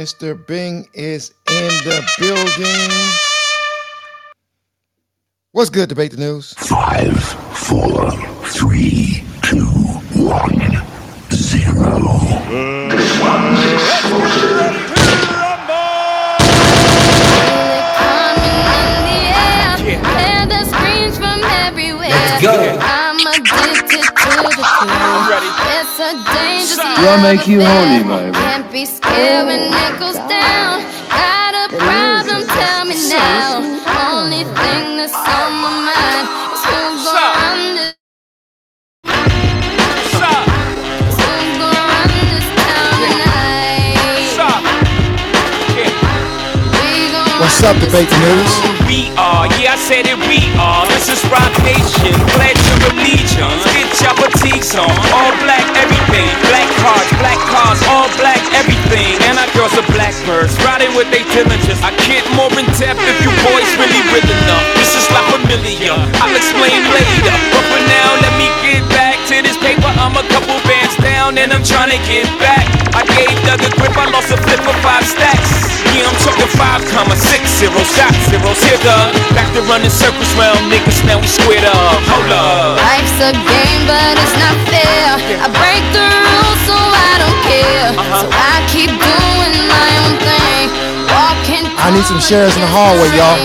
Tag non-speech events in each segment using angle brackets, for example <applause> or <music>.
Mr. Bing is in the building. What's good, debate the news? Five, four, three, two, one, zero. This one's Let's go. I'm addicted to the thrill. It's a dangerous Do I make you horny, baby? Can't be scared when it goes down. Got a problem? Tell me now. Only thing that's on my mind is who's gonna run this. Who's gonna run this town tonight? We gonna What's up, this debate the news? We are, yeah, I said it, we are. This is Roc Nation, pledge your allegiance. Get your boutiques on, all black everything. Black cards, black cars, all black everything. And our girls are blackbirds, riding with they diligence. I get more in depth if you boys really real enough. This is La Familia, I'll explain later. But for now, let me get back to this paper. I'm a couple bands down and I'm trying to get back. I gave Doug a grip, I lost a flip for five stacks. Yeah, I'm talking five comma six zero shot zeros. Here, Doug. Back to running circles round niggas, now we squared up. Hold up. Life's a game, but it's not fair. I break the rules, so I don't care. Uh-huh. So I keep doing my own thing. Walking. I need some shares in the hallway, y'all.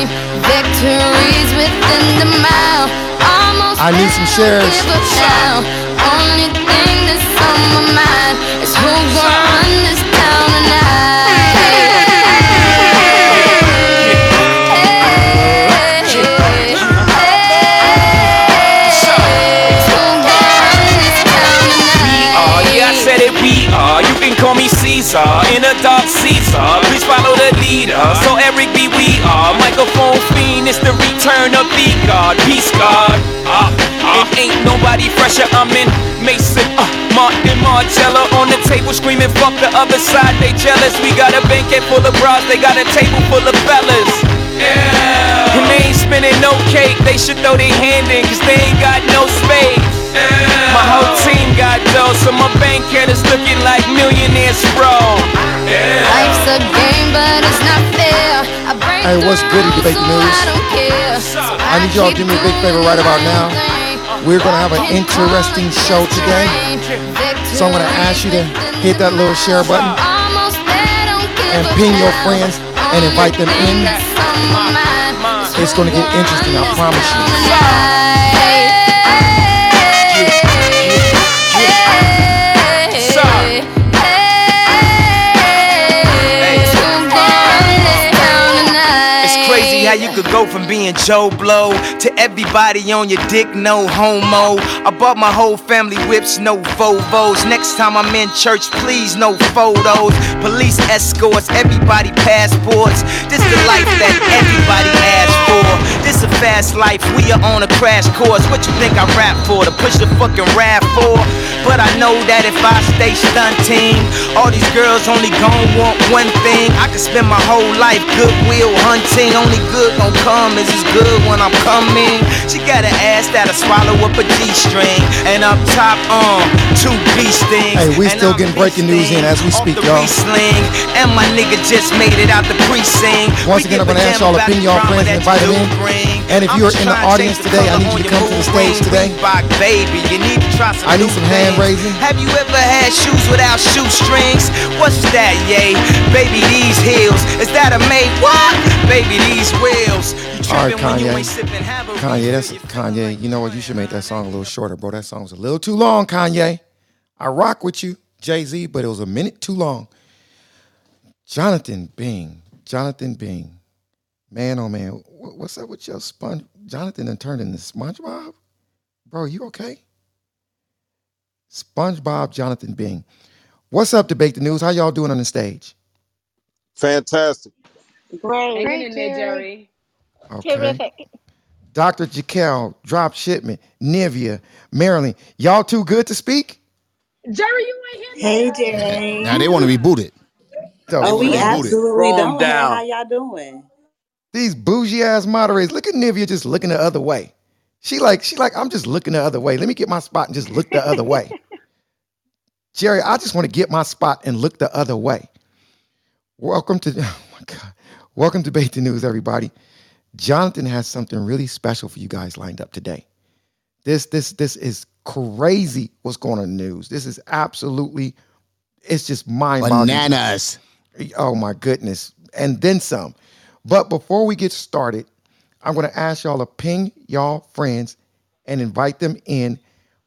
Victories within the mile. Almost I need some shares. don't give up now. Only thing that's on my mind is who's gonna in a dark Caesar. Please follow the leader. So Eric B, we are. Microphone fiend, it's the return of the God. Peace God. Uh, uh. It ain't nobody fresher. I'm in Maison, uh, Martin Margiela on the table screaming, fuck the other side. They jealous. We got a banquet full of bras, they got a table full of fellas. Yeah. And they ain't spinning no cake. They should throw their hand in, cause they ain't got no space. My whole team got dough, so my bank account is looking like millionaires, bro. Life's a game, but it's not fair. Hey, what's the goody, rules, news? I don't care. I need y'all to do me a big favor right about now. We're gonna have an interesting show today. So I'm gonna ask you to hit that little share button and ping your friends and invite them in. It's gonna get interesting, I promise you. Could go from being Joe Blow to everybody on your dick, no homo. I bought my whole family whips, no Volvos. Next time I'm in church, please, no photos. Police escorts, everybody passports. This is the life that everybody asks for. This a fast life, we are on a crash course. What you think I rap for? To push the fucking rap for? But I know that if I stay stunting, all these girls only gon' want one thing. I could spend my whole life goodwill hunting. Only good gon' come is as good when I'm coming. She got an ass that'll swallow up a G-string. And up top, um, two beast things. Hey, we still getting breaking news in as we speak, y'all. Riesling. And my nigga just made it out the precinct. Once again, I'm gonna ask y'all to ping y'all friends and invite them in. And if you're in the audience today, I need you to come to the stage today. Baby, you need to try some I need some hand raising. Have you ever had shoes without shoestrings? What's that, yay? Baby, these heels. Is that a made what? Baby, these wheels. You All right, tripping when you Kanye. ain't sipping Kanye, that's you Kanye. You know what? You should make that song a little shorter, bro. That song's a little too long, Kanye. I rock with you, Jay Z, but it was a minute too long. Jonathan Bing, Jonathan Bing, man, oh man, what's up with your sponge? Jonathan and turned into SpongeBob, bro. You okay? SpongeBob, Jonathan Bing. What's up, debate the news? How y'all doing on the stage? Fantastic. Great. Hanging in there, Jerry. Okay. Terrific. Dr. Jaquel, Drop Shipment, Nivea, Marilyn. Y'all too good to speak? Jerry, you ain't here. Hey, Jerry. Now they want to be booted. So, Oh, we absolutely Calm don't. Hey, down. How y'all doing? these bougie ass moderators. Look at Nivea just looking the other way. She like, she like, I'm just looking the other way. Let me get my spot and just look the other way. <laughs> Jerry, I just want to get my spot and look the other way. Welcome to <laughs> oh my god. Welcome to Debate the News, everybody. Jonathan has something really special for you guys lined up today. This this this is crazy what's going on in the news. This is absolutely it's just mind-boggling. Bananas. Oh my goodness. And then some. But before we get started, I'm going to ask y'all to ping y'all friends and invite them in.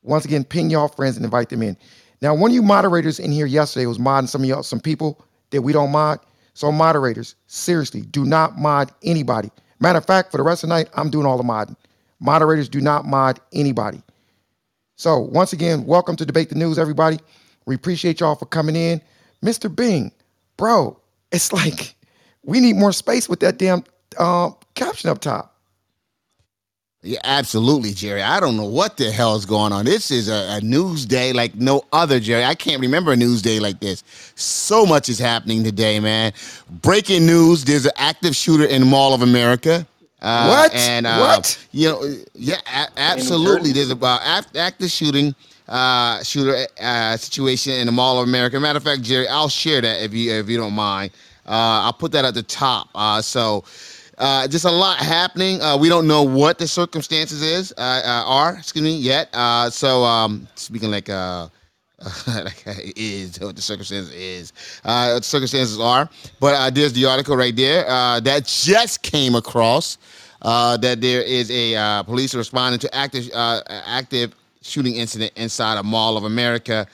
Once again, ping y'all friends and invite them in. Now, one of you moderators in here yesterday was modding some of y'all, some people that we don't mod. So, moderators, seriously, do not mod anybody. Matter of fact, for the rest of the night, I'm doing all the modding. Moderators do not mod anybody. So, once again, welcome to Debate the News, everybody. We appreciate y'all for coming in. Mr. Bing, bro, it's like we need more space with that damn uh, caption up top. Yeah, absolutely, Jerry. I don't know what the hell is going on. This is a, a, news day like no other, Jerry. I can't remember a news day like this. So much is happening today, man. Breaking news: There's an active shooter in Mall of America. Uh, what? And uh, what? You know, yeah, a- absolutely. There's a uh, active shooting uh, shooter uh, situation in the Mall of America. Matter of fact, Jerry, I'll share that if you if you don't mind. Uh, I'll put that at the top. Uh, so. Uh, just a lot happening. Uh, we don't know what the circumstances is uh, uh are. Excuse me, yet. Uh, so um, speaking like uh, <laughs> like is what the circumstances is. Uh, the circumstances are. But uh, there's the article right there uh, that just came across uh, that there is a uh, police responding to active uh, active shooting incident inside a Mall of America.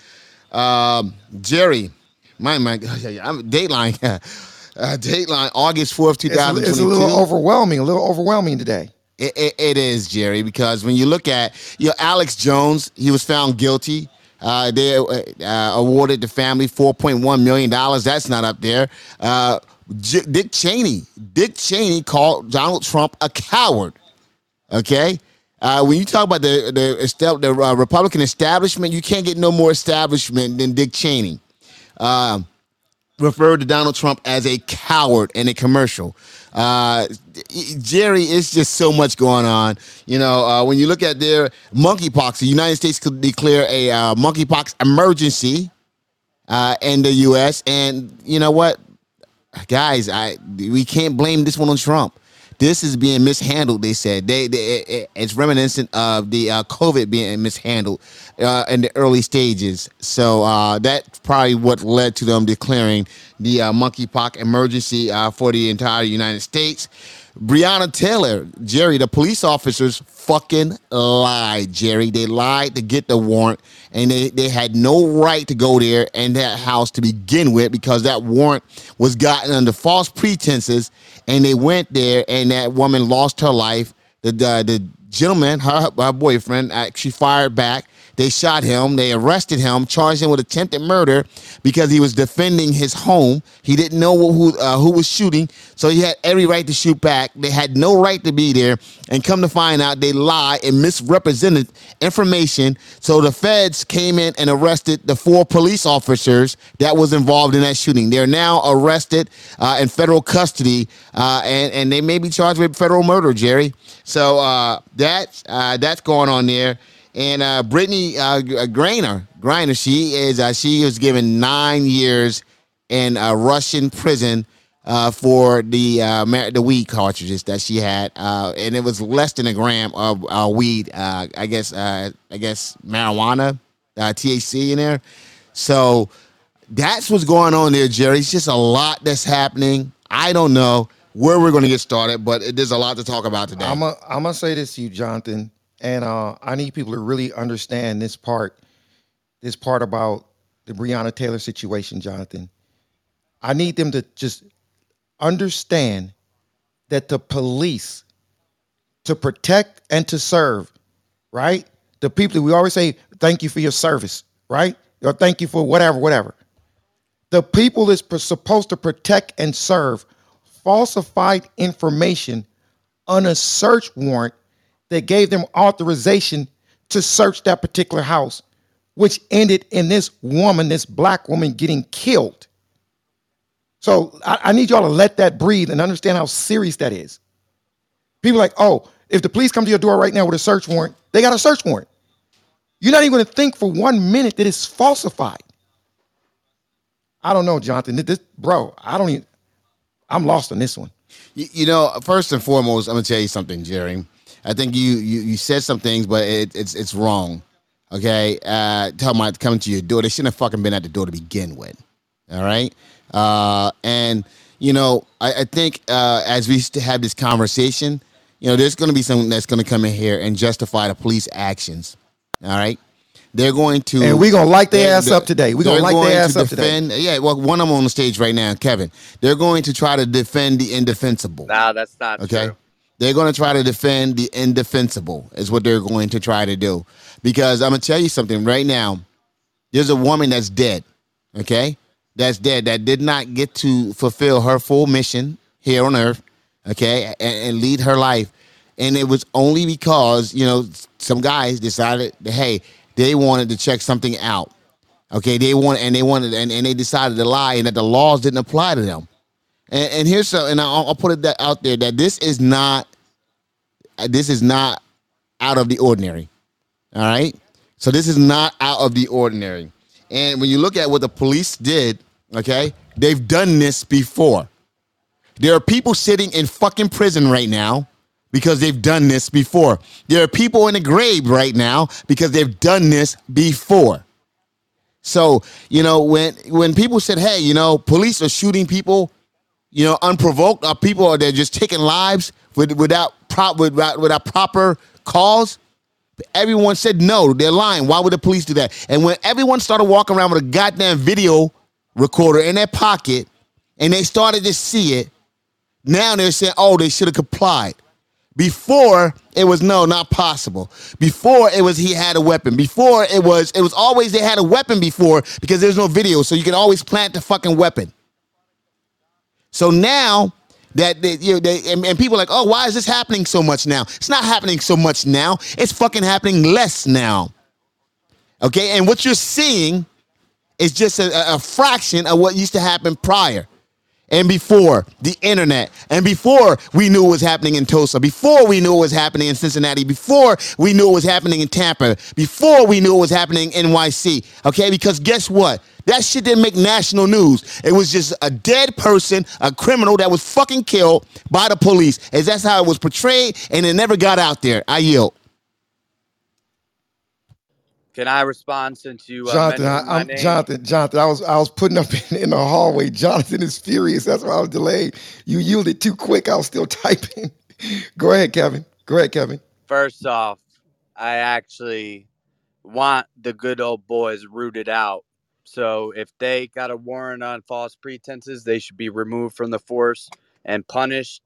Um, Jerry, my my, <laughs> I'm Dateline. <laughs> Uh, Dateline, August 4th, 2022. It's, it's, a little overwhelming, a little overwhelming today. It, it, it is, Jerry, because when you look at you know, Alex Jones, he was found guilty. Uh, they uh, awarded the family $4.1 million. That's not up there. Uh, J- Dick Cheney. Dick Cheney called Donald Trump a coward. Okay? Uh, when you talk about the the, the uh, Republican establishment, you can't get no more establishment than Dick Cheney. Um, referred to Donald Trump as a coward in a commercial. Uh, Jerry, it's just so much going on. You know, uh, when you look at their monkeypox, the United States could declare a uh, monkeypox emergency uh, in the U.S. And you know what, guys, I we can't blame this one on Trump. This is being mishandled. They said they, they it's reminiscent of the uh, COVID being mishandled uh, in the early stages. So uh, that's probably what led to them declaring the uh, monkeypox emergency uh, for the entire United States. Breonna Taylor, Jerry, the police officers fucking lied, Jerry. They lied to get the warrant, and they, they had no right to go there and that house to begin with because that warrant was gotten under false pretenses, and they went there, and that woman lost her life. The, the, the gentleman, her, her boyfriend, actually fired back they shot him. They arrested him, charged him with attempted murder because he was defending his home. He didn't know who uh, who was shooting, so he had every right to shoot back. They had no right to be there, and come to find out, they lied and misrepresented information. So the feds came in and arrested the four police officers that was involved in that shooting. They're now arrested uh, in federal custody, uh, and and they may be charged with federal murder, Jerry. So uh, that's uh, that's going on there. And uh, Brittney uh, Griner, Griner, she is uh, she was given nine years in a Russian prison uh, for the uh, the weed cartridges that she had, uh, and it was less than a gram of weed. I guess I guess marijuana, THC in there. So that's what's going on there, Jerry. It's just a lot that's happening. I don't know where we're going to get started, but there's a lot to talk about today. I'm gonna say this to you, Jonathan. And uh, I need people to really understand this part, this part about the Breonna Taylor situation, Jonathan. I need them to just understand that the police, to protect and to serve, right? The people we always say, thank you for your service, right? Or thank you for whatever, whatever. The people that's supposed to protect and serve falsified information on a search warrant that gave them authorization to search that particular house, which ended in this woman, this black woman, getting killed. So I, I need y'all to let that breathe and understand how serious that is. People like, oh, if the police come to your door right now with a search warrant, they got a search warrant. You're not even going to think for one minute that it's falsified. I don't know, Jonathan. This, bro, I don't even. I'm lost on this one. You, know, first and foremost, I'm gonna tell you something, Jerry. I think you you, you said some things, but it, it's it's wrong. Okay, uh, talking about coming to your door, they shouldn't have fucking been at the door to begin with. All right, uh, and you know, I, I think uh, as we st- have this conversation, you know, there's going to be someone that's going to come in here and justify the police actions. All right, they're going to, And we're gonna light their ass up today. We're gonna they're light their ass to up today. Yeah, well, one of them on the stage right now, Kevin. They're going to try to defend the indefensible. Nah, that's not Okay. true. They're going to try to defend the indefensible, is what they're going to try to do. Because I'm going to tell you something right now. There's a woman that's dead, okay? That's dead, that did not get to fulfill her full mission here on earth, okay? And, and lead her life. And it was only because, you know, some guys decided that, hey, they wanted to check something out. Okay, they want and they wanted and, and they decided to lie and that the laws didn't apply to them. And, and here's so, and I'll, I'll put it that out there that this is not, this is not out of the ordinary. All right, so this is not out of the ordinary. And when you look at what the police did, okay, they've done this before. There are people sitting in fucking prison right now because they've done this before. There are people in the grave right now because they've done this before. So, you know, when when people said, "Hey, you know, police are shooting people," you know, unprovoked, or people are they're just taking lives with, without prop without without proper cause. Everyone said no, they're lying. Why would the police do that? And when everyone started walking around with a goddamn video recorder in their pocket, and they started to see it, now they're saying, "Oh, they should have complied." Before it was no, not possible. Before it was he had a weapon. Before it was it was always they had a weapon before because there's no video, so you can always plant the fucking weapon. So now that they, you know, they, and, and people are like, oh, why is this happening so much now? It's not happening so much now. It's fucking happening less now. Okay, and what you're seeing is just a, a fraction of what used to happen prior and before the internet and before we knew what was happening in Tulsa, before we knew what was happening in Cincinnati, before we knew what was happening in Tampa, before we knew what was happening in NYC. Okay, because guess what? That shit didn't make national news. It was just a dead person, a criminal that was fucking killed by the police. As that's how it was portrayed, and it never got out there. I yield. Can I respond since you uh, Jonathan, I, I'm name? Jonathan. Jonathan, I was I was putting up <laughs> in, in the hallway. Jonathan is furious. That's why I was delayed. You yielded too quick. I was still <laughs> typing. Go ahead, Kevin. Go ahead, Kevin. First off, I actually want the good old boys rooted out. So if they got a warrant on false pretenses, they should be removed from the force and punished.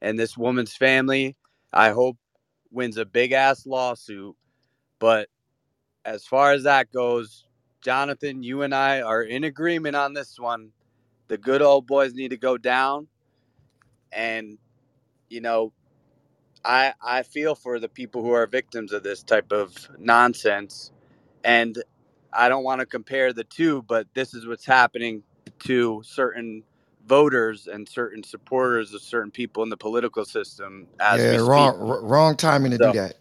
And this woman's family, I hope, wins a big ass lawsuit. But as far as that goes, Jonathan, you and I are in agreement on this one. The good old boys need to go down. And, you know, I I feel for the people who are victims of this type of nonsense, and I don't want to compare the two, but this is what's happening to certain voters and certain supporters of certain people in the political system as yeah, wrong wrong timing to So- do that.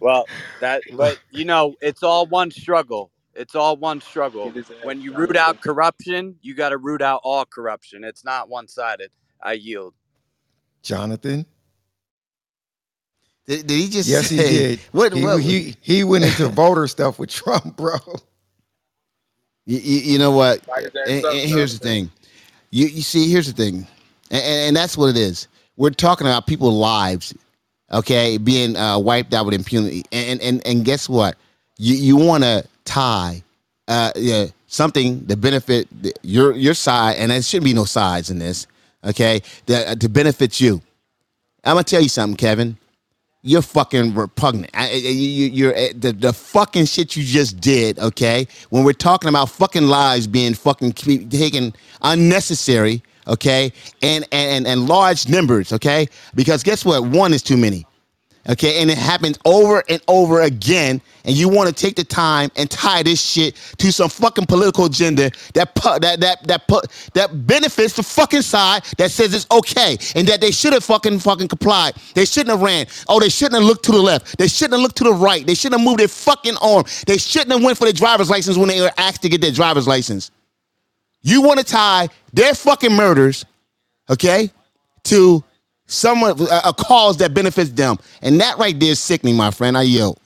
Well, that <laughs> but you know, it's all one struggle. It's all one struggle. When you root out corruption, you got to root out all corruption. It's not one-sided. I yield. Jonathan. Did, did he just Yes, he say- did. What, he, what- he he went into voter stuff with Trump, <laughs> bro. You, you, you know what? And, and here's the thing. You you see, here's the thing, and, and, and that's what it is. We're talking about people's lives, okay, being uh, wiped out with impunity, and and and guess what? You you want to tie uh, yeah, something to benefit your your side, and there shouldn't be no sides in this, okay? That uh, to benefit you. I'm gonna tell you something, Kevin you're fucking repugnant. I, you, you're uh, the, the fucking shit you just did. Okay, when we're talking about fucking lives being fucking taken unnecessary. Okay, and and and large numbers. Okay, because guess what? One is too many. Okay, and it happens over and over again, and you want to take the time and tie this shit to some fucking political agenda that pu- that that that pu- that benefits the fucking side that says it's okay and that they should have fucking fucking complied. They shouldn't have ran. Oh, they shouldn't have looked to the left. They shouldn't have looked to the right. They shouldn't have moved their fucking arm. They shouldn't have went for their driver's license when they were asked to get their driver's license. You want to tie their fucking murders, okay, to someone a, a cause that benefits them, and that right there is sickening, my friend. I yield.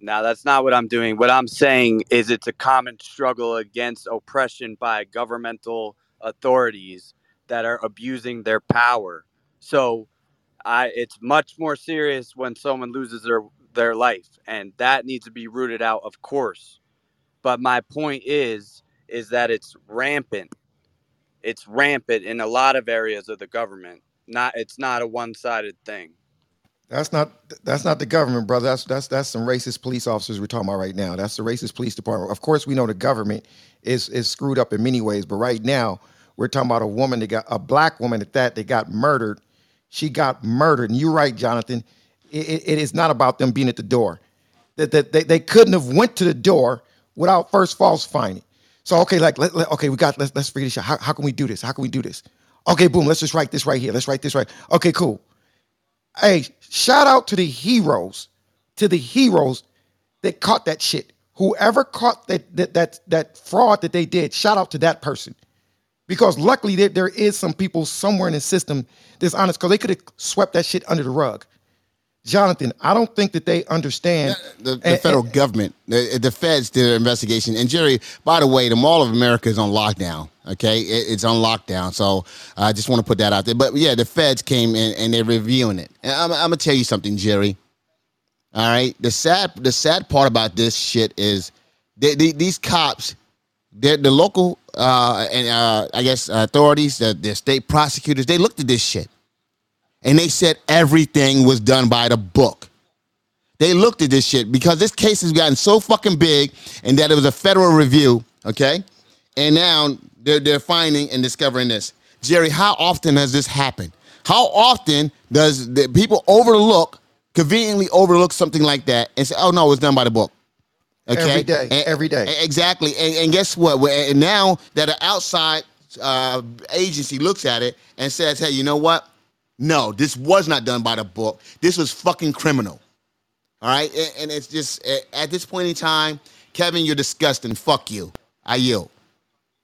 Now, that's not what I'm doing. What I'm saying is it's a common struggle against oppression by governmental authorities that are abusing their power. So, I it's much more serious when someone loses their their life and that needs to be rooted out, of course. But my point is is that it's rampant. It's rampant in a lot of areas of the government. Not it's not a one-sided thing. That's not that's not the government, brother. That's that's that's some racist police officers we're talking about right now. That's the racist police department. Of course, we know the government is is screwed up in many ways, but right now we're talking about a woman that got a black woman at that that got murdered. She got murdered, and you're right, Jonathan. It, it- it is not about them being at the door. That that they, they couldn't have went to the door without first falsifying it. So okay, like let, let- okay, we got let's let's figure this out. How, how can we do this? How can we do this? Okay, boom. Let's just write this right here. Let's write this right. Okay, cool hey, shout out to the heroes, to the heroes that caught that shit. Whoever caught that that that, that fraud that they did, shout out to that person. Because luckily there, there is some people somewhere in the system that's honest, because they could have swept that shit under the rug. Jonathan, I don't think that they understand The, the and- federal government, the, the feds did an investigation. And Jerry, by the way, the Mall of America is on lockdown. Okay, it, it's on lockdown. So I just want to put that out there. But yeah, the feds came in and they're reviewing it. And I'm, I'm gonna tell you something, Jerry. All right, the sad the sad part about this shit is they, they, these cops, the local uh, and uh, I guess authorities, the, the state prosecutors, they looked at this shit and they said everything was done by the book. They looked at this shit because this case has gotten so fucking big and that it was a federal review, okay? And now they're, they're finding and discovering this. Jerry, how often has this happened? How often does the people overlook, conveniently overlook something like that and say, oh no, it's done by the book? Okay? Every day, And- every day. Exactly. And, and guess what? And now that an outside uh, agency looks at it and says, hey, you know what? No, this was not done by the book. This was fucking criminal. All right. And, and it's just at this point in time, Kevin, you're disgusting. Fuck you. I yield.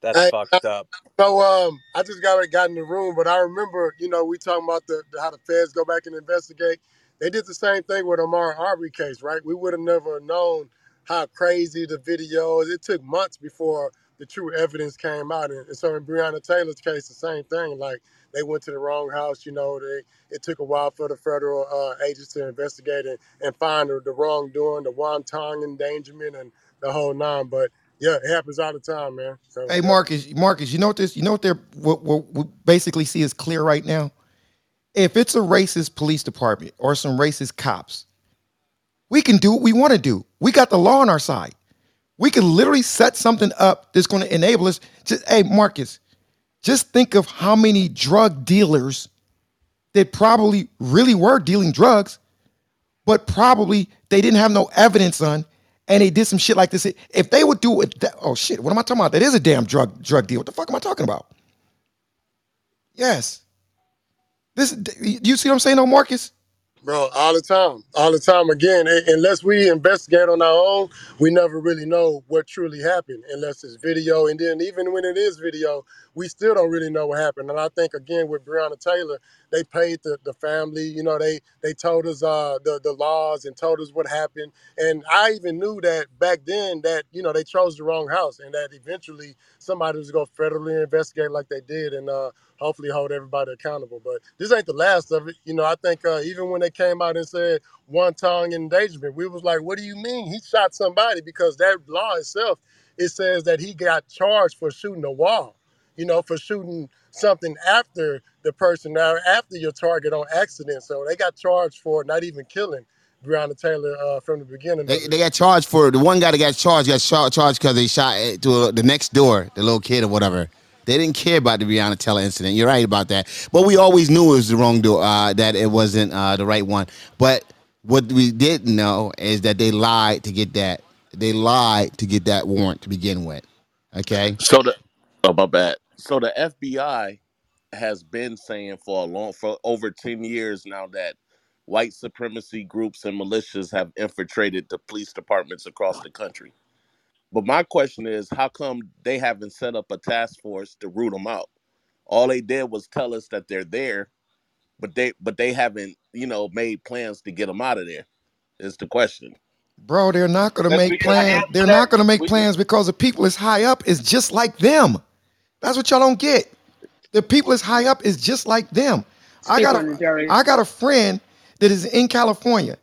That's Hey, fucked up. So um, I just got got in the room, but I remember, you know, we talking about the, the how the feds go back and investigate. They did the same thing with Ahmaud Arbery case, right? We would have never known how crazy the video is. It took months before the true evidence came out, and, and so in Breonna Taylor's case, the same thing. Like they went to the wrong house, you know. They it took a while for the federal uh, agents to investigate and, and find the, the wrongdoing, the wanton endangerment, and the whole nine. But yeah, it happens all the time, man. So Hey. Marcus, Marcus, you know what this? You know what they're what, what we basically see is clear right now. If it's a racist police department or some racist cops, we can do what we want to do. We got the law on our side. We can literally set something up that's going to enable us. Just hey, Marcus, just think of how many drug dealers that probably really were dealing drugs, but probably they didn't have no evidence on, and they did some shit like this. If they would do it, that, oh shit, what am I talking about? That is a damn drug drug deal. What the fuck am I talking about? Yes. This, you see what I'm saying, though, Marcus? Bro, all the time, all the time. Again, unless we investigate on our own, we never really know what truly happened, unless it's video. And then even when it is video, we still don't really know what happened. And I think again with Breonna Taylor, they paid the, the family. You know, they they told us uh, the the laws and told us what happened. And I even knew that back then that you know they chose the wrong house, and that eventually somebody was going to federally investigate like they did, and uh, hopefully hold everybody accountable. But this ain't the last of it. You know, I think uh, even when they came out and said one tongue engagement, we was like, what do you mean he shot somebody? Because that law itself, it says that he got charged for shooting a wall. You know, for shooting something after the person, now after your target on accident. So they got charged for not even killing Breonna Taylor uh, from the beginning. They, they got charged for the one guy that got charged got char- charged because they shot to the next door, the little kid or whatever. They didn't care about the Breonna Taylor incident. You're right about that. But we always knew it was the wrong door, uh, that it wasn't uh, the right one. But what we didn't know is that they lied to get that. They lied to get that warrant to begin with. Okay. So the oh my bad. So the FBI has been saying for a long for over 10 years now that white supremacy groups and militias have infiltrated the police departments across the country. But my question is, how come they haven't set up a task force to root them out? All they did was tell us that they're there, but they but they haven't, you know, made plans to get them out of there. Is the question. Bro, they're not gonna make plans. They're not gonna make plans because the people is high up is just like them. That's what y'all don't get. The people is high up is just like them. I got on it, a Jerry. I got a friend that is in California,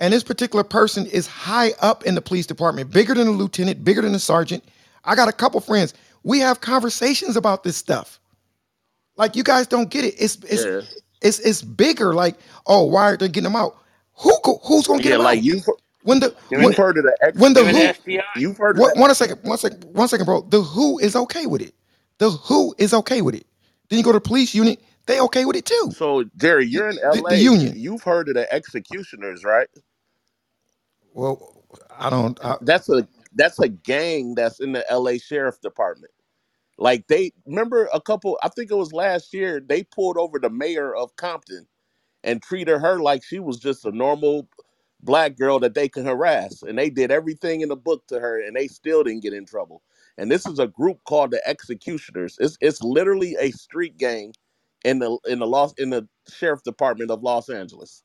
and this particular person is high up in the police department, bigger than a lieutenant, bigger than a sergeant. I got a couple friends. We have conversations about this stuff. Like you guys don't get it. It's it's Yeah. it's it's bigger. Like, oh, why are they getting them out? Who who's gonna get Yeah, them like out? you've When the you've when heard of the ex when the who FBI. you've heard of the one second, one second, one second, bro. The who is okay with it. The who is okay with it. Then you go to the police unit, they okay with it too. so Jerry, you're in The, LA. the union. You've heard of the executioners, right? Well, I don't. I, That's a that's a gang that's in the LA Sheriff Department. Like they remember a couple I think it was last year, they pulled over the mayor of Compton and treated her like she was just a normal black girl that they can harass. And they did everything in the book to her and they still didn't get in trouble. And this is a group called the Executioners. It's it's literally a street gang in the in the Los in the sheriff department of Los Angeles.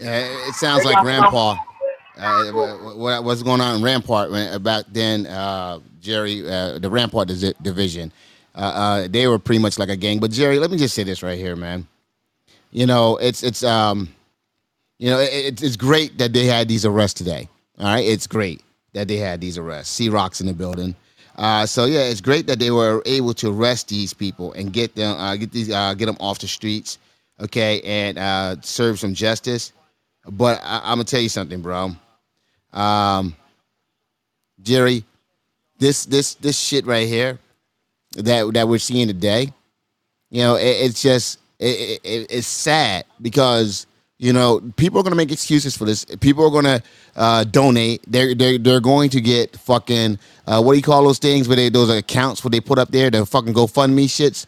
Uh, it sounds like Rampart. Uh, what, what- what's going on in Rampart when, back then, uh, Jerry, uh, the Rampart division, uh, uh, they were pretty much like a gang. But Jerry, let me just say this right here, man. You know, it's it's um, you know, it, it's great that they had these arrests today. All right, it's great that they had these arrests. C Rock's in the building. Uh, so yeah, it's great that they were able to arrest these people and get them, uh, get these, uh, get them off the streets, okay, and uh, serve some justice. But I, I'm gonna tell you something, bro. Um, Jerry, this this this shit right here that that we're seeing today, you know, it, it's just it, it, it's sad because you know people are gonna make excuses for this. People are gonna uh, donate. They're they're they're going to get fucking uh, what do you call those things? Where they those accounts where they put up there the fucking GoFundMe shits.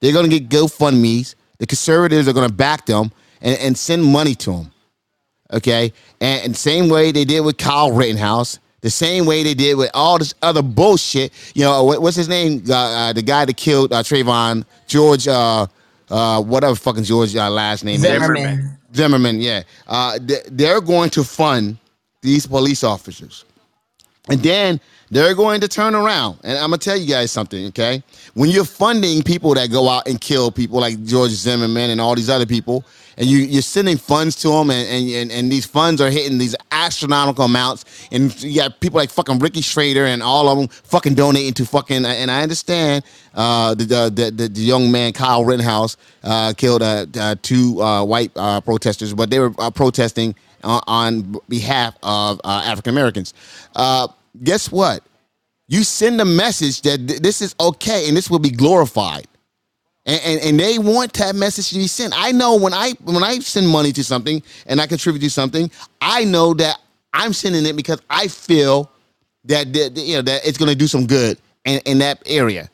They're gonna get GoFundmes. The conservatives are gonna back them and, and send money to them. Okay, and, and same way they did with Kyle Rittenhouse. The same way they did with all this other bullshit. You know, what, what's his name? Uh, uh, the guy that killed uh, Trayvon, George, uh, uh, whatever fucking George uh, last name is. Zimmerman. Zimmerman, yeah. Uh, th- they're going to fund these police officers. And then they're going to turn around. And I'm going to tell you guys something, okay? When you're funding people that go out and kill people like George Zimmerman and all these other people, and you, you're sending funds to them, and, and, and, and these funds are hitting these astronomical amounts, and you got people like fucking Ricky Schroder and all of them fucking donating to fucking, and I understand uh, the, the, the, the young man, Kyle Rittenhouse, uh, killed uh, uh, two uh, white uh, protesters, but they were protesting on, on behalf of African Americans. Guess what? You send a message that th- this is okay and this will be glorified. And, and, and they want that message to be sent. I know when I when I send money to something and I contribute to something, I know that I'm sending it because I feel that, you know that it's going to do some good in, in that area.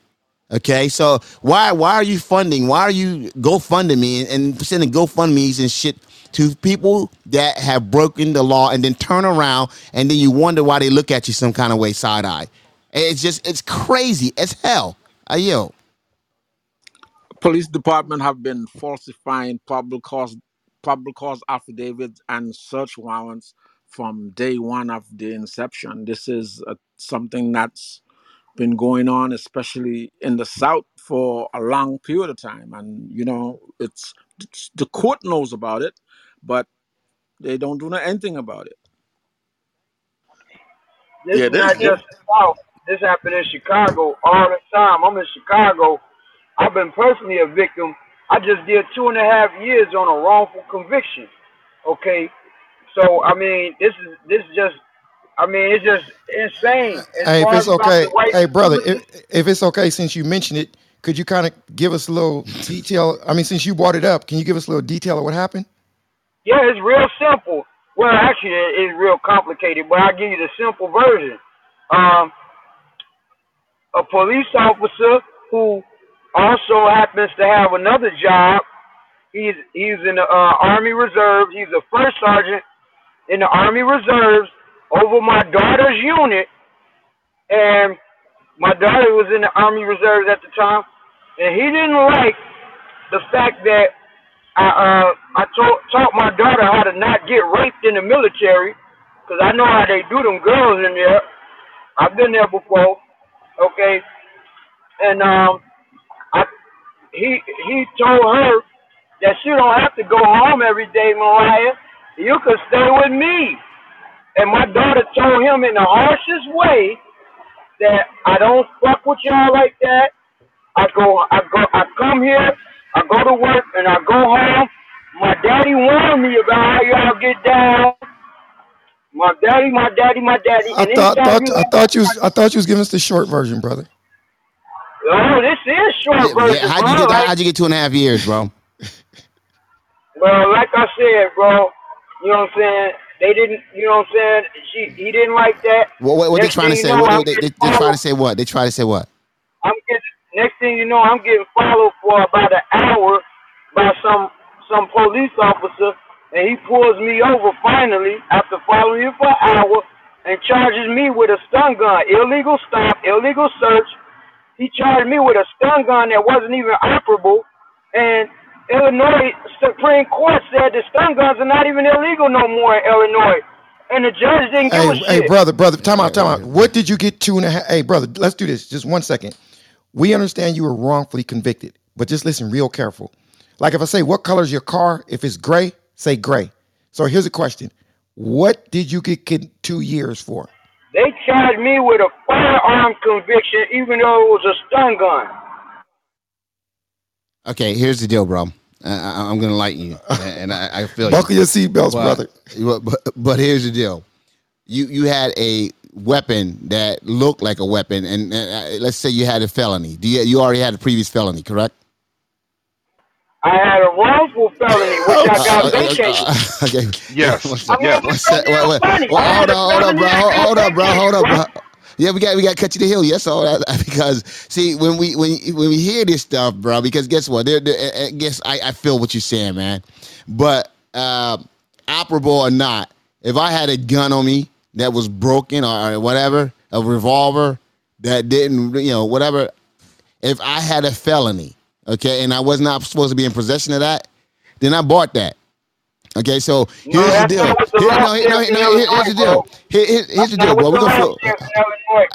Okay, so why why are you funding? Why are you GoFunding me and, and sending GoFundmes and shit to people that have broken the law and then turn around and then you wonder why they look at you some kind of way side eye? It's just it's crazy as hell. Uh, yo, police department have been falsifying public cause probable cause affidavits and search warrants from day one of the inception. This is uh something that's been going on, especially in the South, for a long period of time. And you know, it's, it's the court knows about it, but they don't do anything about it. This Yeah, is this not just the South. This happened in Chicago all the time. I'm in Chicago. I've been personally a victim. I just did two and a half years on a wrongful conviction. Okay, so I mean, this is this is just. I mean, it's just insane as Hey, if it's okay, hey brother, if if it's okay, since you mentioned it, could you kind of give us a little detail? I mean, since you brought it up, can you give us a little detail of what happened? Yeah, it's real simple. Well, actually, it's real complicated, but I'll give you the simple version. Um, a police officer who also happens to have another job. He's he's in the uh, Army Reserve. He's a first sergeant in the Army Reserves. over my daughter's unit, and my daughter was in the Army Reserves at the time, and he didn't like the fact that I uh I taught taught my daughter how to not get raped in the military, because I know how they do them girls in there. I've been there before, okay, and um he he told her that she don't have to go home every day, Mariah. You can stay with me. And my daughter told him in the harshest way that I don't fuck with y'all like that. I go, I go, I come here, I go to work, and I go home. My daddy warned me about how y'all get down. My daddy, my daddy, my daddy. I thought, I thought you was I thought you was giving us the short version, brother. Oh, this is short version, yeah, how'd you get Like, how'd you get two and a half years, bro? Well, like I said, bro, you know what I'm saying? They didn't, you know what I'm saying? She, he didn't like that. What what, what they trying to say? you know, What, they, they, they trying to say what? They try to say what? I'm getting. Next thing you know, I'm getting followed for about an hour by some some police officer, and he pulls me over finally after following me for an hour and charges me with a stun gun, illegal stop, illegal search. He charged me with a stun gun that wasn't even operable, and Illinois Supreme Court said the stun guns are not even illegal no more in Illinois, and the judge didn't give a Hey, shit. hey, brother, brother, time out, time out. What did you get two and a half? Hey, brother, let's do this. Just one second. We understand you were wrongfully convicted, but just listen real careful. Like if I say, what color is your car? If it's gray, say gray. So here's a question. What did you get, get two years for? They charged me with a firearm conviction, even though it was a stun gun. Okay, here's the deal, bro. I, I, I'm gonna lighten you, <laughs> and I, I feel Buckle you. your seatbelts, But- brother. But, but but here's the deal. You you had a weapon that looked like a weapon, and, uh, let's say you had a felony. Do you you already had a previous felony, correct? I had a wrongful felony, which I got vacated. <laughs> okay. Yes. One sec- I mean, one it's sec- wait, wait. Well, hold had on, hold on, bro. Hold, I hold up, bro. Hold up, bro. Yeah, we got we got to cut you the hill. Yes, all that <laughs> because see when we when when we hear this stuff, bro. Because guess what? There, there, uh, guess I, I feel what you're saying, man. But uh, operable or not, if I had a gun on me that was broken or, or whatever, a revolver that didn't, you know, whatever. If I had a felony, okay, and I was not supposed to be in possession of that, then I bought that. Okay, so here's the deal. Here, no, here, no, here, no, here- here's the deal. Here, here- here's the deal, bro. We're gonna feel,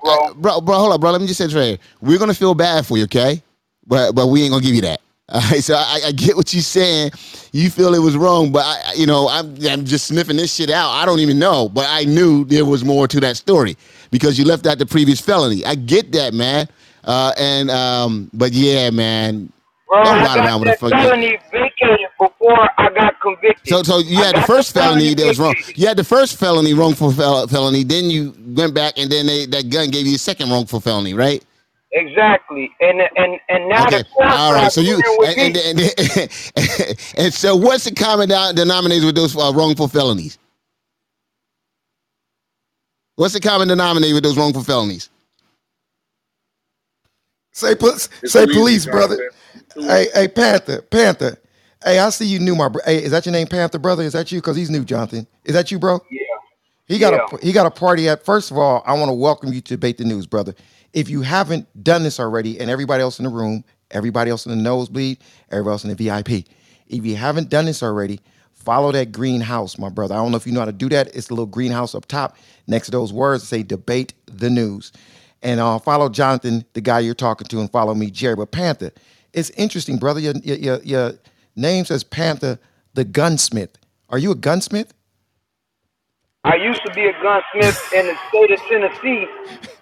bro. bro, bro. Hold up, bro. Let me just say, Trey. We're gonna feel bad for you, okay? But but we ain't gonna give you that. All right. So I, I get what you're saying. You feel it was wrong, but I- you know, I'm I'm just sniffing this shit out. I don't even know, but I knew there was more to that story because you left out the previous felony. I get that, man. Uh, and um, but yeah, man. Bro, Don't I ride got around with a that fucking. felony vacated before I got convicted. So, so you I had the first the felony that was wrong. You had the first felony, wrongful fel- felony. Then you went back, and then they, that gun gave you a second wrongful felony, right? Exactly, and and and now Okay. the All right. So you with and, and, and, <laughs> and so what's the common denominator with those uh, wrongful felonies? What's the common denominator with those wrongful felonies? Say, pol- say police, brother. Hey, hey, Panther, Panther. Hey, I see you new, my bro. Hey, is that your name, Panther, brother? Is that you? Because he's new, Jonathan. Is that you, bro? Yeah. He got Yeah. a he got a party at. First of all, I want to welcome you to debate the news, brother. If you haven't done this already, and everybody else in the room, everybody else in the nosebleed, everybody else in the VIP, if you haven't done this already, follow that greenhouse, my brother. I don't know if you know how to do that. It's the little greenhouse up top next to those words that say debate the news. And uh, follow Jonathan, the guy you're talking to, and follow me, Jerry. But Panther, it's interesting, brother. Your, your, your, your name says Panther, the gunsmith. Are you a gunsmith? I used to be a gunsmith in the state of Tennessee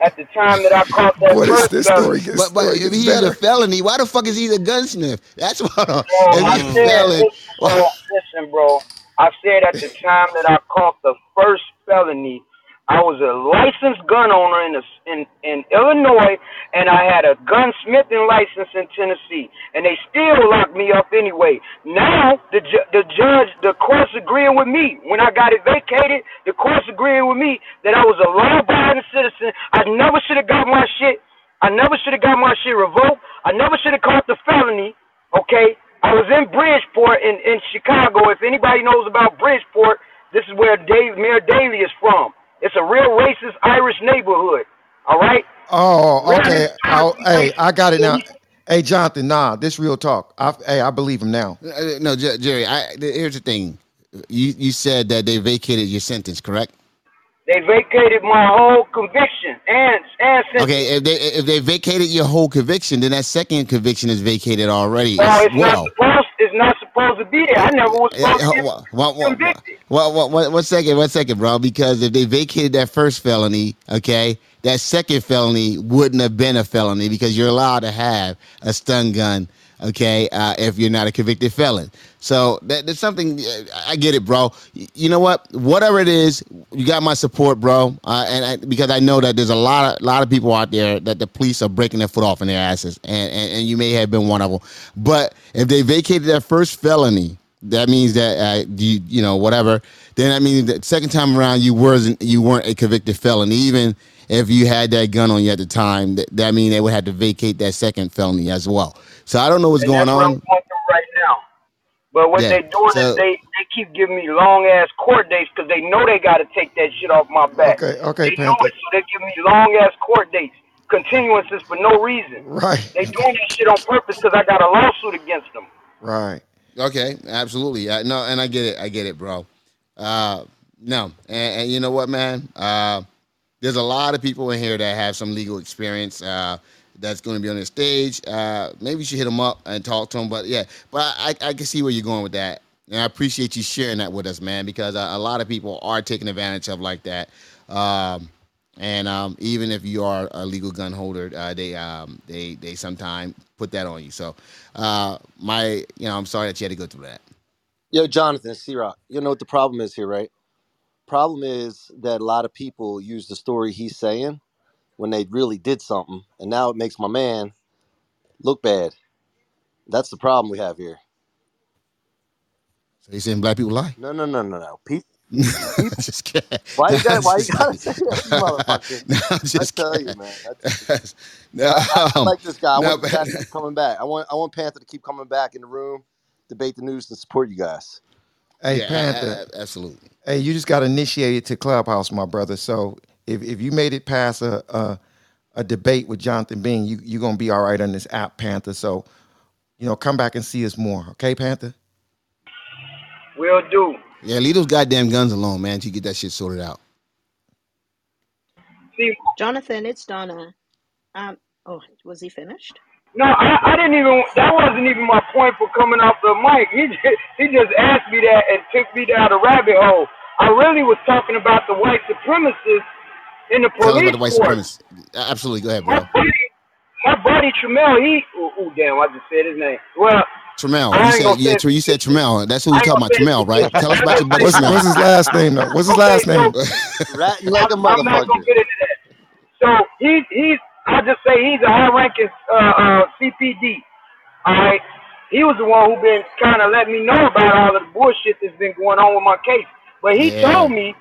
at the time that I caught that Boy, this- first this felony. story gets- But, but story if gets he's better. a felony, why the fuck is he a gunsmith? That's what. Bro, if I he's a said, felon, <laughs> listen, bro. I said at the time that I caught the first felony, I was a licensed gun owner in the, in in Illinois, and I had a gunsmithing license in Tennessee, and they still locked me up anyway. Now the ju- the judge, the court's agreeing with me. When I got it vacated, the court's agreeing with me that I was a law-abiding citizen. I never should have got my shit. I never should have got my shit revoked. I never should have caught the felony. Okay, I was in Bridgeport in, in Chicago. If anybody knows about Bridgeport, this is where Dave Mayor Daley is from. It's a real racist Irish neighborhood. All right. Oh, okay. I'll, hey, I got it now. Hey, Jonathan, nah, this real talk. I, hey, I believe him now. Uh, No, Jer- Jerry. I, th- here's the thing. You you said that they vacated your sentence, correct? They vacated my whole conviction and and sentence. Okay, if they if they vacated your whole conviction, then that second conviction is vacated already No, as it's well. not supposed. Supposed to be there. I never was Yeah, supposed to uh, get one, one, convicted. one, one, one, one second, one second, bro. Because if they vacated that first felony, okay, that second felony wouldn't have been a felony because you're allowed to have a stun gun, okay, uh, if you're not a convicted felon. So that, that's something. uh, I get it, bro. You know what? Whatever it is, you got my support, bro. Uh, and I, because I know that there's a lot of lot of people out there that the police are breaking their foot off in their asses, and, and, and you may have been one of them. But if they vacated that first felony, that means that uh, you you know whatever. Then that means that second time around you wasn't you weren't a convicted felon, even if you had that gun on you at the time. That, that means they would have to vacate that second felony as well. So I don't know what's And going that's what I'm on. going through right now. But what Yeah, they doing so- is they, they keep giving me long ass court dates because they know they got to take that shit off my back. Okay, okay, they know it, so they give me long ass court dates, continuances for no reason. Right. They doing that shit on purpose because I got a lawsuit against them. Right. Okay, absolutely. Uh, no, and I get it. I get it, bro. Uh, no, and, and you know what, man? Uh, there's a lot of people in here that have some legal experience. Uh, that's going to be on the stage. Uh, maybe you should hit him up and talk to him. But yeah, but I, I can see where you're going with that, and I appreciate you sharing that with us, man, because a, a lot of people are taking advantage of like that. Um, and um, even if you are a legal gun holder, uh, they um, they they sometimes put that on you. So uh, my, you know, I'm sorry that you had to go through that. Yo, Jonathan, C Rock, you know what the problem is here, right? Problem is that a lot of people use the story he's saying when they really did something, and now it makes my man look bad. That's the problem we have here. So you saying black people lie? No, no, no, no, no. Pe- <laughs> just kidding. why you got? I'm Why you just <laughs> gotta kidding. say that, you motherfucker? <laughs> No, I'm I just tell kidding. you, man. That's, no, I, I like this guy. I no, want this guy to keep coming back. I want I want Panther to keep coming back in the room, debate the news, and support you guys. Hey, Yeah, Panther. a- a- absolutely. Hey, you just got initiated to Clubhouse, my brother. So if, if you made it past a, a a debate with Jonathan Bing, you you're gonna be all right on this app, Panther. So, you know, come back and see us more, okay, Panther? Will do. Yeah, leave those goddamn guns alone, man. Till you get that shit sorted out. See, Jonathan, it's Donna. Um, oh, was he finished? no, I, I didn't even. That wasn't even my point for coming off the mic. He just, he just asked me that and took me down a rabbit hole. I really was talking about the white supremacists in the Tell us police about the white force. supremacists. Absolutely, go ahead, My bro. buddy, my buddy Tremel, he. Oh, oh, damn! I just said his name. Well, Tremel, you said gonna yeah, say- you said Tremel. That's who we talking about, gonna Tremel, right? Tell us about your buddy What's, what's his last name though? What's his last name? <laughs> Ratting like a I'm not motherfucker. gonna get into that. So he's he's. I'll just say he's a high-ranking uh, uh, CPD. All right. He was the one who been kind of letting me know about all of the bullshit that's been going on with my case. But he Yeah. told me.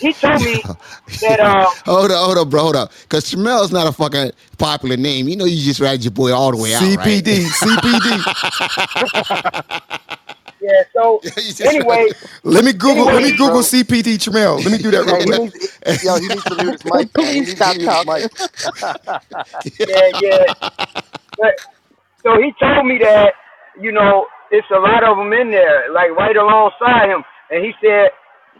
He told me that uh, <laughs> hold up, hold up, bro, hold up. Because Tremel is not a fucking popular name. You know, you just ride your boy all the way out, right? CPD, CPD. <laughs> yeah. So <laughs> anyway, Let me Google. Let me Google bro. CPD Tremel. Let me do that Hey, real he quick. needs, yo, he needs to mute his mic. He Please needs to stop his talking. mic. yeah, yeah. But so he told me that you know it's a lot of them in there, like right alongside him, and he said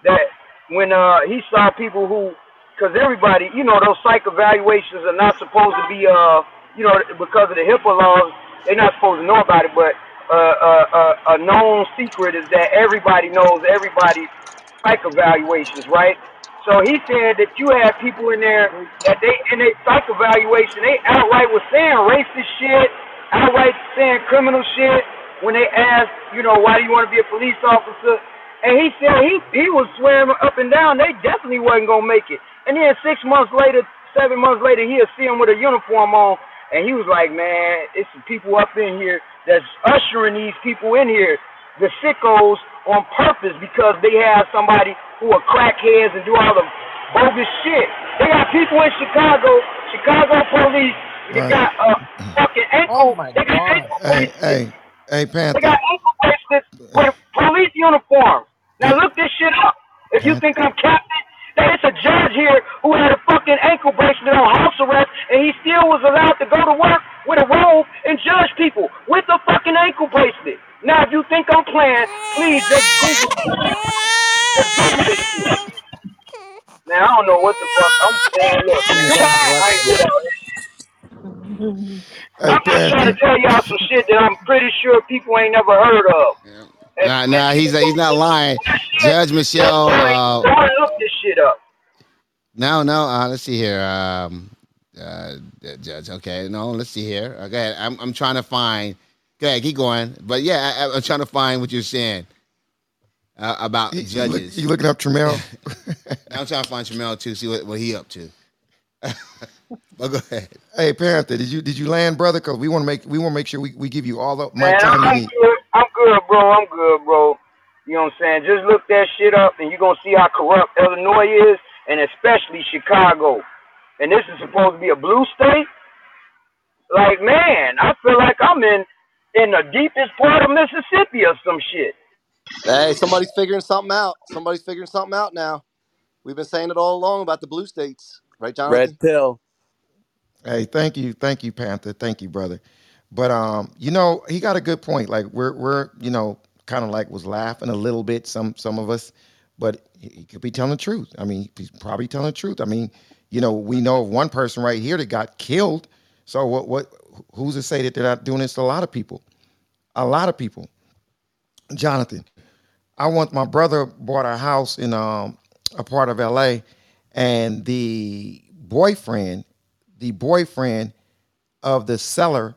that when uh he saw people who, because everybody, you know, those psych evaluations are not supposed to be uh you know because of the HIPAA laws, they're not supposed to know about it, but uh, uh, uh, a known secret is that everybody knows everybody's psych evaluations, right? So he said that you had people in there that they in their psych evaluation, they outright was saying racist shit, outright saying criminal shit when they asked, you know, why do you want to be a police officer? And he said he he was swearing up and down they definitely wasn't gonna make it. And then six months later, seven months later, he'll see him with a uniform on, and he was like, man, it's some people up in here that's ushering these people in here, the sickos, on purpose because they have somebody who are crackheads and do all the bogus shit. They got people in Chicago, Chicago police. They Right. got uh, fucking ankle. they got ankle Hey, bracelets. hey, hey, They Panther. got ankle bracelets with police uniforms. Now look this shit up. If you think I'm capping, that it's a judge here who had a fucking ankle bracelet on house arrest, and he still was allowed to go to work with a robe and judge people with a fucking ankle bracelet. Now, if you think I'm playing, please just Google. Just Google this shit. Man, I don't know what the fuck I'm saying. Look, <laughs> I ain't with all this shit. I'm just trying to tell y'all some shit that I'm pretty sure people ain't never heard of. Nah, nah, he's he's not lying. Judge Michelle. Uh, look this shit up. no, no. Uh, let's see here. Um, uh, Judge. Okay, no. Let's see here. Uh, go ahead. I'm I'm trying to find. Go ahead. Keep going. But yeah, I, I'm trying to find what you're saying uh, about You look- judges. you looking up Tramel? <laughs> I'm trying to find Jamel too. See what, what he up to. <laughs> but go ahead. Hey Panther, did you did you land, brother? Because we want to make we want to make sure we, we give you all the Man, mic time I'm, you I'm need. Good. Bro. I'm good, bro. You know what I'm saying? Just look that shit up, and you're gonna see how corrupt Illinois is, and especially Chicago. And this is supposed to be a blue state. Like, man, I feel like I'm in in the deepest part of Mississippi or some shit. Hey, somebody's figuring something out. Somebody's figuring something out now. We've been saying it all along about the blue states, right, Jonathan? Red pill. Hey, thank you, thank you, Panther, thank you, brother. But um, you know, he got a good point. Like we're we're you know kind of like was laughing a little bit, some some of us, but he could be telling the truth. I mean, he's probably telling the truth. I mean, you know, we know of one person right here that got killed. So what what who's to say that they're not doing this to a lot of people? A lot of people. Jonathan, I want my brother bought a house in um, a part of LA, and the boyfriend, the boyfriend of the seller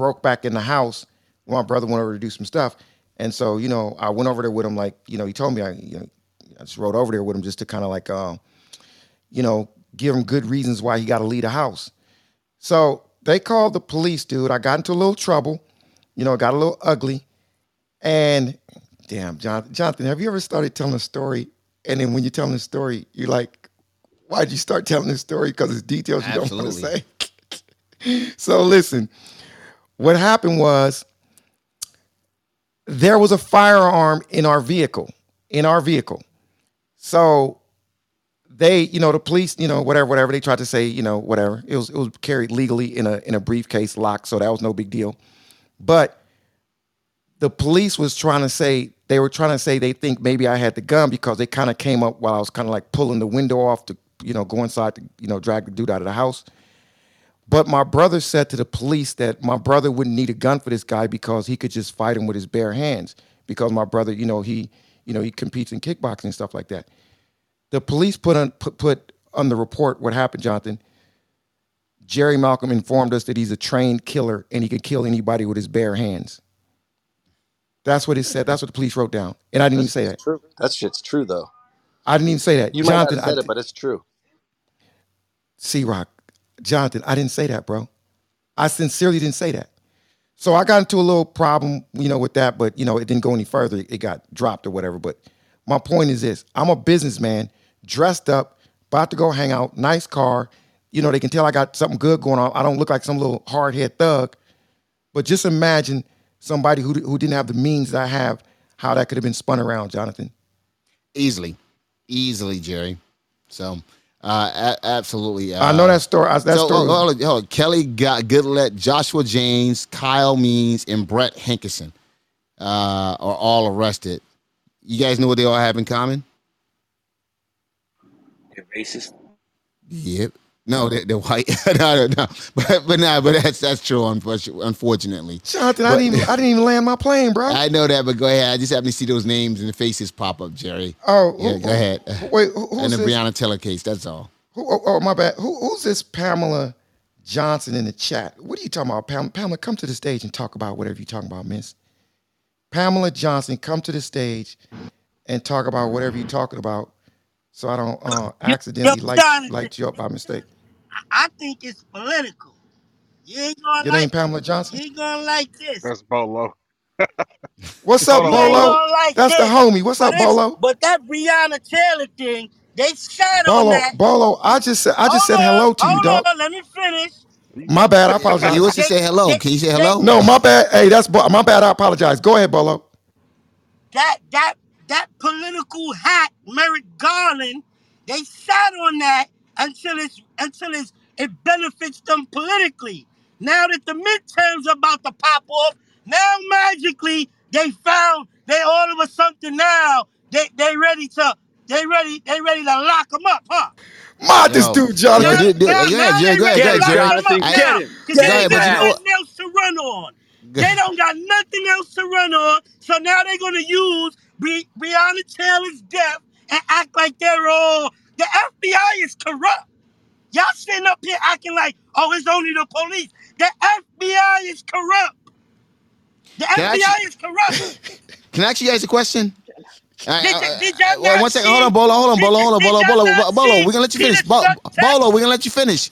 broke back in the house. My brother went over to do some stuff, and so you know I went over there with him. Like you know, he told me I, you know, I just rode over there with him just to kind of like, um, you know, give him good reasons why he got to leave the house. So they called the police, dude. I got into a little trouble. You know, it got a little ugly. And damn, Jonathan, Jonathan, have you ever started telling a story? And then when you're telling the story, you're like, why'd you start telling this story? Because it's details you don't want to say. <laughs> so listen, what happened was there was a firearm in our vehicle, in our vehicle. So they, you know, the police, you know, whatever, whatever, they tried to say, you know, whatever. It was it was carried legally in a in a briefcase locked, so that was no big deal. But the police was trying to say they were trying to say they think maybe I had the gun because they kind of came up while I was kind of like pulling the window off to you know go inside to you know drag the dude out of the house. But my brother said to the police that my brother wouldn't need a gun for this guy because he could just fight him with his bare hands. Because my brother, you know, he you know he competes in kickboxing and stuff like that. The police put on put, put on the report what happened, Jonathan. Jerry Malcolm informed us that he's a trained killer and he can kill anybody with his bare hands. That's what it said. That's what the police wrote down. And I didn't even say that. True. That shit's true though. I didn't even say that. You might Jonathan, have said I, it, but it's true. C Rock, Jonathan, I didn't say that, bro. I sincerely didn't say that. So I got into a little problem, you know, with that, but you know, it didn't go any further. It got dropped or whatever. But my point is this: I'm a businessman, dressed up, about to go hang out, nice car. You know, they can tell I got something good going on. I don't look like some little hard head thug. But just imagine somebody who who didn't have the means that I have, how that could have been spun around, Jonathan. Easily, easily, Jerry. So, uh, a- absolutely. Uh, I know that story. I- that so, story. hold on, hold on, hold. Kelly got Goodlett, Joshua Jaynes, Kyle Means, and Brett Hankison uh, are all arrested. You guys know what they all have in common? They're racist. Yep. No, they're, they're white. <laughs> no, no, no. But but nah, but that's that's true. Unfortunately, Jonathan, I didn't even I didn't even land my plane, bro. I know that, but go ahead. I just happen to see those names and the faces pop up, Jerry. Oh, yeah. who- go ahead. Wait, who- and who's the this? Breonna Taylor case. That's all. Who, oh, oh, my bad. Who, who's this Pamela Johnson in the chat? What are you talking about, Pam, Pamela? Come to the stage and talk about whatever you're talking about, Miss. Pamela Johnson, come to the stage and talk about whatever you're talking about, so I don't uh, accidentally light, light you up by mistake. I think it's political. You ain't gonna Your like name Pamela Johnson? you ain't gonna like this. That's Bolo. <laughs> What's up, You ain't Bolo? gonna like That's the this. homie. What's up, it's- Bolo? But that Breonna Taylor thing, they shot on Bolo, that. Bolo. I just said I just said Hold on, hello to you, hold dog. on, let me finish. My bad. I apologize. You want to say hello? Can you say hello? No, my bad. Hey, that's Bo- my bad. I apologize. Go ahead, Bolo. That that that political hack, Merrick Garland, They sat on that until it's until it's it benefits them politically. Now that the midterms are about to pop off, now magically they found they all of a something now they they ready to they ready they ready to lock them up, huh? Mod this dude, Jonathan. Yo, dude, dude, Now, go now ahead, Jerry. they Go ahead, ready go ahead, Jerry. them up I- now. Go Cause they ahead, ain't got you know what? nothing else to run on. They don't got nothing else to run on. So now they're gonna use Bre- Breonna Taylor's death and act like they're all the FBI is corrupt. Y'all sitting up here acting like, oh, it's only the police. The FBI is corrupt. The Can FBI actually- is corrupt. <laughs> Can I actually ask you guys a question? I- Did, I- y- did y'all Well, one second. see- Hold on, Bolo. Hold on, Bolo. Hold on, did Bolo. Bolo. Bolo. We're gonna let you finish. Bo- Strzok- Bolo, we're gonna let you finish.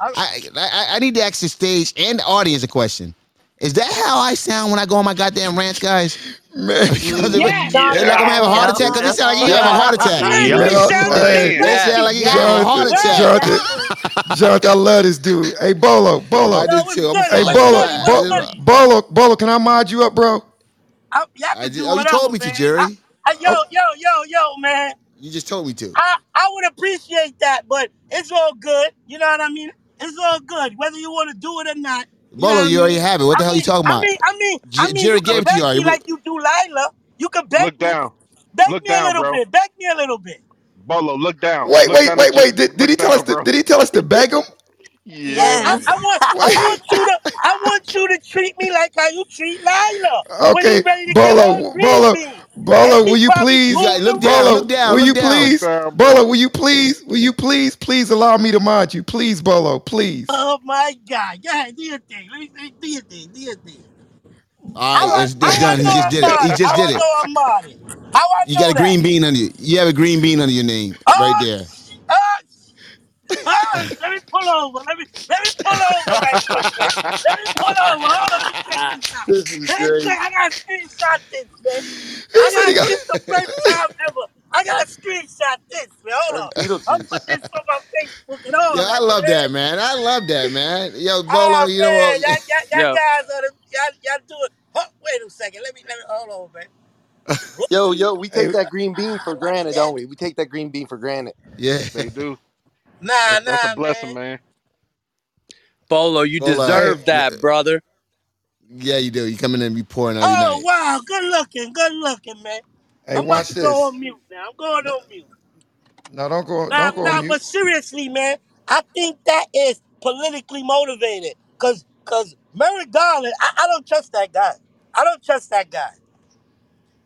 I, I I need to ask the stage and the audience a question. Is that how I sound when I go on my goddamn rants, guys? Man, <laughs> Because it- it's like I'm gonna have a heart attack. Because it sound like you have a heart attack. Yeah. It Yeah. sound like you have a heart attack. Jonathan, Jonathan, I love this dude. Hey, Bolo, Bolo. I do too. Hey. Bolo, I Bo- just- Bolo, Bolo, can I mod you up, bro? I, y'all I can just- oh, you whatever, told me to. Jerry. I- I- yo, oh. yo, yo, yo, man. You just told me to. I, I would appreciate that, but it's all good. You know what I mean? It's all good, whether you want to do it or not. You know Bolo, what I you already mean? have it. What the I hell you mean- talking about? I mean, I mean, J- I mean, Jerry you can gave it to beg you already. me like you do Lila. You can beg Look me. down. Beg Look me down, a little bro. bit. Beg me a little bit. Bolo, look down. Wait, Look wait, down wait, at wait. you. Did, did he Look tell down, us? To, bro. did he tell us to beg him? Yeah. I, I want, I want you to, I <laughs> want you to treat me like how you treat Lila. when Okay, you ready to give her Bolo, a green Bolo, bean. Bolo, will you please, moved look down, Bolo, look down, will look you down. please, down, bro. Bolo, will you please, will you please, please allow me to mod you, please, Bolo, please. Oh my God! Go ahead, do your thing. Let me, let me do your thing. Do your thing. All right, it's, it's How I done. He know just I'm did it. He modded? just How did I it. know I'm modded? How I You know got a that? green bean under you. You have a green bean under your name right oh, there. Ah, let me pull over. Let me let me pull over man. Let me pull over. Hold on. Let this is Let me great. check. I got to screenshot this, man. I got got- this the first time ever. I got to screenshot this, man. Hold on. I'll Beetlejuice. put this on my Facebook and all. Yo, I love man. that, man. I love that, man. Yo, Bolo, Oh, you know what? y'all, y'all, y'all Yo. guys are the, y'all, y'all do it. Oh, wait a second. Let me, let me, hold on, man. <laughs> Yo, yo, we take that green bean for granted, don't we? We take that green bean for granted. Yeah. They do. Nah, That's, nah, that's a blessing, man. man. Bolo, you Bolo, deserve that, brother. Yeah, you do. You come in and be pouring out. Oh, night. wow. Good looking. Good looking, man. hey, I'm about watch to this. go on mute now. I'm going on mute. No, don't go, Nah, don't go nah, on mute. but seriously, man, I think that is politically motivated. Cause, cause Merrick Garland, I, I don't trust that guy. I don't trust that guy.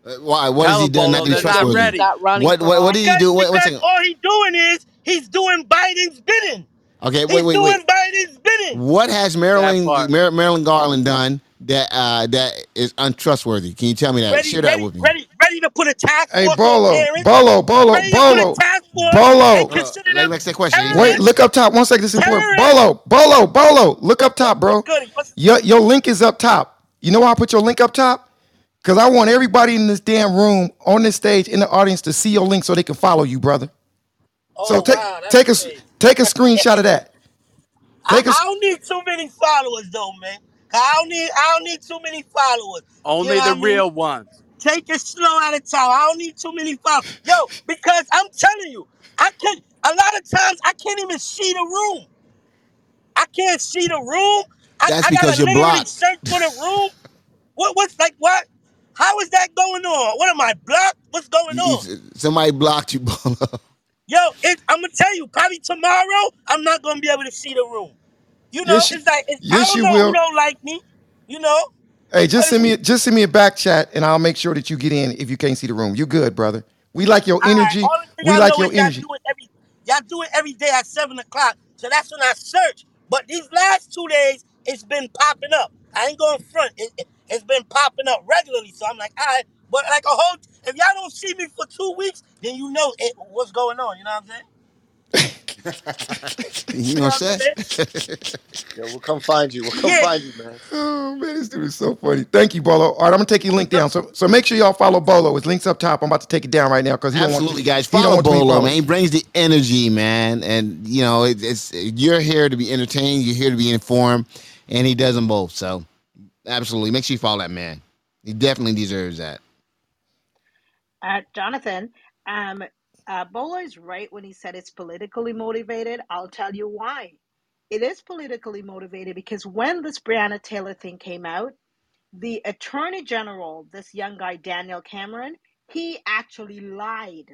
Uh, Why? What has he him, done not to be they're not trustworthy? ready. Not running What? What? What did he Because, do? Wait, one because all he doing is he's doing Biden's bidding. Okay, He's wait, wait, He's doing wait. Biden's bidding. What has Marilyn part. Mar- Marilyn Garland done that uh, that is untrustworthy? Can you tell me that? Ready, Share that ready, with me. ready, ready to put a task Hey, force on Bolo, parents. Bolo, Bolo, ready to put Bolo, task force Bolo. and Hold on. consider Let them me ask that question. terrorists. Wait, look up top. One second, this is important. Terrorists. Bolo, Bolo, Bolo. Look up top, bro. Good? What's, Your your link is up top. You know why I put your link up top? Because I want everybody in this damn room, on this stage, in the audience to see your link so they can follow you, brother. Oh, So take wow, that's take a crazy. take a screenshot of that. <laughs> I, Take a I don't need too many followers though, man. I don't need I don't need too many followers. You Only know the what I mean? real ones. Take it slow at a time. I don't need too many followers. Yo, because I'm telling you, I can a lot of times I can't even see the room. I can't see the room. I, That's I because gotta you're literally blocked. search for the room. What what's like what? How is that going on? What am I blocked? What's going You- on? you- somebody blocked you, <laughs> Bolo. Yo, it, I'm gonna tell you, probably tomorrow I'm not gonna be able to see the room. You know, Yes, you- it's like it's, I yes, don't you know will. who don't like me. You know, Hey, just send me just send me a back chat and I'll make sure that you get in if you can't see the room. You're good, brother. We like your All right, energy. thing We I like know your is y'all energy. do it every y'all do it every day at seven o'clock. So that's when I search. But these last two days, it's been popping up. I ain't going front. It, it, has been popping up regularly. So I'm like, all right. But like a whole, if y'all don't see me for two weeks, then you know it, what's going on. You know what I'm saying? <laughs> <laughs> You know what I'm saying? Yo, we'll come find you. We'll come Yeah. find you, man. Oh man, this dude is so funny. Thank you, Bolo. All right, I'm gonna take your link down. So so make sure y'all follow Bolo. His link's up top. I'm about to take it down right now because he don't Absolutely, want guys. he don't Follow want to be Bolo, followed. man. He brings the energy, man. And you know, it, it's you're here to be entertained. You're here to be informed, and he does them both. So, absolutely, make sure you follow that man. He definitely deserves that. Uh, Jonathan, um, Uh, Bolo is right when he said it's politically motivated. I'll tell you why. It is politically motivated because when this Breonna Taylor thing came out, the attorney general, this young guy, Daniel Cameron, he actually lied.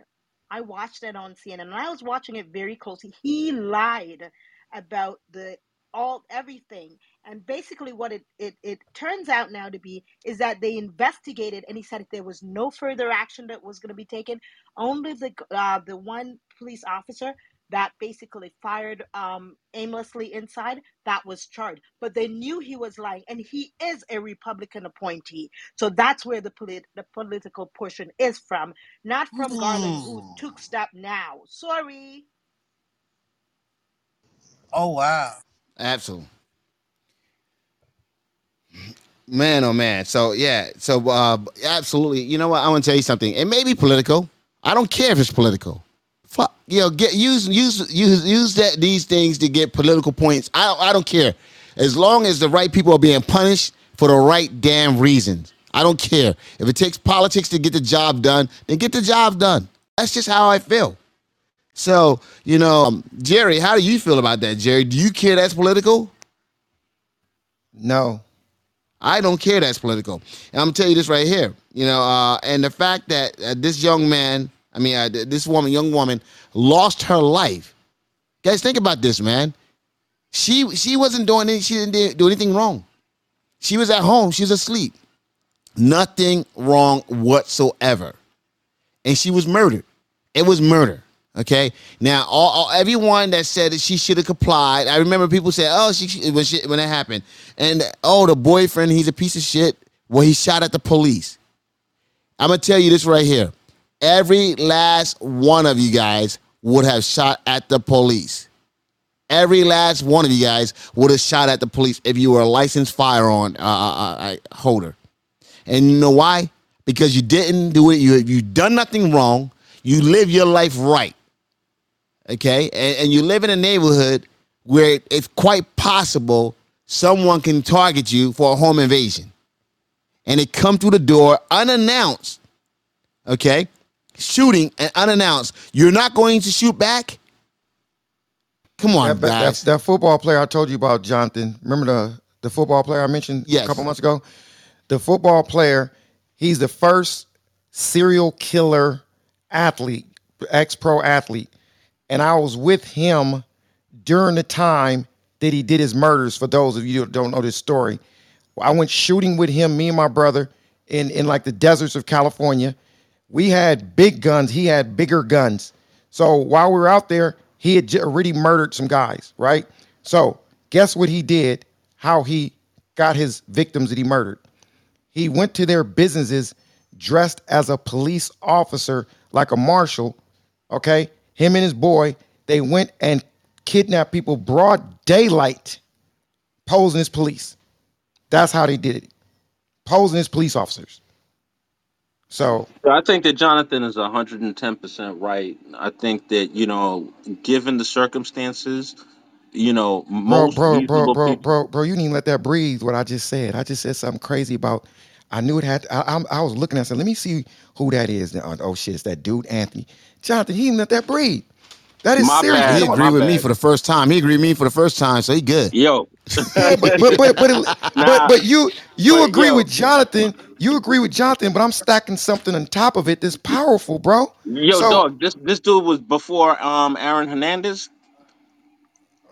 I watched it on CNN and I was watching it very closely. He lied about the all everything. And basically what it, it it turns out now to be is that they investigated and he said if there was no further action that was going to be taken, only the uh, the one police officer that basically fired um, aimlessly inside that was charged. But they knew he was lying and he is a republican appointee. So that's where the, polit- the political portion is from not from garland who took step now. Sorry. Oh wow. Absolutely. Man, oh man. So yeah. So uh, absolutely. You know what? I want to tell you something. It may be political. I don't care if it's political. Fuck. You know, get use use use use that these things to get political points. I don't, I don't care. As long as the right people are being punished for the right damn reasons. I don't care. If it takes politics to get the job done, then get the job done. That's just how I feel. So, you know, um, Jerry, how do you feel about that, Jerry? Do you care that's political? No. I don't care that's political. And I'm gonna tell you this right here. You know, uh, and the fact that uh, this young man, I mean, uh, this woman, young woman, lost her life. Guys, think about this, man. She she wasn't doing any, she didn't do- do anything wrong. She was at home. She was asleep. Nothing wrong whatsoever. And she was murdered. It was murder. Okay. Now, all, all everyone that said that she should have complied. I remember people said, "Oh, she, she when she, when that happened," and oh, the boyfriend, he's a piece of shit. Well, he shot at the police. I'm gonna tell you this right here. Every last one of you guys would have shot at the police. Every last one of you guys would have shot at the police if you were a licensed firearm uh, uh, uh, holder. And you know why? Because you didn't do it. You you done nothing wrong. You live your life right. Okay, and, and you live in a neighborhood where it's quite possible someone can target you for a home invasion, and they come through the door unannounced. Okay, shooting and unannounced. You're not going to shoot back. Come on, that, that- guys. that- that football player I told you about, Jonathan. Remember the the football player I mentioned Yes. a couple months ago? The football player, he's the first serial killer athlete, ex pro athlete. And I was with him during the time that he did his murders. For those of you who don't know this story, I went shooting with him, me and my brother, in, in like the deserts of California. We had big guns, he had bigger guns. So while we were out there, he had already murdered some guys, right? So guess what he did? How he got his victims that he murdered. He went to their businesses dressed as a police officer, like a marshal. Okay, him and his boy, they went and kidnapped people broad daylight, posing as police. That's how they did it, posing as police officers. So I think that Jonathan is 110% right. I think that, you know, given the circumstances, you know, bro, most bro, bro, reasonable bro, people. bro, bro, you didn't even let that breathe. What I just said, I just said something crazy about. I knew it had. I, I, I was looking at. it, I said, let me see who that is. Oh, oh shit, it's that dude Anthony Jonathan. He didn't let that breathe. That is My serious. bad. He Come on. agreed with me for the first time. He agreed with me for the first time, so he good. Yo. <laughs> Yeah, but but but but, it- <laughs> but but you you But, agree yo. with Jonathan. You agree with Jonathan, but I'm stacking something on top of it that's powerful, bro. Yo, So dog, this this dude was before um Aaron Hernandez.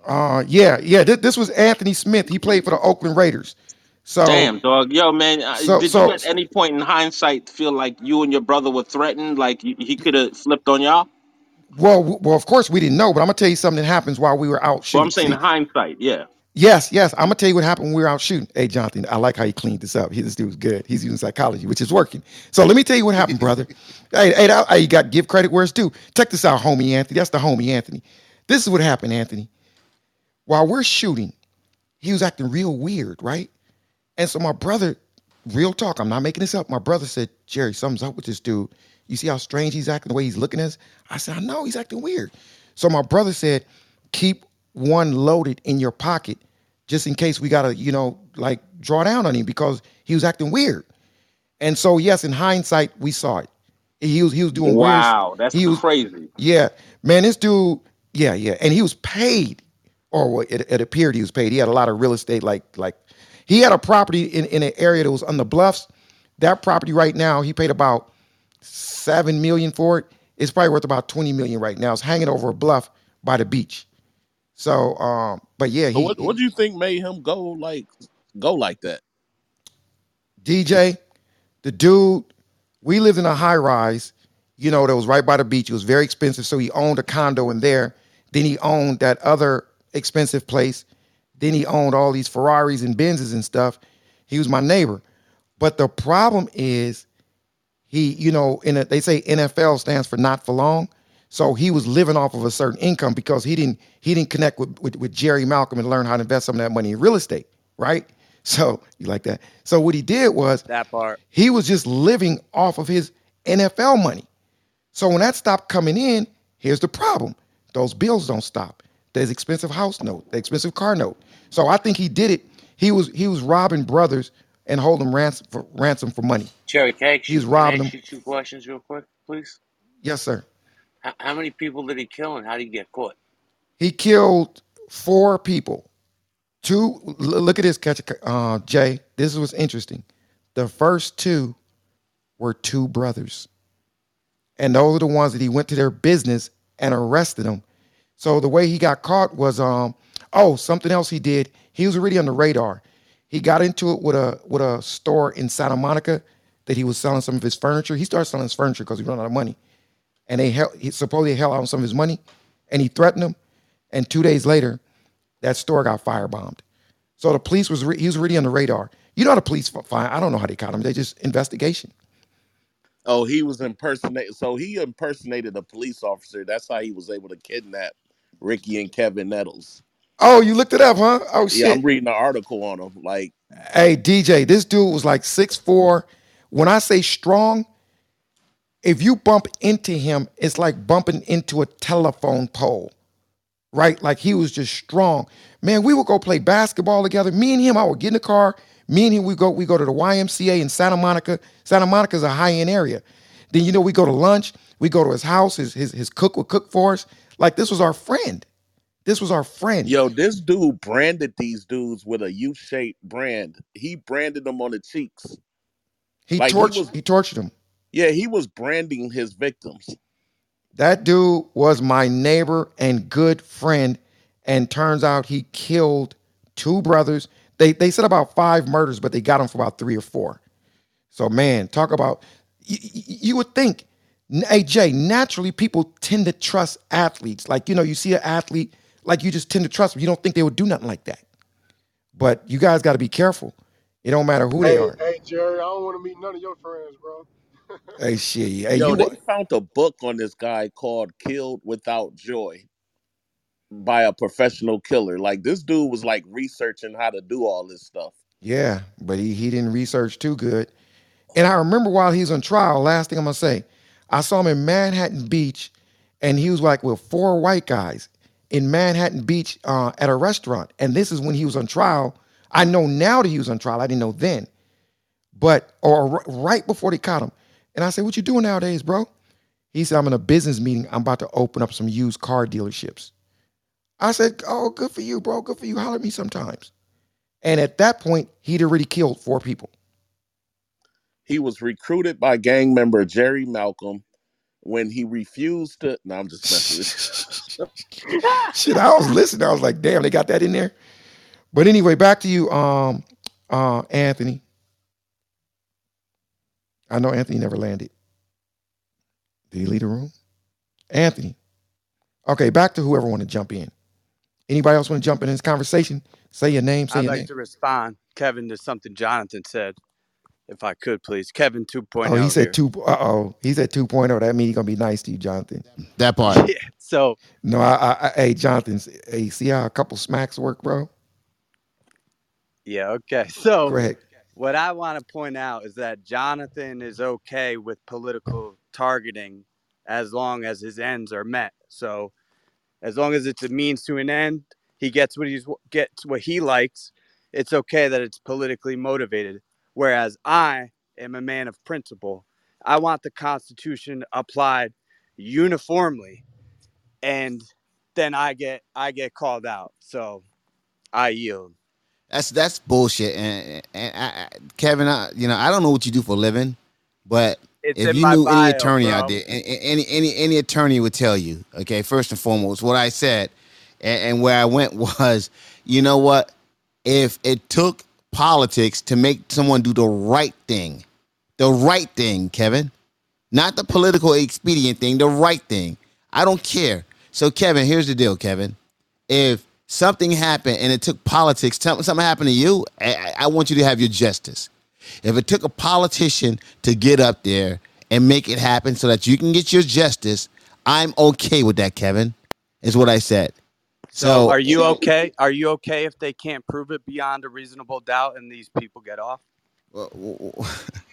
uh yeah, yeah, this, this was Anthony Smith. He played for the Oakland Raiders. So Damn, dog. Yo, man, uh, so did so you at any point in hindsight feel like you and your brother were threatened? Like he he could have flipped on y'all? well well of course we didn't know, but I'm gonna tell you something that happens while we were out Well, shooting. I'm saying See, in hindsight, yeah. Yes, yes. I'm gonna tell you what happened when we were out shooting. Hey, Jonathan, I like how you cleaned this up. He, this dude's good. He's using psychology, which is working. So let me tell you what happened, brother. <laughs> hey, hey, that- hey, you got to give credit where it's due. Check this out, homie Anthony. That's the homie Anthony. This is what happened, Anthony. While we're shooting, he was acting real weird, right? And so my brother, real talk, I'm not making this up. My brother said, Jerry, something's up with this dude. You see how strange he's acting, the way he's looking at us? I said, I know he's acting weird. So my brother said, keep one loaded in your pocket just in case we gotta, you know, like draw down on him because he was acting weird. And so, yes, in hindsight, we saw it. He was he was doing Wow, weird. that's He was crazy. yeah, man. This dude, yeah, yeah, and he was paid, oh, or it, it appeared he was paid. He had a lot of real estate, like like he had a property in in an area that was on the bluffs. That property right now, he paid about seven million for it. It's probably worth about twenty million right now. It's hanging over a bluff by the beach. So, um, but yeah, he, what what do you think made him go like go like that? DJ, the dude, we lived in a high rise, you know, that was right by the beach. It was very expensive. So he owned a condo in there. Then he owned that other expensive place. Then he owned all these Ferraris and Benzes and stuff. He was my neighbor. But the problem is he, you know, in a, they say NFL stands for not for long. So he was living off of a certain income because he didn't he didn't connect with, with, with Jerry Malcolm and learn how to invest some of that money in real estate, right? <laughs> So you like that. So what he did was That part. he was just living off of his NFL money. So when that stopped coming in, here's the problem. Those bills don't stop. There's expensive house note, the expensive car note. So I think he did it. He was he was robbing brothers and holding ransom for ransom for money. Jerry, can I ask He you, was can I robbing ask them. you two questions real quick, please? Yes, sir. How, how many people did he kill and how did he get caught? He killed four people. Two. l- Look at this, catch, uh, Jay. This was interesting. The first two were two brothers, and those are the ones that he went to their business and arrested them. So the way he got caught was, um, oh, something else he did. He was already on the radar. He got into it with a with a store in Santa Monica that he was selling some of his furniture. He started selling his furniture because he ran out of money, and they held, he supposedly held out some of his money, and he threatened them. And two days later, that store got firebombed. So the police was re- he was already on the radar. You know how the police fi- find? I don't know how they caught him. They just investigation. Oh, he was impersonating. So he impersonated a police officer. That's how he was able to kidnap Ricky and Kevin Nettles. Oh, you looked it up, huh? Oh Yeah, shit. I'm reading an article on him. Like, Hey DJ, this dude was like six four. When I say strong, if you bump into him, it's like bumping into a telephone pole, right? Like he was just strong. Man, we would go play basketball together. Me and him, I would get in the car. Me and him, we go, we go to the YMCA in Santa Monica. Santa Monica's a high-end area. Then you know, we go to lunch, we go to his house, his his, his cook would cook for us. Like this was our friend. This was our friend. yo, this dude branded these dudes with a U-shaped brand. He branded them on the cheeks. He Like he tortured, was, he tortured him. yeah, he was branding his victims. That dude was my neighbor and good friend. And turns out he killed two brothers. They they said about five murders, but they got him for about three or four. So man, talk about y- y- you would think, Jay, naturally people tend to trust athletes. Like you know, you see an athlete, like you just tend to trust them. You don't think they would do nothing like that. But you guys got to be careful. It don't matter who they are. hey, Jerry, I don't want to meet none of your friends, bro. <laughs> Hey shit, hey Yo, you they wa- found a book on this guy called Killed Without Joy by a professional killer. Like this dude was like researching how to do all this stuff. Yeah, but he he didn't research too good. And I remember while he was on trial, last thing I'm gonna say, I saw him in Manhattan Beach, and he was like with four white guys in Manhattan Beach uh, at a restaurant. And this is when he was on trial. I know now that he was on trial. I didn't know then, but or r- right before they caught him. And I said, "What you doing nowadays, bro?" He said, "I'm in a business meeting. I'm about to open up some used car dealerships." I said, "Oh, good for you, bro. Good for you. Holler at me sometimes." And at that point, he'd already killed four people. He was recruited by gang member Jerry Malcolm when he refused to. No, I'm just messing with you. <laughs> Shit, I was listening. I was like, damn, they got that in there. But anyway, back to you, um, uh, Anthony. I know Anthony never landed. Did he leave the room? Anthony. Okay, back to whoever want to jump in. Anybody else want to jump in this conversation? Say your name. Say I'd your like name. to respond, Kevin, to something Jonathan said, if I could, please. Kevin 2.0 Oh, he here. said two. Uh oh, he said 2.0. That means he's gonna be nice to you, Jonathan. That part. <laughs> Yeah, so No, I, I, hey, Jonathan. Hey, see how a couple smacks work, bro? Yeah, okay. <laughs> So ahead. what I want to point out is that Jonathan is okay with political targeting as long as his ends are met. So as long as it's a means to an end, he gets what he's gets what he likes. It's okay that it's politically motivated. Whereas I am a man of principle. I want the Constitution applied uniformly, and then I get I get called out. So I yield. That's that's bullshit. And, and I, Kevin, I, you know, I don't know what you do for a living, but It's if you knew bio, any attorney out bro. there, a- a- any any any attorney would tell you, okay, first and foremost, what I said, and, and where I went <laughs> was, you know what? If it took politics to make someone do the right thing, the right thing, Kevin, not the political expedient thing, the right thing. I don't care. So, Kevin, here's the deal, Kevin. If something happened and it took politics, tell- something happened to you, I, I- want you to have your justice. If it took a politician to get up there and make it happen so that you can get your justice, I'm okay with that, Kevin, is what I said. So, So, are you okay? Are you okay if they can't prove it beyond a reasonable doubt and these people get off? <laughs>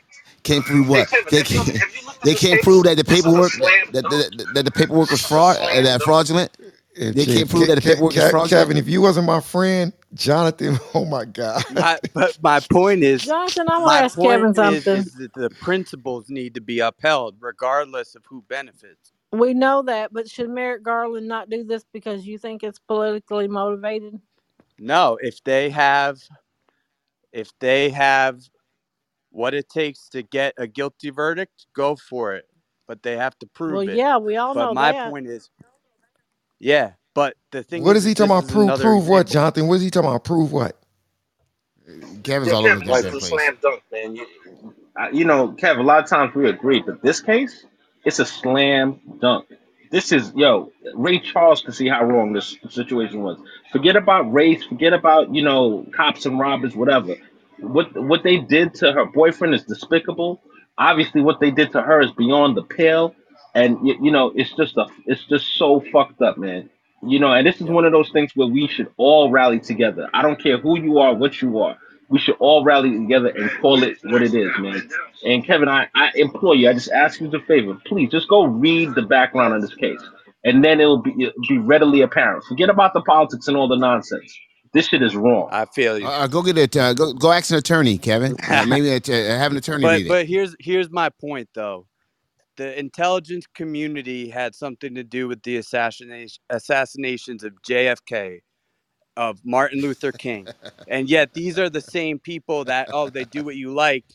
can't prove what? They can't, <laughs> they can't prove that the paperwork that, that, that the paperwork was fraud, uh, that fraudulent. They can't prove that the paperwork Ke- is fraudulent. Kevin, if you wasn't my friend, Jonathan, <laughs> oh my God. My, but my point is, Jonathan, I want to my ask Kevin point is, something. is that the principles need to be upheld regardless of who benefits. We know that, but should Merrick Garland not do this because you think it's politically motivated? No, if they have, if they have what it takes to get a guilty verdict, go for it. But they have to prove Well, it. Well, yeah, we all but know my that. point is, yeah. But the thing What is, is he talking about? is Prove, another prove what. Jonathan? What is he talking about? Prove what? Kevin's Yeah, all over Kevin, the like goddamn the place. slam dunk, man. You, you know, Kev, a lot of times we agree, but this case, it's a slam dunk. This is, yo, Ray Charles can see how wrong this situation was. Forget about race, forget about, you know, cops and robbers, whatever. What what they did to her boyfriend is despicable. Obviously, what they did to her is beyond the pale, and you, know, it's just a, it's just so fucked up, man. You know, and this is one of those things where we should all rally together. I don't care who you are, what you are. We should all rally together and call it what it is, man. And Kevin, I, I implore you, I just ask you a favor, please just go read the background on this case, and then it'll be it'll be readily apparent. Forget about the politics and all the nonsense. This shit is wrong. I feel you. Uh, go get it. Uh, go go ask an attorney, Kevin. Uh, <laughs> maybe uh, have an attorney but but here's here's my point though. The intelligence community had something to do with the assassination assassinations of JFK, of Martin Luther King, <laughs> and yet these are the same people that oh they do what you like,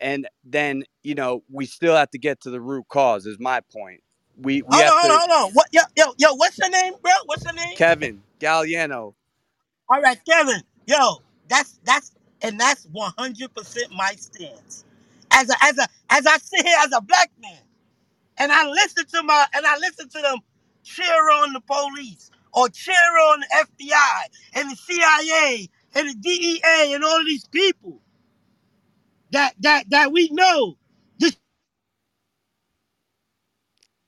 and then you know we still have to get to the root cause. Is my point. We we Hold have on, hold on, hold on. What? Yo, yo, yo. What's your name, bro? What's your name? Kevin Galliano. All right, Kevin. Yo, that's that's and that's one hundred percent my stance. As a as a as I sit here as a black man, and I listen to my and I listen to them cheer on the police or cheer on the FBI and the CIA and the DEA and all of these people that that that we know.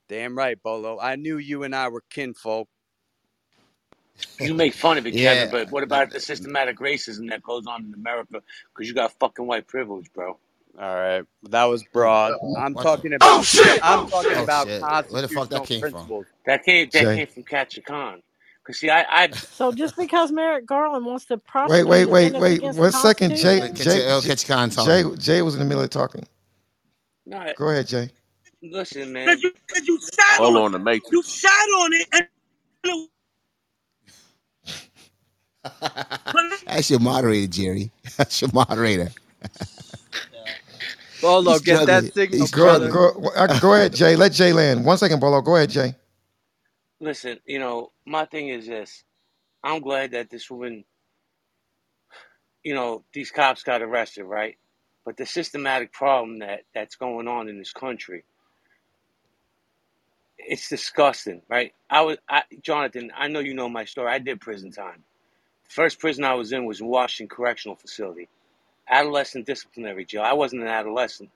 Damn right, Bolo. I knew you and I were kinfolk. You make fun of it, Yeah. Kevin, but what about the systematic racism that goes on in America because you got fucking white privilege, bro? All right, that was broad. I'm What talking the- about. Oh, shit! I'm talking Oh, about shit. Where the fuck that constitutional came from? principles. That came that Jay. came from Catch a Con. Cause see, I, I So just because Merrick Garland wants to Wait, prosecute wait, wait, defendants wait. against One the second, Jay. Constitution? Catch- Jay, uh, catch Khan Jay. Jay was in the middle of talking. no, Go ahead, Jay. listen, man. Cause you, cause you sat All on on the matrix. you sat on it and <laughs> That's your moderator, Jerry. <laughs> That's your moderator. <laughs> Bolo, He's get that signal, He's Go, brother. go, uh, go ahead, Jay. Let Jay land. One second, Bolo. Go ahead, Jay. Listen, you know, my thing is this. I'm glad that this woman, you know, these cops got arrested, right? But the systematic problem that that's going on in this country, it's disgusting, right? I was, I, Jonathan. I know you know my story. I did prison time. First prison I was in was Washington Correctional Facility, adolescent disciplinary jail. I wasn't an adolescent.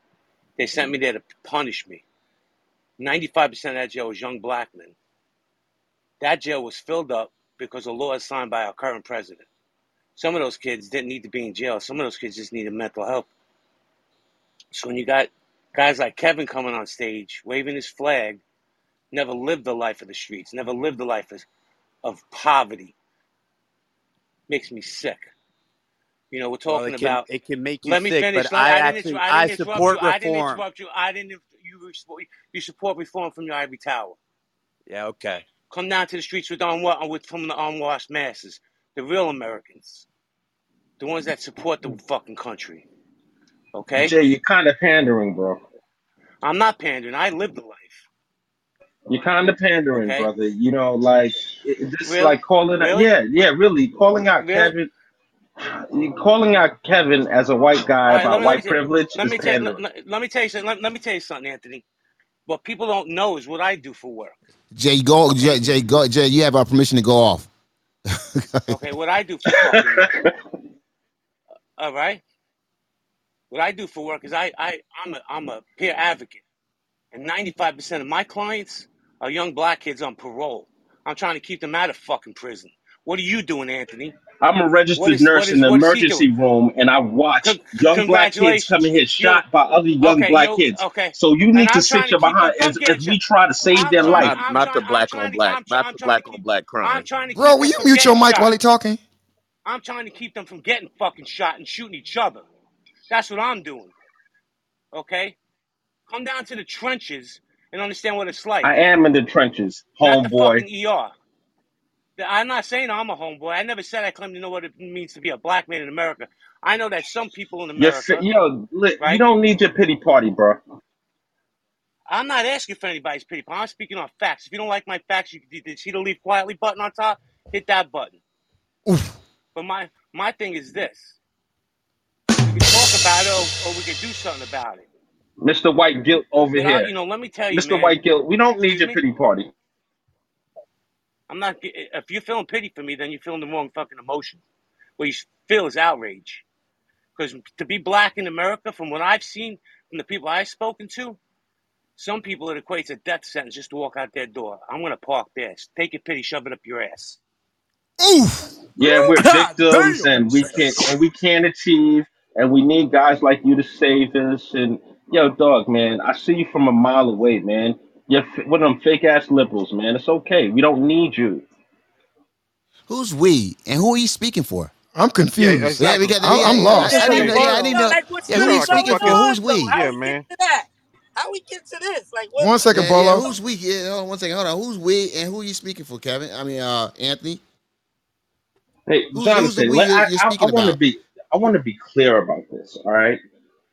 They sent me there to punish me. Ninety-five percent of that jail was young black men. That jail was filled up because of laws signed by our current president. Some of those kids didn't need to be in jail. Some of those kids just needed mental help. So when you got guys like Kevin coming on stage, waving his flag, never lived the life of the streets, never lived the life of, of poverty, makes me sick. You know, we're Well, talking it can about. it can make you Let me sick, finish. but Let- I didn't actually inter- I didn't interrupt support you. I didn't reform. interrupt you. I didn't. You support, you support reform from your ivory tower. Yeah, okay. Come down to the streets with unwa- with from the unwashed masses, the real Americans, the ones that support the fucking country. Okay, Jay, you're kind of pandering, bro. I'm not pandering. I live the life. You're kind of pandering, Okay. brother. You know, like it, this, Really? like calling out, Really? yeah, yeah, really calling out Really? Kevin, you calling out Kevin as a white guy All right, about let me, let white me, privilege let is me tell pandering. let, let- let me tell you something. Let, let me tell you something, Anthony. What people don't know is what I do for work. Jay, go. Jay, Jay, go. Jay, you have our permission to go off. <laughs> Okay, what I do for fucking work. Uh, all right. What I do for work is I I I'm a I'm a peer advocate, and 95 percent of my clients are young black kids on parole. I'm trying to keep them out of fucking prison. What are you doing, Anthony? I'm a registered is nurse what in the what is he emergency room, and I watch Con- young black kids congratulations. come in here You shot by other young okay? black kids. okay? So you And need to sit your behind from as, as shot. we try to save I'm their trying. life. Not I'm not trying. the I'm black on to. black, I'm, not I'm the trying to black on keep. black I'm crime. trying to Bro, will you mute your getting mic while shot. he talking? I'm trying to keep them from getting fucking shot and shooting each other. That's what I'm doing. Okay? Come down to the trenches and understand what it's like. I am in the trenches, Not the homeboy. fucking ER. I'm not saying I'm a homeboy. I never said I claim to know what it means to be a black man in America. I know that some people in You're, America, yo, li- you don't need your pity party, bro. I'm not asking for anybody's pity. Party. I'm speaking on facts. If you don't like my facts, you can see the leave quietly button on top. Hit that button. But my my thing is this: we can talk about it, or, or we can do something about it. Mr. White Guilt over But I, here. you know, let me tell you, Mr. man. White Guilt, we don't need Excuse your me. pity party. I'm not. If you're feeling pity for me, then you're feeling the wrong fucking emotion. What you feel is outrage. Because to be black in America, from what I've seen from the people I've spoken to, some people it equates a death sentence just to walk out their door. I'm gonna park there. Take your pity, shove it up your ass. Yeah, we're God victims damn. and we can't and we can't achieve and we need guys like you to save us and yo dog man, I see you from a mile away, man. You're f- one of them fake ass liberals, man. It's okay. We don't need you. Who's we and who are you speaking for? I'm confused. Yeah, we got. I'm, yeah, I'm lost. I, I didn't know. Yeah, I didn't know. Like, what's Yeah, who are you really speaking for? on, Who's though? we? How Yeah, we man. get to that? How we get to this? Like, what? One second, Yeah, yeah, Bolo. who's we? Yeah, hold on one second. Hold on. Who's we and who are you speaking for, Kevin? I mean, uh, Anthony. Hey, Who's, who's the Jonathan, we let, you're, I, you're I, I speaking want to about? be I want to be clear about this, all right?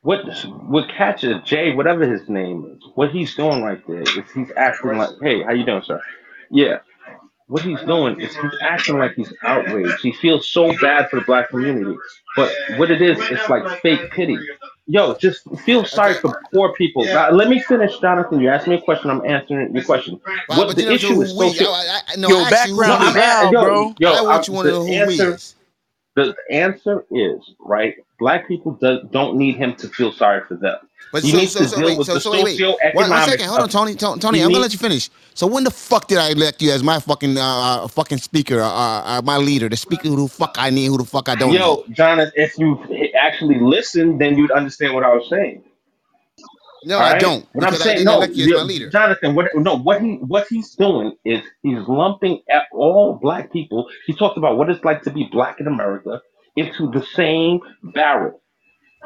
What what catches Jay, whatever his name is, what he's doing right there is he's acting like, hey, how you doing, sir? Yeah, what he's doing is he's acting like he's outraged. He feels so bad for the black community, but what it is, it's like fake pity. Yo, just feel sorry for poor people. Now, let me finish, Jonathan. You asked me a question. I'm answering your question. But, What the you know, so issue is. I, I, no, Yo, I asked you who No, background is I'm we. at, loud, yo, bro. yo. I want you to know who we is. The answer is right. Black people do, don't need him to feel sorry for them. But He so needs so to so deal wait with so the so wait wait one, one second hold on Tony Tony, Tony I'm gonna let you finish. So when the fuck did I elect you as my fucking uh, uh fucking speaker uh, uh my leader the speaker who the fuck I need who the fuck I don't need? Yo, Jonathan, if you actually listened, then you'd understand what I was saying. No, All I don't What I'm saying, no, elect you as my leader. Jonathan. What no, what he what he's doing is he's lumping at all black people. He talked about what it's like to be black in America into the same barrel.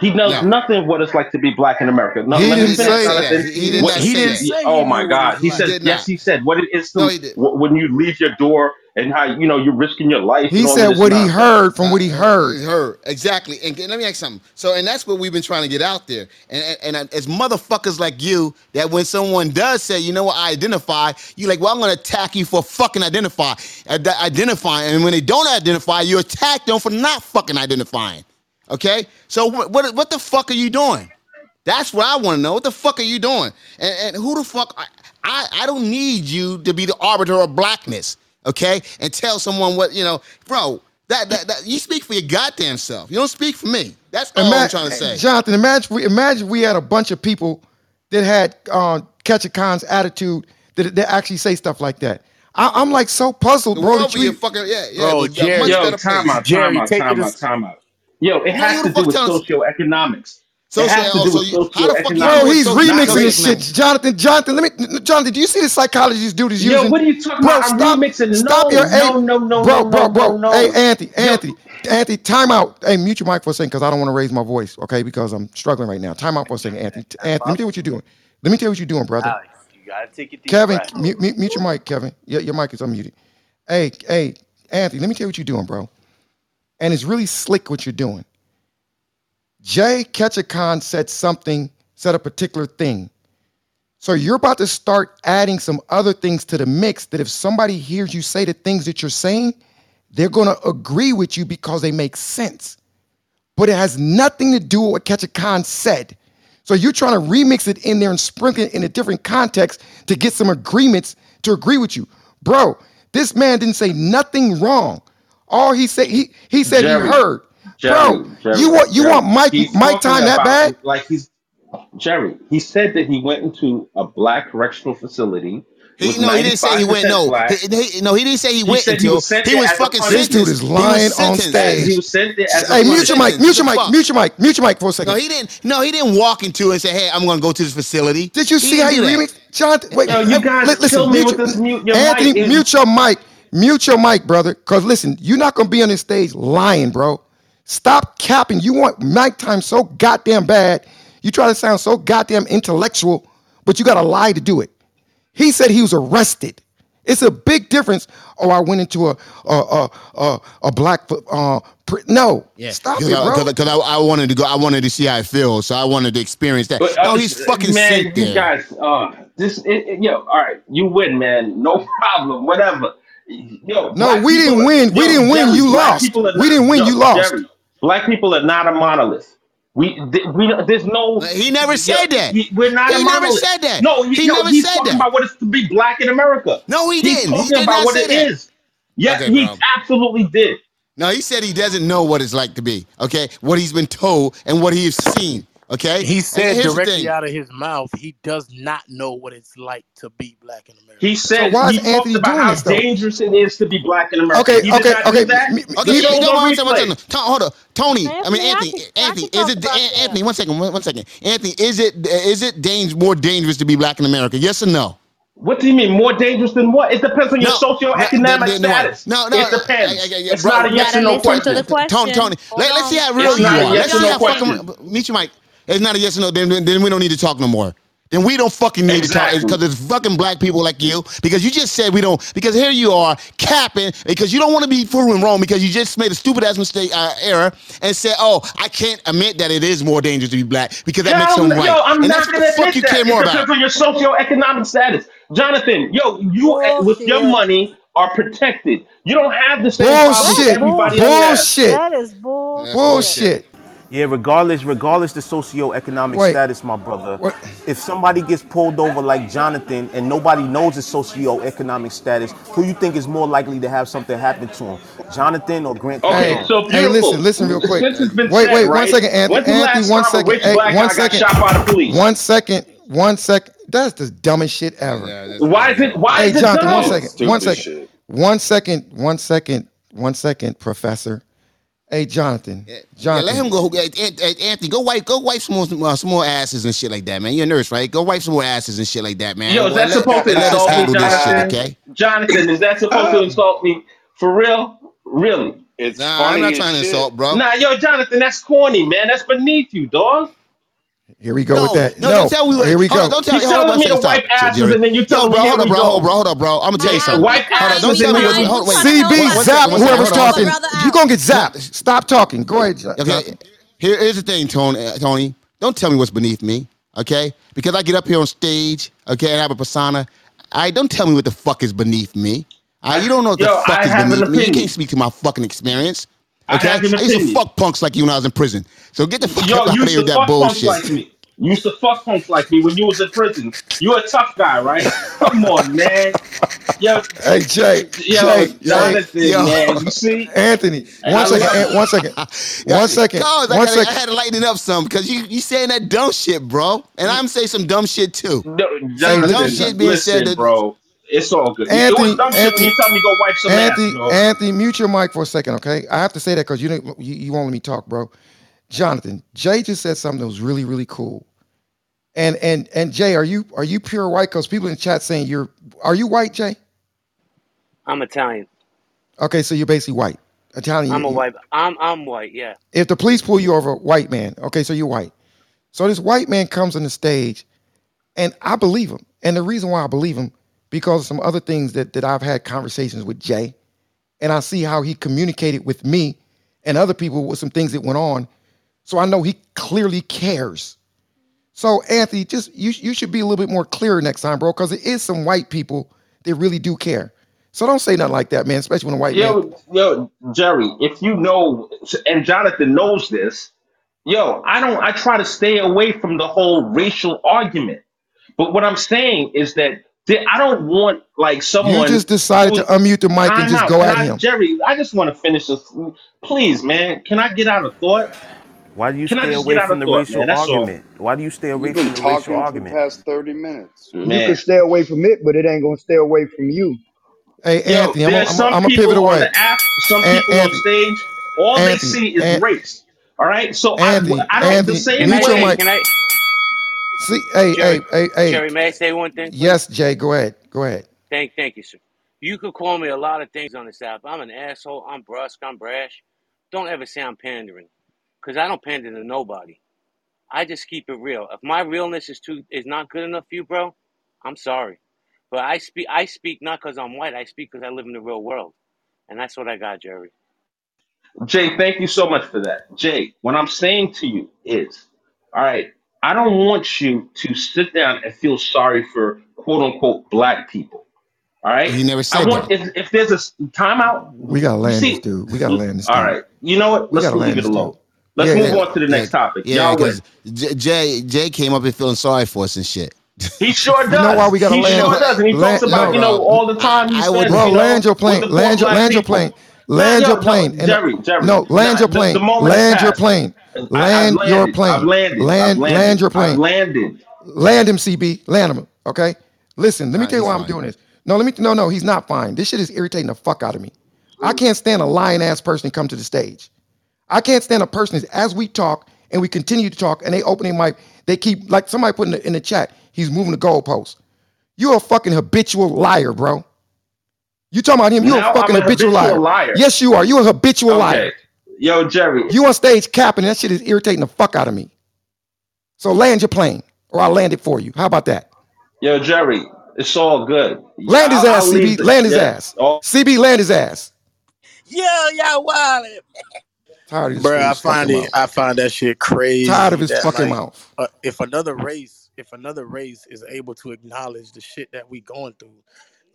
He knows No, nothing what it's like to be black in America. No, He let no, me he didn't did finish, not say. say that. He, he did He, What not He didn't that. say Oh my knew what it God. He He said yes. He said what it is to he did. wh- when you leave your door and how you know you're risking your life he and all of said this what he heard from what he uh, heard. exactly, and, and let me ask something. So, and that's what we've been trying to get out there. And and, and as motherfuckers like you, that when someone does say, you know what, I identify, you like, well, I'm gonna attack you for fucking identify, ad- identifying. And when they don't identify, you attack them for not fucking identifying. Okay, so what what, what the fuck are you doing? That's what I want to know. What the fuck are you doing? And, and who the fuck? I, I I don't need you to be the arbiter of blackness, okay? And tell someone what you know, bro. That, that, that you speak for your goddamn self. You don't speak for me. That's all I'm trying to say. Jonathan, imagine we imagine we had a bunch of people that had uh, Catch a Con's attitude that, that actually say stuff like that. I, I'm like so puzzled, The bro. world That you, fucking yeah, yeah. Bro, it was a Jerry, Yo, time out, time out, time out, time out. Yo, it has to do with socioeconomics. You, how the fuck you he's remixing this shit, Jonathan? Jonathan, let me, Jonathan. Do you see the psychology these dudes is using? Yo, what are you talking bro, about? Stop, I'm remixing. Stop no, your no, no, no, bro, no, bro, bro. No, no. Hey, Anthony, Anthony, Anthony, time out. Hey, mute your mic for a second because I don't want to raise my voice, okay? Because I'm struggling right now. Time out for a second, Anthony. Anthony, let me tell you what you're doing. Let me tell you what you're doing, brother. You gotta take. Kevin, mute, your mic, Kevin. Your mic is unmuted. Hey, hey, Anthony, let me tell you what you're doing, bro and it's really slick what you're doing. Jay Catch a Con said something, said a particular thing. So you're about to start adding some other things to the mix that if somebody hears you say the things that you're saying, they're going to agree with you because they make sense. But it has nothing to do with what Catch a Con said. So you're trying to remix it in there and sprinkle it in a different context to get some agreements to agree with you. Bro, this man didn't say nothing wrong. All he said, he he said Jerry, you heard, Jerry, bro. Jerry, you want you want Mike he's Mike time that bad? Like he's Jerry. He said that he went into a black correctional facility. He, no, he didn't say he went. No, he, he, no, he didn't say he, he went until he was, he was fucking sentenced. This dude is lying on stage. He was sentenced. Hey, mute your mic, mute your mic, mute your mic, mute your mic for a second. No, he didn't. No, he didn't walk into and say, "Hey, I'm going to go to this facility." Did you see how you really, John? Wait, Yo, you guys listen, kill me with this mute. Your Anthony, mic mute your mic. Mute your mic, brother. Cause listen, you're not gonna be on this stage lying, bro. Stop capping. You want mic time so goddamn bad. You try to sound so goddamn intellectual, but you gotta lie to do it. He said he was arrested. It's a big difference. Oh, I went into a a a a, a black uh, pr- no. Yeah. Stop it, bro. Because I, I, wanted to go. I wanted to see how it feels. So I wanted to experience that. But, uh, no, uh, he's fucking man, sick. Man, you guys, uh, this it, it, yo, all right, you win, man. No <laughs> problem. Whatever. Yo, no, we didn't, are, yo, we didn't win. we didn't win. You lost. We didn't win. you lost. black people are not a monolith. We, th- we there's no. He never said that. We're not. He never said that. No, he, he yo, never he's said talking that. about what it's to be black in America. No, he he's didn't. He did about what it that. is. Yes, okay, he absolutely did. No, he said he doesn't know what it's like to be. Okay, what he's been told and what he's seen. Okay. He said directly out of his mouth, he does not know what it's like to be black in America. He said so why is Anthony doing how this, dangerous it is to be black in America. Okay, he okay, okay. That. Okay he, he, hold on. Tony, I, I mean Anthony, can, Anthony, is it Anthony, one second, one, one second. Anthony, is it is it dang, more dangerous to be black in America? Yes or no? What do you mean? More dangerous than what? It depends on your no, socioeconomic no, no, status. No, no, it depends. I, I, I, it's bro, not a yes or no question. To the question. Tony, Tony, let, us see how real it's you are. Yes let's see no how question. fucking. Meet you, Mike. It's not a yes or no. Then, then we don't need to talk no more. Then we don't fucking need exactly. to talk because it's fucking black people like you. Because you just said we don't. Because here you are capping because you don't want to be proven wrong because you just made a stupid ass mistake uh, error and said, "Oh, I can't admit that it is more dangerous to be black because that yo, makes them white." Yo, I'm and not that's gonna the fuck you that. care more because about. Because your socioeconomic status, Jonathan. Yo, you oh, with shit. your money are protected. You don't have the same bullshit. Bullshit. That is bullshit. Bullshit. Yeah, regardless, regardless the socioeconomic Wait. status, my brother. What? If somebody gets pulled over like Jonathan and nobody knows his socioeconomic status, who you think is more likely to have something happen to him, Jonathan or Grant? Okay, so. Hey, listen, listen real quick. Wait, wait, right? one second, Anthony. Anthony one second. Hey, one second. One second. One second. That's the dumbest shit ever. Yeah, why is it? Why hey, is Jonathan, it dumb? One second. One second. One second. One second. One second. One second, Professor. Hey Jonathan, Jonathan. Yeah, let him go. Hey, Anthony, go wipe, go wipe some more, uh, some more asses and shit like that, man. You're a nurse, right? Go wipe some more asses and shit like that, man. Yo, is that let, supposed let, to insult me, Jonathan? Shit, okay? Jonathan, is that supposed to insult me for real? Really? It's nah, I'm not trying shit. to insult, bro. Nah, yo, Jonathan, that's corny, man. That's beneath you, dog. Here we go no, with that. No, no. Don't tell me, here we go. On, don't tell you telling me to wipe asses and then you tell bro, me. Hold up, bro, hold, bro, hold on, bro. I'm gonna tell you something. Wipe asses. Don't tell me. Hold on, wait. CB, zap whoever's talking. You gonna get zapped. Stop talking. Go ahead. Okay. Here is the thing, Tony. Uh, Tony, don't tell me what's beneath me, okay? Because I get up here on stage, okay, and I have a persona. I don't tell me what the fuck is beneath me. I, you don't know what the Yo, fuck I is beneath me. You can't speak to my fucking experience. Okay, I, I used to fuck punks like you when I was in prison. So get the fuck Yo, out of here with that bullshit. Punks like me. You used to fuck punks like me when you was in prison. You a tough guy, right? Come on, man. Yo, hey Jay, yo, Jay, Jonathan, yo. man. You see, Anthony. One second, <laughs> one second, one second, one second. Cause one I, gotta, second. I had to lighten up some because you you saying that dumb shit, bro, and I'm saying some dumb shit too. No, Jonathan, dumb shit being listen, said, that, bro. It's all good. Anthony, Anthony, you go wipe some Anthony, ass. Anthony, mute your mic for a second, okay? I have to say that because you didn't you, you won't let me talk, bro. Jonathan, Jay just said something that was really, really cool. And and and Jay, are you are you pure white? Because people in chat saying you're are you white, Jay? I'm Italian. Okay, so you're basically white. Italian. I'm a white. I'm I'm white. Yeah. If the police pull you over, white man. Okay, so you're white. So this white man comes on the stage, and I believe him. And the reason why I believe him because of some other things that, that I've had conversations with Jay, and I see how he communicated with me and other people with some things that went on. So I know he clearly cares. So Anthony, just you you should be a little bit more clear next time, bro, because it is some white people that really do care. So don't say nothing like that, man, especially when a white man. Yo, yo, Jerry, if you know, and Jonathan knows this, yo, I don't, I try to stay away from the whole racial argument. But what I'm saying is that th- I don't want like someone. You just decided to unmute the mic and Time just out. go Can at I- him. Jerry, I just want to finish this. Please, man, can I get out of thought? Why do you Can stay away from the thought, racial man? That's all. argument? Why do you stay away You've from been the racial for argument? past 30 minutes. You can stay away from it, but it ain't gonna stay away from you. Hey Yo, Anthony, I'm gonna some I'm people pivot away. on the app, some An- people on stage. All they see is An- race. All right, so Anthony, I, I don't Anthony, the same I mute your say? way. Can I? See, hey, Jerry, hey, hey, hey. Jerry, may I say one thing? please? Yes, Jay, go ahead. Go ahead. Thank, thank you, sir. You could call me a lot of things on this app. I'm an asshole. I'm brusque. I'm brash. Don't ever say I'm pandering, because I don't pander to nobody. I just keep it real. If my realness is too is not good enough for you, bro, I'm sorry. But I speak I speak not because I'm white. I speak because I live in the real world, and that's what I got, Jerry. Jay, thank you so much for that. Jay, what I'm saying to you is, all right, I don't want you to sit down and feel sorry for quote unquote black people. All right. He never I said want that. if, if there's a timeout. We gotta land this dude. We gotta land this all right. You know what? We Let's gotta leave land it alone. dude. Let's Yeah, move yeah. on to the next topic. Yeah, Y'all win. because Jay Jay came up here feeling sorry for us and shit. He sure does. <laughs> You know why we gotta he land? sure does, and he land talks about no, you know all the time he I would- bro, you know, land your plane. Land your land your plane. Land your plane. Jerry, Jerry. no, land your plane. Land your passed. Plane. I, Land your plane. I've landed. I've Land landed. land your I've plane. landed. Land him, CB. Land him. Okay. Listen, let me Nah, tell you he's why I'm doing this. No, let me. No, no, he's not fine. This shit is irritating the fuck out of me. I mm. can't stand a lying ass person to come to the stage. I can't stand a person as, as we talk and we continue to talk and they open their mic. They keep like somebody put in the, in the chat. He's moving the goalpost. You're a fucking habitual liar, bro. You talking about him? You're Now a fucking I'm a habitual, habitual liar. liar. Yes, you are. You're a habitual liar. Okay. Yo, Jerry. You on stage capping. That shit is irritating the fuck out of me. So land your plane, or I'll land it for you. How about that? Yo, Jerry. It's all good. Land his I'll, ass, I'll CB. Land his yeah. ass. Oh, CB, land his ass. Yo, y'all wildin'. Tired of this Bro, I find it. mouth. I find that shit crazy. Tired of his that, fucking like, mouth. uh, if another race, if another race is able to acknowledge the shit that we going through,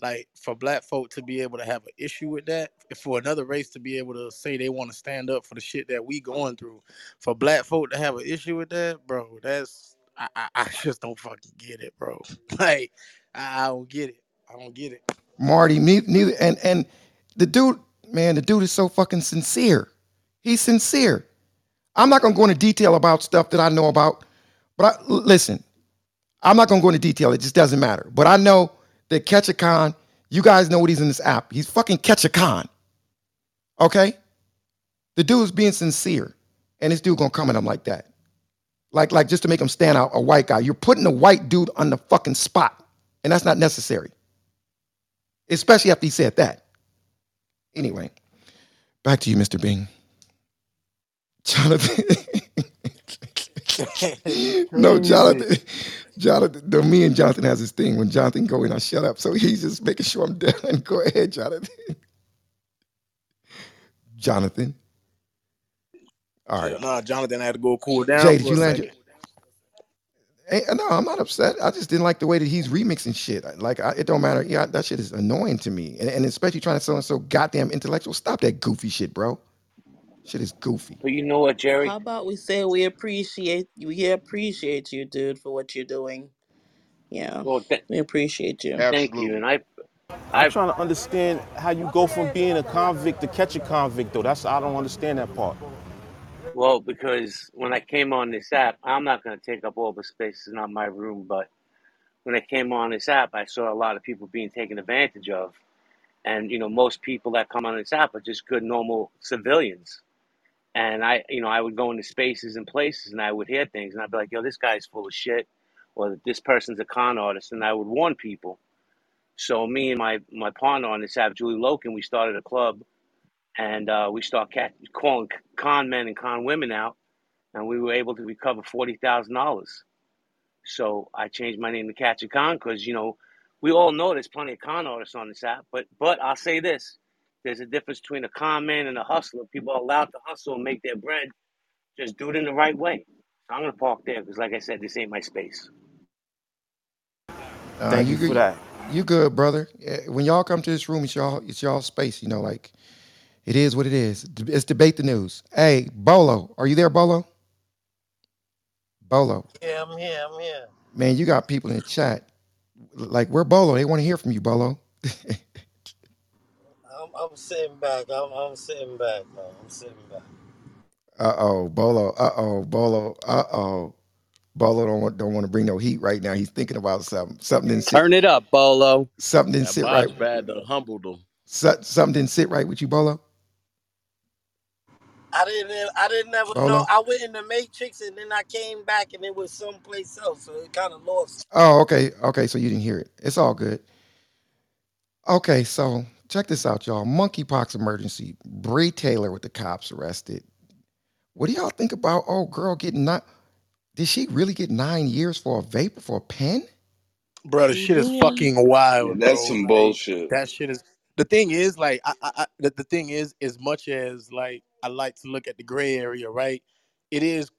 like for black folk to be able to have an issue with that, for another race to be able to say they want to stand up for the shit that we going through, for black folk to have an issue with that, bro, that's I, I, I <laughs> just don't fucking get it, bro. <laughs> Like I, I don't get it. I don't get it. Marty, neither, neither, and and the dude, man, the dude is so fucking sincere. He's sincere. I'm not gonna go into detail about stuff that I know about, but I, listen, I'm not gonna go into detail. It just doesn't matter. But I know that Catch a Con, you guys know what he's in this app. He's fucking Catch a Con. Okay? The dude's being sincere, and this dude gonna come at him like that, like like just to make him stand out, a white guy. You're putting a white dude on the fucking spot, and that's not necessary especially after he said that. Anyway, back to you, Mr. Bing. <laughs> Jonathan. No, Jonathan. Jonathan, no, me and Jonathan has this thing. When Jonathan go in, I shut up. So he's just making sure I'm done. <laughs> Go ahead, Jonathan. Jonathan. All right. Nah, Jonathan I had to go cool down. Jay, did for you a land second. your, Hey, no, I'm not upset. I just didn't like the way that he's remixing shit. Like, I, it don't matter. Yeah, that shit is annoying to me, and, and especially trying to sound so goddamn intellectual. Stop that goofy shit, bro. Shit is goofy. But you know what, Jerry? How about we say we appreciate we appreciate you, dude, for what you're doing. Yeah, Well, th- we appreciate you. thank you, and I, I'm I, trying to understand how you go from being a convict to catch a convict, though. That's I don't understand that part. well, because when I came on this app, I'm not going to take up all the space. It's not my room, but when I came on this app, I saw a lot of people being taken advantage of, and you know, most people that come on this app are just good, normal civilians. And I, you know, I would go into spaces and places, and I would hear things, and I'd be like, "Yo, this guy's full of shit," or "This person's a con artist," and I would warn people. So me and my my partner on this app, Julie Loken, we started a club, and uh, we start cat- calling con men and con women out, and we were able to recover forty thousand dollars. So I changed my name to Catch a Con because you know we all know there's plenty of con artists on this app, but but I'll say this: there's a difference between a con man and a hustler. People are allowed to hustle and make their bread. Just do it in the right way. So I'm gonna park there because, like I said, this ain't my space. Uh, Thank you for good- that. You good, brother? Eh, When y'all come to this room, it's y'all, it's y'all space. You know, like it is what it is. D- It's debate the news. Hey, Bolo, are you there, Bolo? Bolo, Yeah, I'm here. I'm here. man, you got people in the chat. Like, we're Bolo? They want to hear from you, Bolo. <laughs> I'm, I'm sitting back. I'm, I'm sitting back, man. I'm sitting back. Uh oh, Bolo. Uh oh, Bolo. Uh oh, Bolo don't want don't want to bring no heat right now. He's thinking about something. Something didn't sit. Turn it up, Bolo. Something didn't That sit box right. bad to humbled them. So- Something didn't sit right with you, Bolo. I didn't. I didn't ever Bolo? know. I went in the Matrix and then I came back and it was someplace else. So it kind of lost. Oh, okay, okay. So you didn't hear it. It's all good. Okay, so check this out, y'all. Monkeypox emergency. Bree Taylor with the cops arrested. What do y'all think about old girl getting not? Did she really get nine years for a vape for a pen? bro. The shit is mm-hmm. fucking wild. That's bro. some Like, bullshit. That shit is. The thing is, like, I, I, I the, the thing is, as much as like I like to look at the gray area, right? It is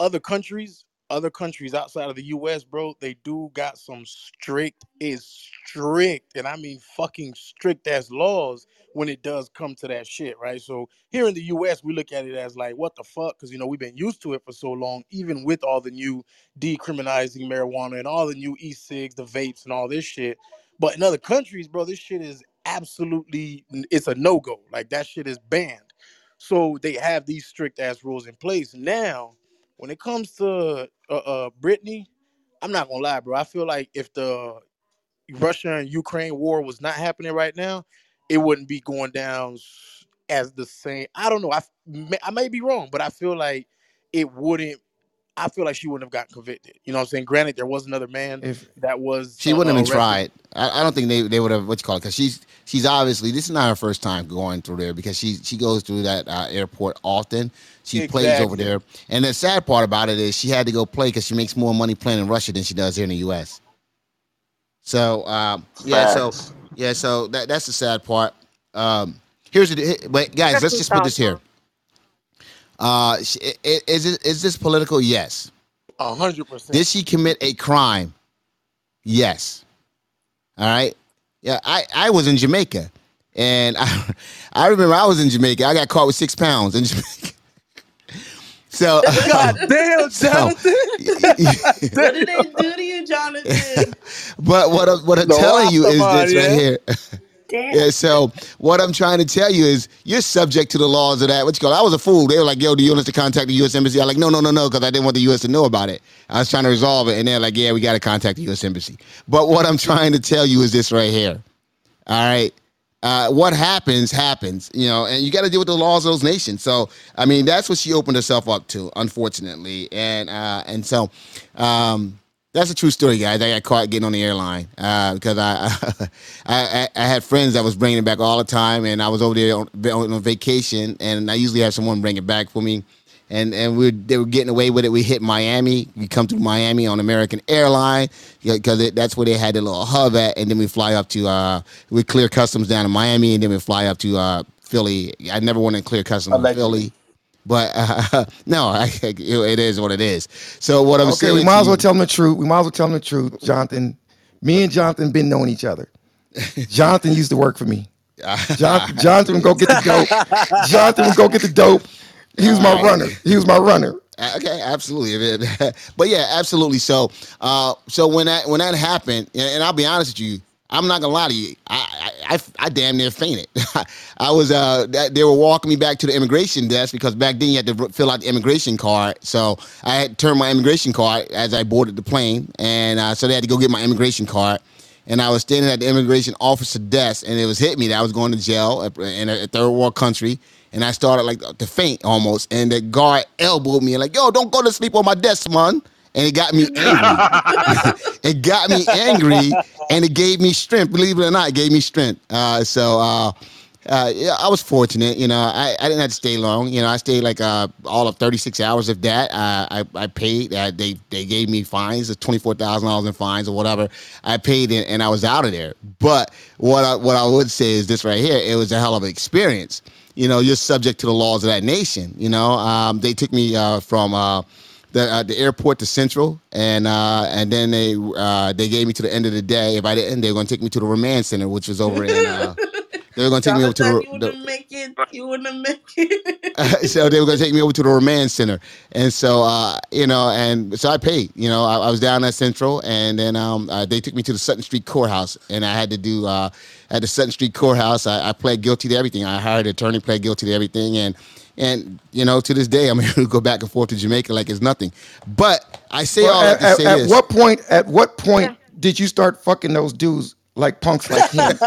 other countries, other countries outside of the U.S., bro. They do got some strict, is strict, and I mean fucking strict as laws when it does come to that shit, right? So here in the U.S., we look at it as like, what the fuck? Because you know we've been used to it for so long, even with all the new decriminalizing marijuana and all the new e-cigs, the vapes, and all this shit. But in other countries, bro, this shit is absolutely it's a no-go. Like that shit is banned. So they have these strict ass rules in place. Now, when it comes to uh, uh Brittany, I'm not gonna lie, bro. I feel like if the Russia and Ukraine war was not happening right now, it wouldn't be going down as the same. I don't know. I I may be wrong, but I feel like it wouldn't. I feel like she wouldn't have gotten convicted. You know what I'm saying? Granted, there was another man If that was She uh, wouldn't uh, have even arrested. tried. I, I don't think they, they would have what you call it because she's she's obviously this is not her first time going through there because she she goes through that uh, airport often. She plays over there, and the sad part about it is she had to go play because she makes more money playing in Russia than she does here in the U.S. So um, yeah, so yeah, so that that's the sad part. Um, here's the but guys, let's just put this here. Uh, sh- i- i- is it is this political? Yes. A hundred percent. Did she commit a crime? Yes. All right. Yeah, I, I was in Jamaica, and I <laughs> I remember I was in Jamaica. I got caught with six pounds in Jamaica. <laughs> So <laughs> God damn, so, Jonathan. What did they do to you, Jonathan? but what I'm, what I'm The telling you is this right yeah? here. Yeah, so what I'm trying to tell you is you're subject to the laws of that. What you call? I was a fool. They were like, "Yo, do you want us to contact the U.S. embassy?" I'm like, "No, no, no, no," because I didn't want the U.S. to know about it. I was trying to resolve it, and they're like, "Yeah, we got to contact the U.S. embassy." But what I'm trying to tell you is this right here. All right. Uh, what happens happens, you know, and you got to deal with the laws of those nations. So, I mean, that's what she opened herself up to, unfortunately, and uh, and so um, that's a true story, guys. I got caught getting on the airline uh, because <laughs> I, I I had friends that was bringing it back all the time, and I was over there on, on vacation, and I usually have someone bring it back for me. And and we they were getting away with it. We hit Miami. We come through Miami on American Airline because that's where they had the little hub at, and then we fly up to uh we clear customs down in Miami, and then we fly up to uh Philly. I never wanted to clear customs in. Philly, but uh, <laughs> no, I, <laughs> it is what it is. So what I'm okay, saying, we might as well you- tell them the truth. We might as well tell them the truth, Jonathan. Me and Jonathan been knowing each other. <laughs> Jonathan used to work for me. John, Jonathan would go get the dope. Jonathan would go get the dope. He was my runner. He was my runner. Uh, Okay, absolutely. but yeah, absolutely. So, uh, so when that when that happened, and I'll be honest with you, I'm not gonna lie to you, I I, I, I damn near fainted. <laughs> I was uh, they were walking me back to the immigration desk because back then you had to fill out the immigration card. So I had turned my immigration card as I boarded the plane, and uh, so they had to go get my immigration card. And I was standing at the immigration officer desk, and it was hit me that I was going to jail in a third world country. And I started like to faint almost. And the guard elbowed me and like, yo, don't go to sleep on my desk, man. And it got me angry. <laughs> it got me angry and it gave me strength. Believe it or not, it gave me strength. Uh, so uh, uh, yeah, I was fortunate. You know, I, I didn't have to stay long. You know, I stayed like uh, all of 36 hours of that. Uh, I I paid. Uh, they they gave me fines of twenty four thousand dollars in fines or whatever. I paid and, and I was out of there. But what I, what I would say is this right here. It was a hell of an experience. You know, you're subject to the laws of that nation. You know, um, they took me uh, from. The, uh, the airport to Central, and uh, and then they uh, they gave me to the end of the day. If I didn't, they were going to take me to the remand center, which was over in. Uh, they were going to take me over to the, you wouldn't make it. You wouldn't make it. <laughs> so they were going to take me over to the remand center, and so uh, you know, and so I paid. You know, I, I was down at Central, and then um, uh, they took me to the Sutton Street courthouse, and I had to do uh, at the Sutton Street courthouse. I, I pled guilty to everything. I hired an attorney, pled guilty to everything, and and you know, to this day, I'm <laughs> able to go back and forth to Jamaica like it's nothing. But I say Well, all that at, to at, say at this. what point? At what point did you start fucking those dudes like punks like him? at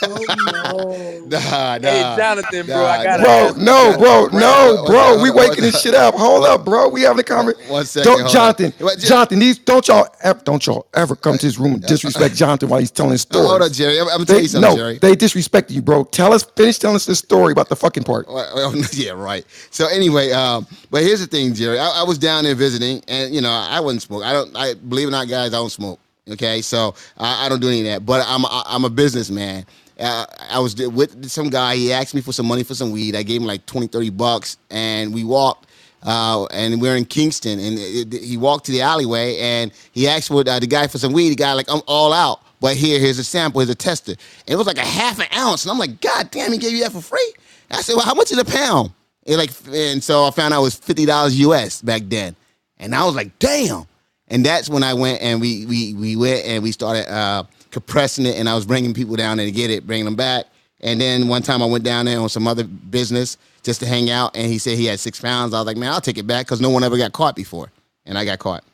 what point? Nah, nah, Hey, Jonathan, bro, I nah, gotta nah. Bro, ask no, you, bro, Jonathan. no, One- bro. one- We one- waking one- this shit up. Hold up, bro. We having a conversation. One second, Don't, hold Jonathan, on. Wait, just- Jonathan. These don't y'all ever, don't y'all ever come to this room and disrespect Jonathan while he's telling his story. Hold on, Jerry. I'm, I'm gonna tell They, you something, no, Jerry. they disrespected you, bro. Tell us, finish telling us this story about the fucking part. Well, well, <laughs> yeah, right. So anyway, um, but here's the thing, Jerry. I, I was down there visiting, and you know, I wouldn't smoke. I don't. I believe it or not, guys, I don't smoke. Okay, so I, I don't do any of that. But I'm I, I'm a businessman. Uh, I was with some guy. He asked me for some money for some weed. I gave him like 20, 30 bucks, and we walked. Uh, and we're in Kingston, and it, it- he walked to the alleyway, and he asked for uh, the guy for some weed. The guy like, I'm all out, but here, here's a sample, here's a tester. And it was like a half an ounce, and I'm like, God damn, he gave you that for free. I said, Well, how much is a pound? And like, and so I found out it was fifty dollars US back then, and I was like, damn. And that's when I went and we we we went and we started uh, compressing it, and I was bringing people down there to get it, bringing them back. And then one time I went down there on some other business just to hang out, and he said he had six pounds. I was like, man, I'll take it back because no one ever got caught before, and I got caught.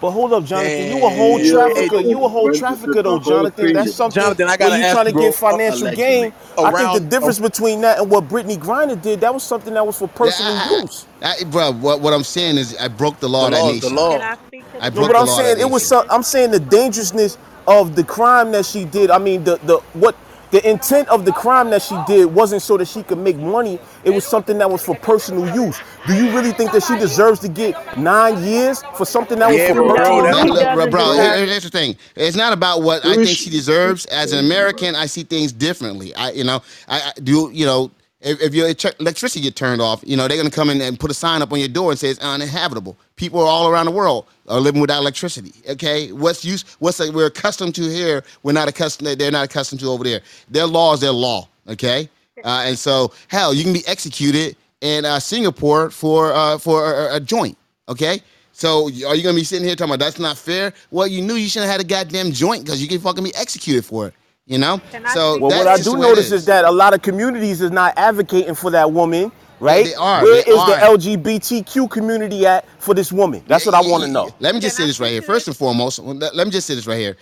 But hold up, Jonathan. You a whole Damn. trafficker. You a whole trafficker, though, Jonathan. That's something. Jonathan, I gotta you ask trying to get financial gain. I think the difference between that and what Brittany Griner did, that was something that was for personal use. I, bro, what, what I'm saying is I broke the law of that law- the law. Can I speak to I the No, broke but the I'm saying that it was. nation. Some, I'm saying the dangerousness of the crime that she did. I mean, the the what the intent of the crime that she did wasn't so that she could make money. It was something that was for personal use. Do you really think that she deserves to get nine years for something that was Yeah, for bro, personal that's- use? Look, bro, bro, deserve- here- here's the thing. It's not about what I think she deserves. As an American, I see things differently. I, you know, I, I do. You know, if, if your electricity get turned off, you know, they're gonna come in and put a sign up on your door and say it's uninhabitable. People all around the world are living without electricity. Okay, what's use? What's like we're accustomed to here, we're not accustomed. They're not accustomed to over there. Their law is their law. Okay, uh, and so hell, you can be executed in uh, Singapore for uh, for a, a joint. Okay. So are you gonna be sitting here talking about that's not fair? Well, you knew you shouldn't have had a goddamn joint because you can fucking be executed for it. You know. So Well, what I do the way it notice is. that a lot of communities is not advocating for that woman, right? they are, Where they is are. the LGBTQ community at for this woman? That's what I want to know. Let me just say this right here. First and foremost, let, let me just say this right here.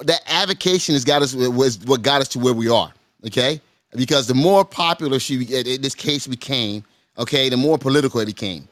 That avocation has got us was what got us to where we are. Okay, because the more popular she eh, this case became, okay, the more political it became.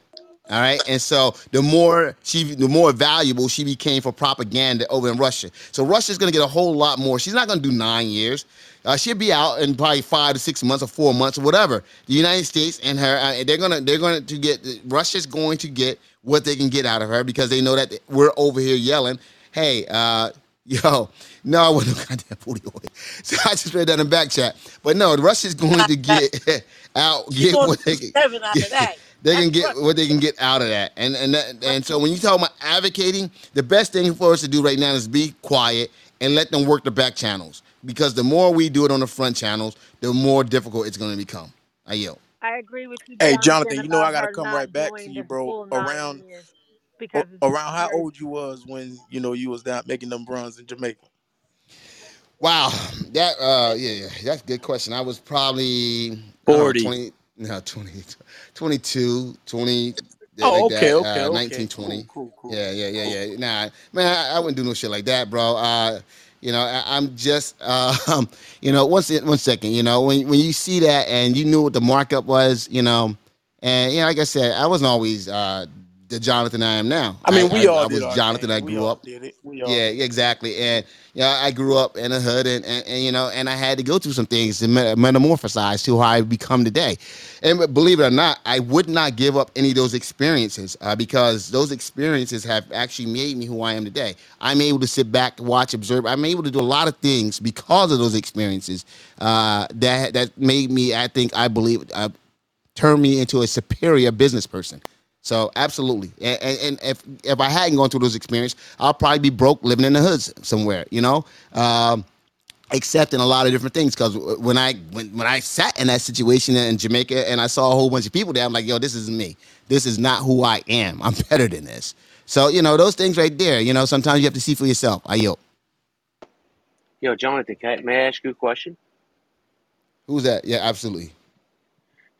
All right, and so the more she, the more valuable she became for propaganda over in Russia. So Russia's going to get a whole lot more. She's not going to do nine years. Uh, she'll be out in probably five to six months or four months or whatever. The United States and her, uh, they're gonna, they're going to get. Russia's going to get what they can get out of her because they know that we're over here yelling, "Hey, uh, <laughs> yo, no, I wasn't no goddamn booty oil." <laughs> So I just read that in back chat. But no, Russia's going to get <laughs> out, get what they seven out of that. They can get what they can get out of that, and and that, and so when you talk about advocating, the best thing for us to do right now is be quiet and let them work the back channels. Because the more we do it on the front channels, the more difficult it's going to become. I yield. I agree with you. Hey, Jonathan, you know I gotta come right back to you, bro. Around because a- around how old you was when you know you was down making them runs in Jamaica. Wow, that uh, yeah, yeah, that's a good question. I was probably I don't know, 40. 20, no, 20, 22, 20. yeah, Oh, like okay, that, okay, uh, okay. 19, 20. Cool, cool, cool. Yeah, yeah, yeah, yeah. Nah, man, I, I wouldn't do no shit like that, bro. Uh, you know, I, I'm just, uh, <laughs> um, you know, one, se- one second, you know, when when you see that and you knew what the markup was, you know, and you know, like I said, I wasn't always uh, the Jonathan I am now. I mean, we all I was Jonathan. thing. I grew up. did it. We all Yeah, exactly. And yeah, I grew up in a hood, and, and, and you know, and I had to go through some things to me- metamorphosize to how I become today. And believe it or not, I would not give up any of those experiences uh, because those experiences have actually made me who I am today. I'm able to sit back, watch, observe. I'm able to do a lot of things because of those experiences uh, that that made me. I think I believe uh, turn me into a superior business person. So absolutely, and, and, if if I hadn't gone through those experiences, I'll probably be broke living in the hoods somewhere, you know, um, accepting a lot of different things. Because when I when when I sat in that situation in Jamaica and I saw a whole bunch of people there, I'm like, yo, this isn't me. This is not who I am. I'm <laughs> better than this. So you know those things right there. You know, sometimes you have to see for yourself. I yield. Yo, Jonathan, can I, may I ask you a question? Who's that? Yeah, absolutely.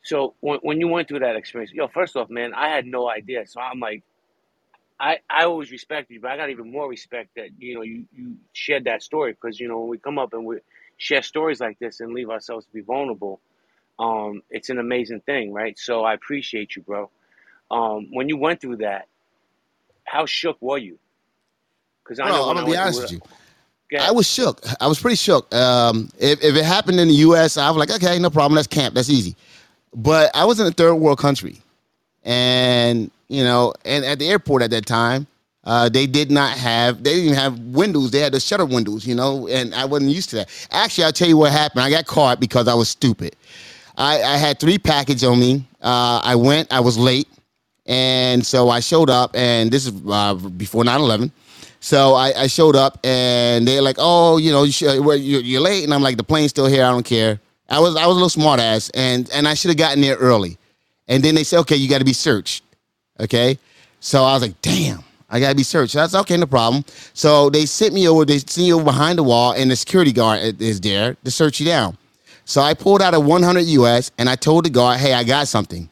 So when when you went through that experience, yo, first off, man, I had no idea. So I'm like, I I always respected you, but I got even more respect that you know you you shared that story because you know when we come up and we share stories like this and leave ourselves to be vulnerable, um, it's an amazing thing, right? So I appreciate you, bro. Um, when you went through that, how shook were you? Because I know I'm gonna be honest with you. I was shook. I was pretty shook. Um, if, if it happened in the U.S., I was like, okay, no problem. That's camp. That's easy. But I was in a third world country, and you know, and at the airport at that time, uh, they did not have. They didn't have windows. They had the shutter windows. You know, and I wasn't used to that. Actually, I'll tell you what happened. I got caught because I was stupid. I, I had three packages on me. Uh, I went. I was late, and so I showed up. And this is uh, before 9-11. So I, I showed up, and they're like, "Oh, you know, you you're late." And I'm like, "The plane's still here. I don't care." I was I was a little smart ass, and and I should have gotten there early. And then they said, "Okay, you got to be searched." Okay, so I was like, "Damn." I gotta be searched. That's okay, no problem. So they sent me over. They sent you over behind the wall, and the security guard is there to search you down. So I pulled out a 100 US, and I told the guard, "Hey, I got something."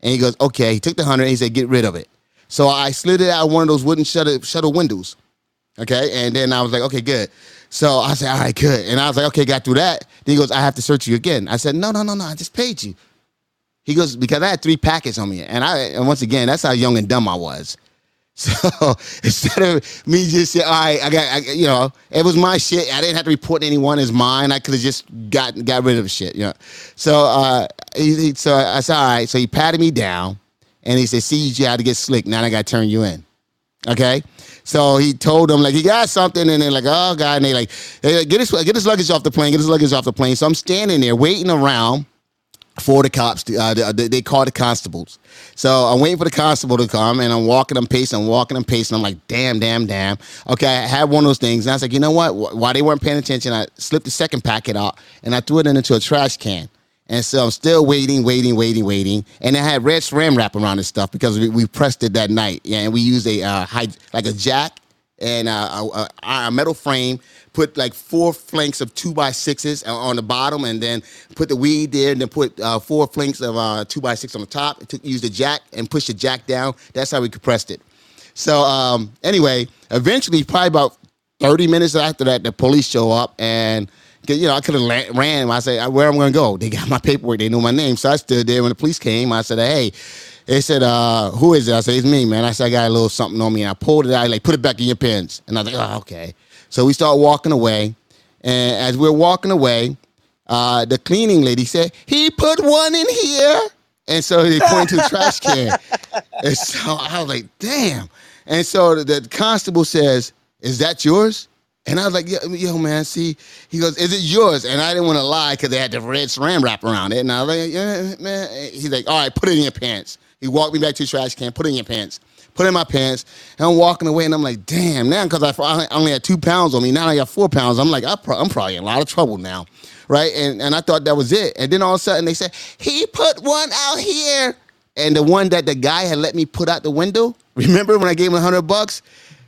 And he goes, "Okay." He took the hundred, and he said, "Get rid of it." So I slid it out of one of those wooden shutter shutter windows. Okay. And then I was like, okay, good. So I said, all right, good. And I was like, okay, got through that. Then he goes, I have to search you again. I said, no, no, no, no. I just paid you. He goes, because I had three packets on me. And I and once again, that's how young and dumb I was. <laughs> So instead of me just saying, all right, I got, I, you know, it was my shit. I didn't have to report anyone as mine. I could have just got got rid of shit, you know. So uh, he, he, so I said, all right. So he patted me down, and he said, see, you had to get slick. Now I got to turn you in. Okay. So he told them like he got something, and they're like, "Oh God!" And they like, hey, "Get his get his luggage off the plane. Get his luggage off the plane." So I'm standing there waiting around for the cops. To, uh, they, they call the constables. So I'm waiting for the constable to come, and I'm walking, I'm pacing, I'm walking, I'm pacing. I'm like, "Damn, damn, damn." Okay, I had one of those things, and I was like, "You know what? Wh- While they weren't paying attention, I slipped the second packet out, and I threw it into a trash can." And so I'm still waiting, waiting, waiting, waiting. And I had red saran wrap around this stuff because we, we pressed it that night. Yeah, and we used a uh, high, like a jack and uh, a, a, a metal frame. Put like four flanks of two by sixes on the bottom, and then put the weed there, and then put uh, four flanks of uh, two by six on the top. Took, used the jack and pushed the jack down. That's how we compressed it. So um, anyway, eventually, probably about 30 minutes after that, the police show up and you know, I could have ran. I said, where am I'm going to go? They got my paperwork. They knew my name. So I stood there when the police came. I said, hey, they said, uh, who is it? I said, it's me, man. I said, I got a little something on me. And I pulled it out, like, put it back in your pants. And I was like, oh, okay. So we start walking away. And as we're walking away, uh, the cleaning lady said, he put one in here. And so they pointed to the trash can. And so I was like, damn. And so the constable says, is that yours? And I was like, yo, man, see, he goes, is it yours? And I didn't want to lie because they had the red saran wrap around it. And I was like, yeah, man. He's like, all right, put it in your pants. He walked me back to the trash can, put it in your pants, put it in my pants. And I'm walking away and I'm like, damn, now because I only had two pounds on me, now I got four pounds. I'm like, I'm probably in a lot of trouble now. Right. And, and I thought that was it. And then all of a sudden they said, he put one out here. And the one that the guy had let me put out the window, <laughs> remember when I gave him a hundred bucks?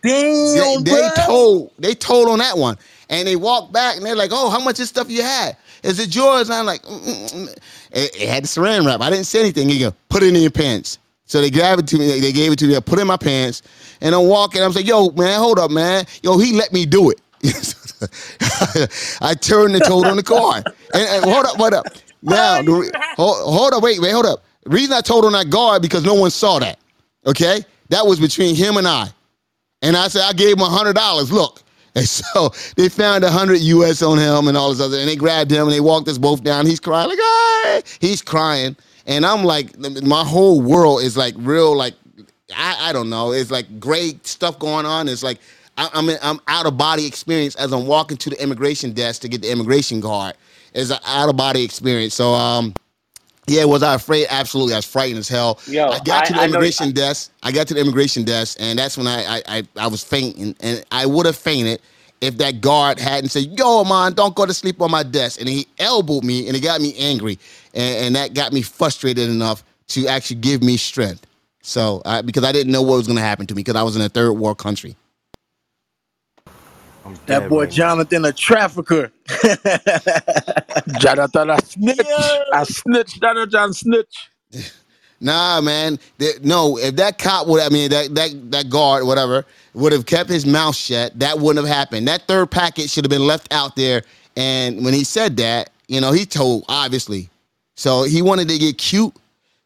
Damn, they, they told they told on that one, and they walked back and they're like, "Oh, how much of this stuff you had? Is it yours?" And I'm like, mm, mm, mm. It, it had the saran wrap. I didn't say anything. He go, "Put it in your pants." So they grabbed it to me. They, gave it to me. I put it in my pants, and I'm walking. I'm like, "Yo, man, hold up, man. Yo, he let me do it." <laughs> I turned and told on the car. And, and hold up, hold up. Now, hold, hold up, wait, wait, hold up. The reason I told on that guard because no one saw that. Okay, that was between him and I. And I said, I gave him a hundred dollars. Look. And <laughs> so they found a hundred US on him and all this other, and they grabbed him and they walked us both down. He's crying like, ah! he's crying, and I'm like, my whole world is like real, like I, I don't know, it's like great stuff going on. It's like I, I'm in, I'm out of body experience as I'm walking to the immigration desk to get the immigration guard. It's an out of body experience. So um, yeah, was I afraid? Absolutely, I was frightened as hell. Yo, I got to the I- I immigration desk. I got to the immigration desk, and that's when I I, I, I was fainting, and I would have fainted if that guard hadn't said, "Yo, man, don't go to sleep on my desk," and he elbowed me, and it got me angry, and, and that got me frustrated enough to actually give me strength. So, I, because I didn't know what was going to happen to me, because I was in a third world country. That boy Jonathan, a trafficker. Jonathan, <laughs> a snitch. A snitch, Jonathan, snitch. <laughs> Nah, man. There- no, if that cop would, I mean, that that that guard, whatever, would have kept his mouth shut, that wouldn't have happened. That third packet should have been left out there. And when he said that, you know, he told obviously. So he wanted to get cute.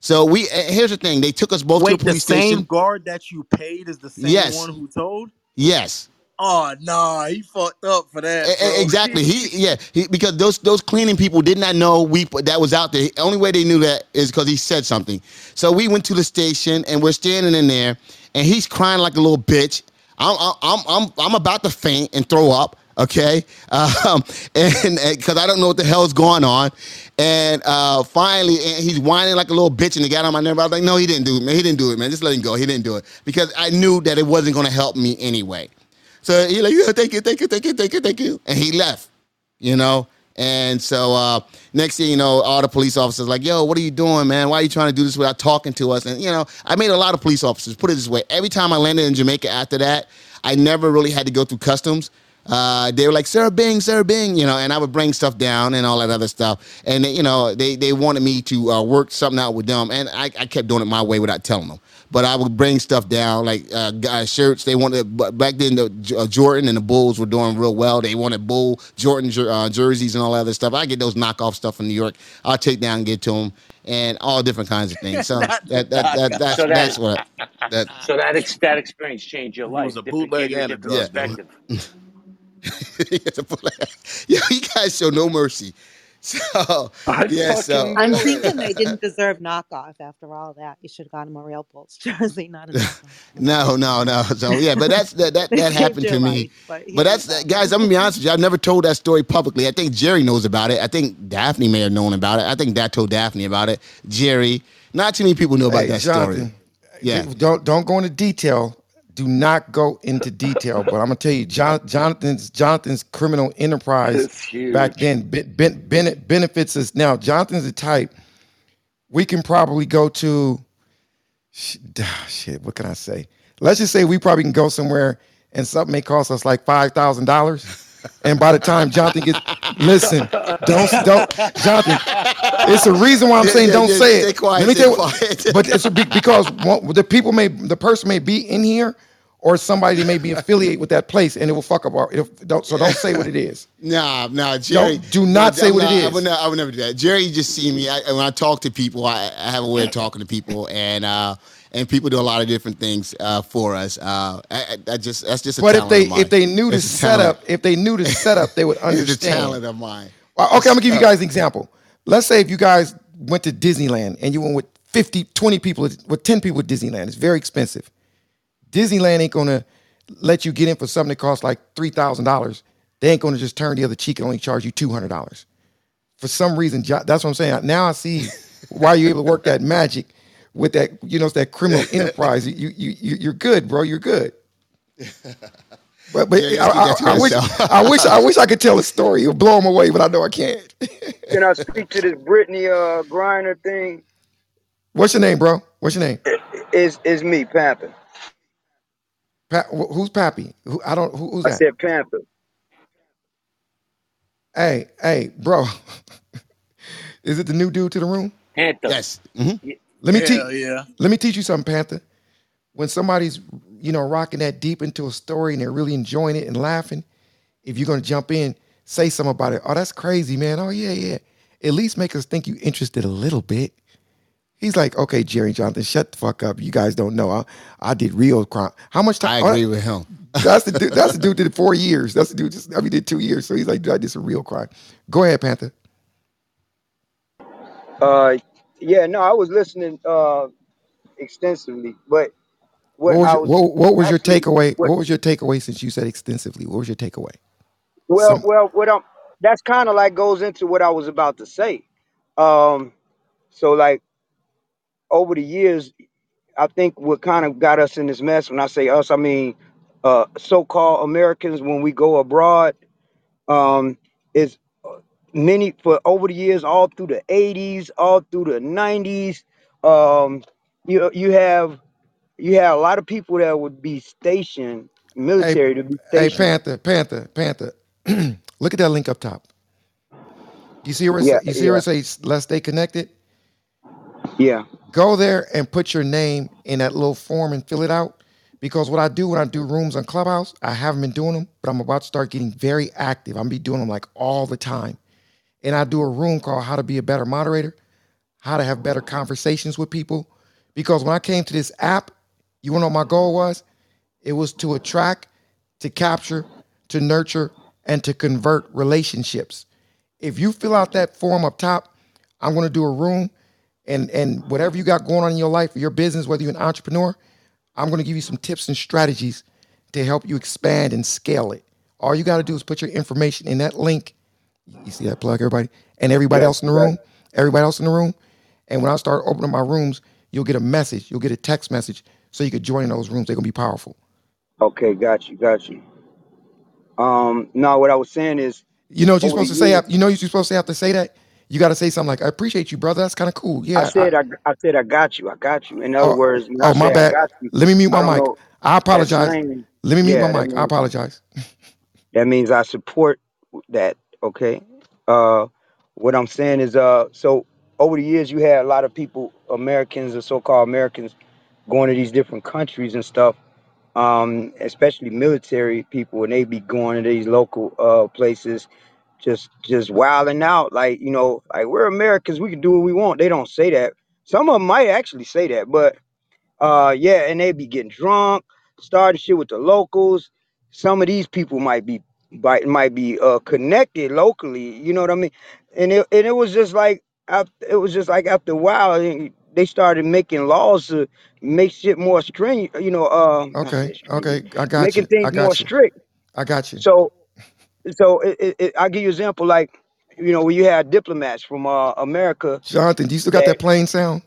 So we eh, here's the thing: they took us both to Wait, the the police same station. guard that you paid is the same Yes. one who told? Yes. Oh nah, he fucked up for that. Bro. Exactly. He <laughs> yeah. He, because those those cleaning people did not know we that was out there. The only way they knew that is because he said something. So we went to the station and we're standing in there, and he's crying like a little bitch. I'm I'm I'm I'm about to faint and throw up. Okay, <laughs> um, and because I don't know what the hell's going on, and uh, finally, and he's whining like a little bitch, and he got on my nerve. I was like, "No, he didn't do it, man. He didn't do it, man. Just let him go. He didn't do it because I knew that it wasn't going to help me anyway." So he like, yeah, thank you, thank you, thank you, thank you, thank you. And he left, you know. And so uh, next thing you know, all the police officers like, yo, what are you doing, man? Why are you trying to do this without talking to us? And you know, I made a lot of police officers. Put it this way: every time I landed in Jamaica after that, I never really had to go through customs. Uh, they were like, Sarah Bing, Sarah Bing, you know, and I would bring stuff down and all that other stuff. And you know, they they wanted me to uh, work something out with them, and I, I kept doing it my way without telling them. But I would bring stuff down, like uh, guys shirts. They wanted but back then. The uh, Jordan and the Bulls were doing real well. They wanted Bull Jordan jer- uh, jerseys and all that other stuff. I get those knockoff stuff from New York. I'll take down and get to them, and all different kinds of things. So <laughs> that that, that, that's So that- that's what that So that ex- that experience changed your life. <laughs> was a bootleg gave you a and a different drug perspective. yeah, you guys show no mercy. <laughs> So yeah, so I'm thinking they didn't deserve knockoff after all that. You should have got him a real Bulls <laughs> jersey, not a. <laughs> No, no, no. So yeah, but that's that that, that happened to me. life, but But that's was guys. I'm gonna be honest with you. I've never told that story publicly. I think Jerry knows about it. I think Daphne may have known about it. I think Dad told Daphne about it. Jerry. Not too many people know about Hey, that Jonathan, story. Yeah. Don't don't go into detail. Do not go into detail. But I'm gonna tell you, Jon- Jonathan's Jonathan's criminal enterprise back then ben, ben, ben- benefits us now. Jonathan's the type we can probably go to. Shit, what can I say? Let's just say we probably can go somewhere and something may cost us like five thousand dollars. <laughs> And by the time Jonathan gets, listen, don't, don't, Jonathan. It's a reason why I'm saying don't yeah, say stay it. quiet, Let me stay tell you, quiet. <laughs> but it's because one, the people may, the person may be in here, or somebody may be affiliated with that place, and it will fuck up our. Don't, so don't say what it is. <laughs> Nah, nah, Jerry. Don't- do not say I'm what it not- I would, not, I would never do that. Jerry just see me. I, when I talk to people, I, I have a way of talking to people, and uh, and people do a lot of different things uh, for us. Uh, I, I, just that's just. A But if talent they of mine. if they knew the setup, if they knew the setup, they would understand. <laughs> It's a talent of mine. Well, okay, I'm gonna give you guys an example. Let's say if you guys went to Disneyland and you went with 50, 20 people, with 10 people at Disneyland, it's very expensive. Disneyland ain't gonna let you get in for something that costs like three thousand dollars. They ain't gonna just turn the other cheek and only charge you two hundred dollars. For some reason, that's what I'm saying. Now I see why you're able to work that magic with that, you know, it's that criminal <laughs> enterprise. You you you you're good, bro. You're good. <laughs> But, but Yeah, you I, keep I- I wish. I wish I wish I could tell a story. It'll blow them away, but I know I can't. <laughs> Can I speak to this Brittany uh, Griner thing? What's your name, bro? What's your name? Is is me, Pappy. Pa- who's Pappy? Who, I don't. Who, who's I that? said Panther. Hey, hey, bro. Is it the new dude to the room? Panther. Yes. Mm-hmm. Let me Hell teach. yeah. Let me teach you something, Panther. When somebody's, you know, rocking that deep into a story and they're really enjoying it and laughing, if you're gonna jump in, say something about it. Oh, that's crazy, man. Oh yeah, yeah. At least make us think you interested a little bit. He's like, okay, Jerry Jonathan, shut the fuck up. You guys don't know. I, I did real crime. How much time? I time? agree with him. <laughs> That's the dude. That's the dude did four years. That's the dude. Just I mean, did two years. So he's like, dude, I did some real crime. Go ahead, Panther. Uh, yeah, no, I was listening uh extensively, but What what was I your was what, what was your actually takeaway? what What was your takeaway since you said extensively? What was your takeaway? well, Some well, what I'm that's kind of like goes into what I was about to say. Um, so like over the years, I think what kind of got us in this mess. When I say us, I mean uh so-called Americans when we go abroad. Um, is many for over the years, all through the 80s, all through the 90s. Um, you you have you have a lot of people that would be stationed, hey, military to be hey, stationed. Panther, Panther, Panther. <clears throat> Look at that link up top. You see where it Yeah, say, you see where yeah, it says let's stay connected? yeah. Go there and put your name in that little form and fill it out. Because what I do when I do rooms on Clubhouse, I haven't been doing them, but I'm about to start getting very active. I'm be doing them like all the time. And I do a room called How to Be a Better Moderator, how to have better conversations with people. Because when I came to this app, you wanna know what my goal was? It was to attract, to capture, to nurture, and to convert relationships. If you fill out that form up top, I'm gonna do a room and and whatever you got going on in your life your business, whether you're an entrepreneur, I'm gonna give you some tips and strategies to help you expand and scale it. All you gotta do is put your information in that link. You see that plug, everybody? And everybody Right, else in the right. room, everybody else in the room. And when I start opening my rooms, you'll get a message, you'll get a text message so you could join those rooms. They're gonna be powerful. Okay, got you, got you. Um, no, what I was saying is You know what you're supposed to say? years, af- You know you're supposed to have to say that? You gotta say something like, I appreciate you, brother. That's kind of cool. Yeah, I, said I, I said I got you, I got you. In other Oh, words, I oh, my bad. you, Let me mute my don't mic. know I apologize. Let me mute my Yeah, that mic. I apologize. <laughs> that means I support that. Okay. Uh, what I'm saying is, uh, so over the years, you had a lot of people, Americans or so-called Americans, going to these different countries and stuff. Um, especially military people, and they be going to these local uh places, just just wilding out. Like you know, like we're Americans, we can do what we want. They don't say that. Some of them might actually say that, but uh, yeah, and they be getting drunk, starting shit with the locals. Some of these people might be might might be uh connected locally. You know what I mean? And it and it was just like af- it was just like after a while eh, they started making laws to make shit more stringent. You know, uh, not say Okay, stringent, okay. I got making you. I things more got you. strict. I got you. So so it, it, it, I'll give you an example like. You know, when you had diplomats from uh, America Jonathan, do you still got that that plane sound?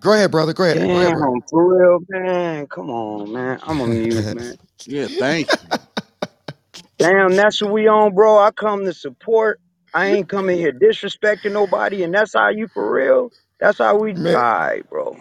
Go ahead, brother. Go ahead. Go ahead, damn for real, man. Come on, man. I'm a mute, man. <laughs> Yeah, thank you. Damn, that's what we on, bro. I come to support. I ain't coming here disrespecting nobody, and that's how you for real. That's how we. All Man, right, bro.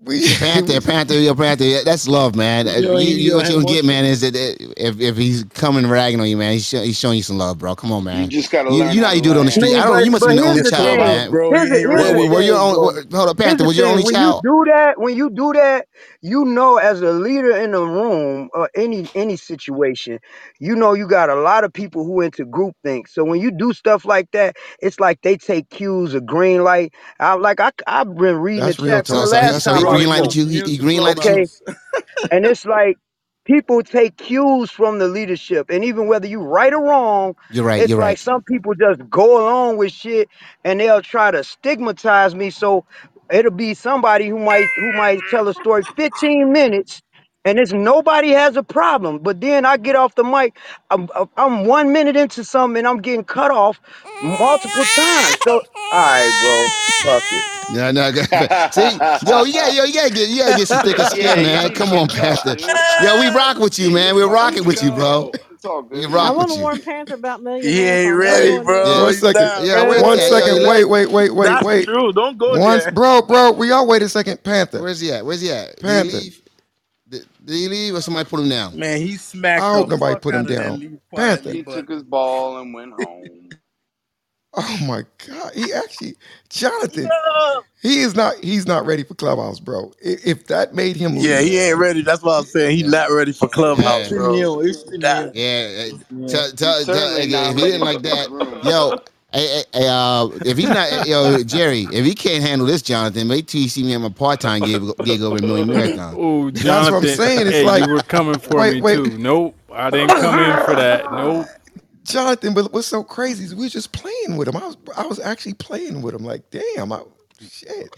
<laughs> we, Panther, Panther, yo, Panther. yeah, That's love, man. Uh, You don't, You, you you don't what you have gonna get, man, is that if, if he's coming ragging on you, man, he's, show, he's showing you some love, bro. Come on, man. You just gotta You learn you know how how you do it on the I land. street. I don't know. You must but have been the only the child, thing. Man. bro. Here's the ain't here's Were, the were you thing, on? Hold up, Panther. Was you the thing. only When you do that, when you do that, you know, as a leader in the room or any any situation, you know, you got a lot of people who into groupthink. So when you do stuff like that, it's like they take cues, a green light. I like I I've been reading the that's real chat from the talk. last That's so he time real. Green him lighted you. He, he into green lighted you. Okay, Clubhouse. and it's like people take cues from the leadership and even whether you're right or wrong You're right. it's You're like right. some people just go along with shit and they'll try to stigmatize me so it'll be somebody who might who might tell a story 15 minutes and it's nobody has a problem but then i get off the mic i'm, uh, I'm one minute into something and i'm getting cut off multiple times so all right bro fuck it No, no. go- See, yo, yeah, yo, you gotta get, you gotta get some thicker <laughs> yeah, skin, you man. need Come on, cut, Panther. dude. Yo, we rock with you, man. We're Let rocking with you, bro. go. It's all We good. I rock want with to you. warn Panther about He millionaire ain't talk. Ready, go Hey, in there with bro. one He's second. not Yeah, where's One yeah, yo, second. you let Wait, wait, wait, wait, That's wait. true. Don't go Once, there. bro, bro. We all wait a second. Panther. Where's he at? Where's he at? Did he Panther. leave? Did, did he leave or somebody put him down? Man, he smacked. I hope the nobody put him out of that down. Panther. He took his ball and went home. Oh my God. He actually, Jonathan, no. he is not, he's not ready for Clubhouse, bro. If that made him Yeah, he ain't ready. That's why I'm saying he's yeah, not ready for Clubhouse, yeah, bro. It's Nah. yeah. Yeah. Tell, He's tell, tell, if he didn't like that, yo, Hey, hey, hey, uh, if he's not, yo, Jerry, if he can't handle this, Jonathan, wait till you see me at my part-time gig, gig over in Million Marathon. Oh, That's what I'm saying. It's hey, like- you were coming for Wait, me wait. too. Nope, I didn't come in for that. Nope. Jonathan, but what's so crazy is we was just playing with him. I was I was actually playing with him. Like, damn, I, shit.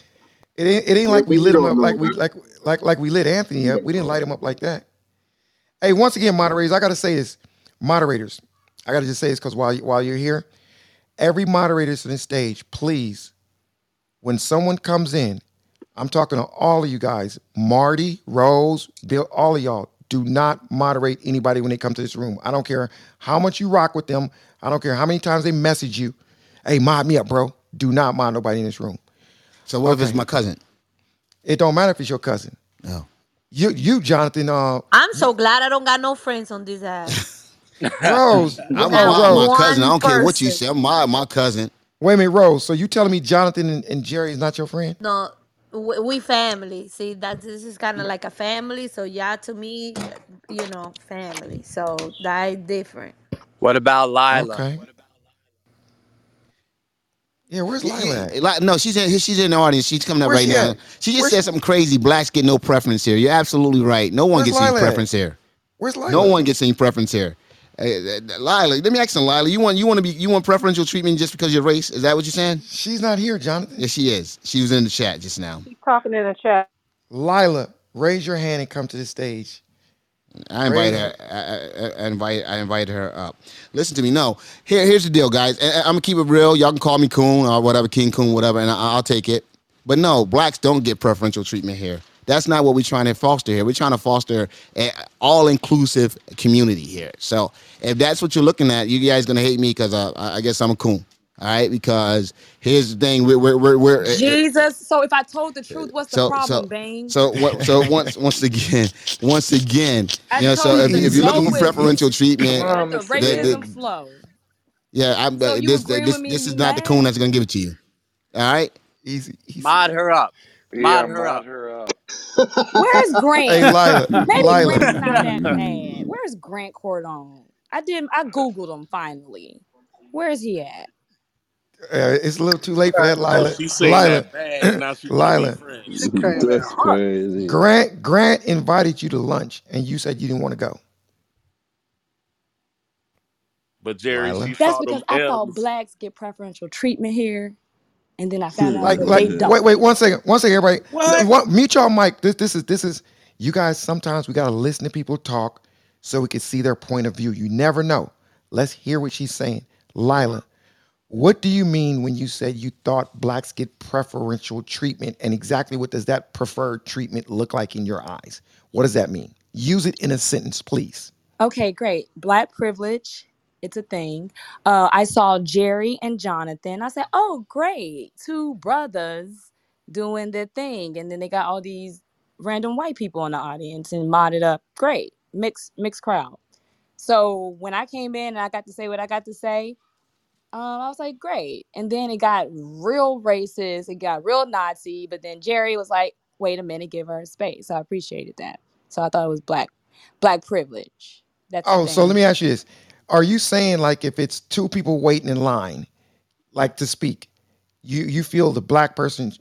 It ain't it ain't like we lit him up like we like like like we lit Anthony up. We didn't light him up like that. Hey, once again, moderators, I gotta say this. Moderators, I gotta just say this because while while you're here, every moderators on this stage, please, when someone comes in, I'm talking to all of you guys, Marty, Rose, Bill, all of y'all. Do not moderate anybody when they come to this room. I don't care how much you rock with them. I don't care how many times they message you. Hey, mod me up, bro. Do not mod nobody in this room. So what if it's my cousin? It don't matter if it's your cousin. No. You, you, Jonathan. Uh, I'm so glad I don't got no friends on this app. <laughs> Rose. <laughs> I'm my, Rose. my cousin. I don't care what you say. I'm my, my cousin. Wait a minute, Rose. So you telling me Jonathan and, and Jerry is not your friend? No, we, we family. See, that this is kind of like a family. So yeah, to me, you know, family. So that is different. What about Lila? Okay. Yeah, where's Yeah, Lila? yeah, at? Like, no, she's in. She's in the audience. She's coming up Where's right she now. at? She just Where's- said something crazy. Blacks get no preference here. You're absolutely right. No one Where's gets any Lila at? preference here. Where's Lila? No one gets any preference here. Hey, Lila, let me ask you, Lila. You want you want to be you want preferential treatment just because of your race? Is that what you're saying? She's not here, Jonathan. Yes, she is. She was in the chat just now. He's talking in the chat. Lila, raise your hand and come to the stage. I invite her. I, I, I invite. I invited her up. Listen to me. No, here, here's the deal, guys. And I'm gonna keep it real. Y'all can call me Coon or whatever, King Coon, whatever, and I, I'll take it. But no, blacks don't get preferential treatment here. That's not what we're trying to foster here. We're trying to foster an all-inclusive community here. So if that's what you're looking at, you guys gonna hate me because uh, I I guess I'm a coon. All right, because here's the thing: we're we're we're, we're Jesus. So if I told the truth, what's the so problem, so Bane? so what, so once once again <laughs> once again I you know so told if, you if you're looking for with it. preferential treatment Let the the- racism the- flow. yeah I'm, So uh, you this this, this is not the coon that's gonna give it to you all right easy Mod her up. Mod her up. <laughs> Where's Grant? Hey, Lila, <laughs> Maybe Lila. Grant's not that bad. Where's Grant Cardone? I did. I googled him finally. Where's he at? Uh, it's a little too late for that, Lila. she saying Lila, that bad. Now she <clears throat> want to Lila. be friends. She came in That's crazy. Grant Grant invited you to lunch, and you said you didn't want to go. But Jerry, That's because I thought blacks get preferential treatment here, and then I hmm. found out Like that like they don't. wait wait one second one second everybody. What? What? Mute y'all mic. This this is this is you guys. Sometimes we gotta listen to people talk so we can see their point of view. You never know. Let's hear what she's saying, Lila. What do you mean when you said you thought blacks get preferential treatment, and exactly what does that preferred treatment look like in your eyes? What does that mean? Use it in a sentence, please. Okay, great. Black privilege. It's a thing. Uh, I saw Jerry and Jonathan. I said, "Oh, great, two brothers doing their thing," and then they got all these random white people in the audience and modded up. Great, mixed mixed crowd. So when I came in and I got to say what I got to say, um, I was like, great. And then it got real racist. It got real Nazi. But then Jerry was like, wait a minute, give her space. So I appreciated that. So I thought it was black, black privilege. That's Oh, so let me ask you this: Are you saying like if it's two people waiting in line, like to speak, you you feel the black person,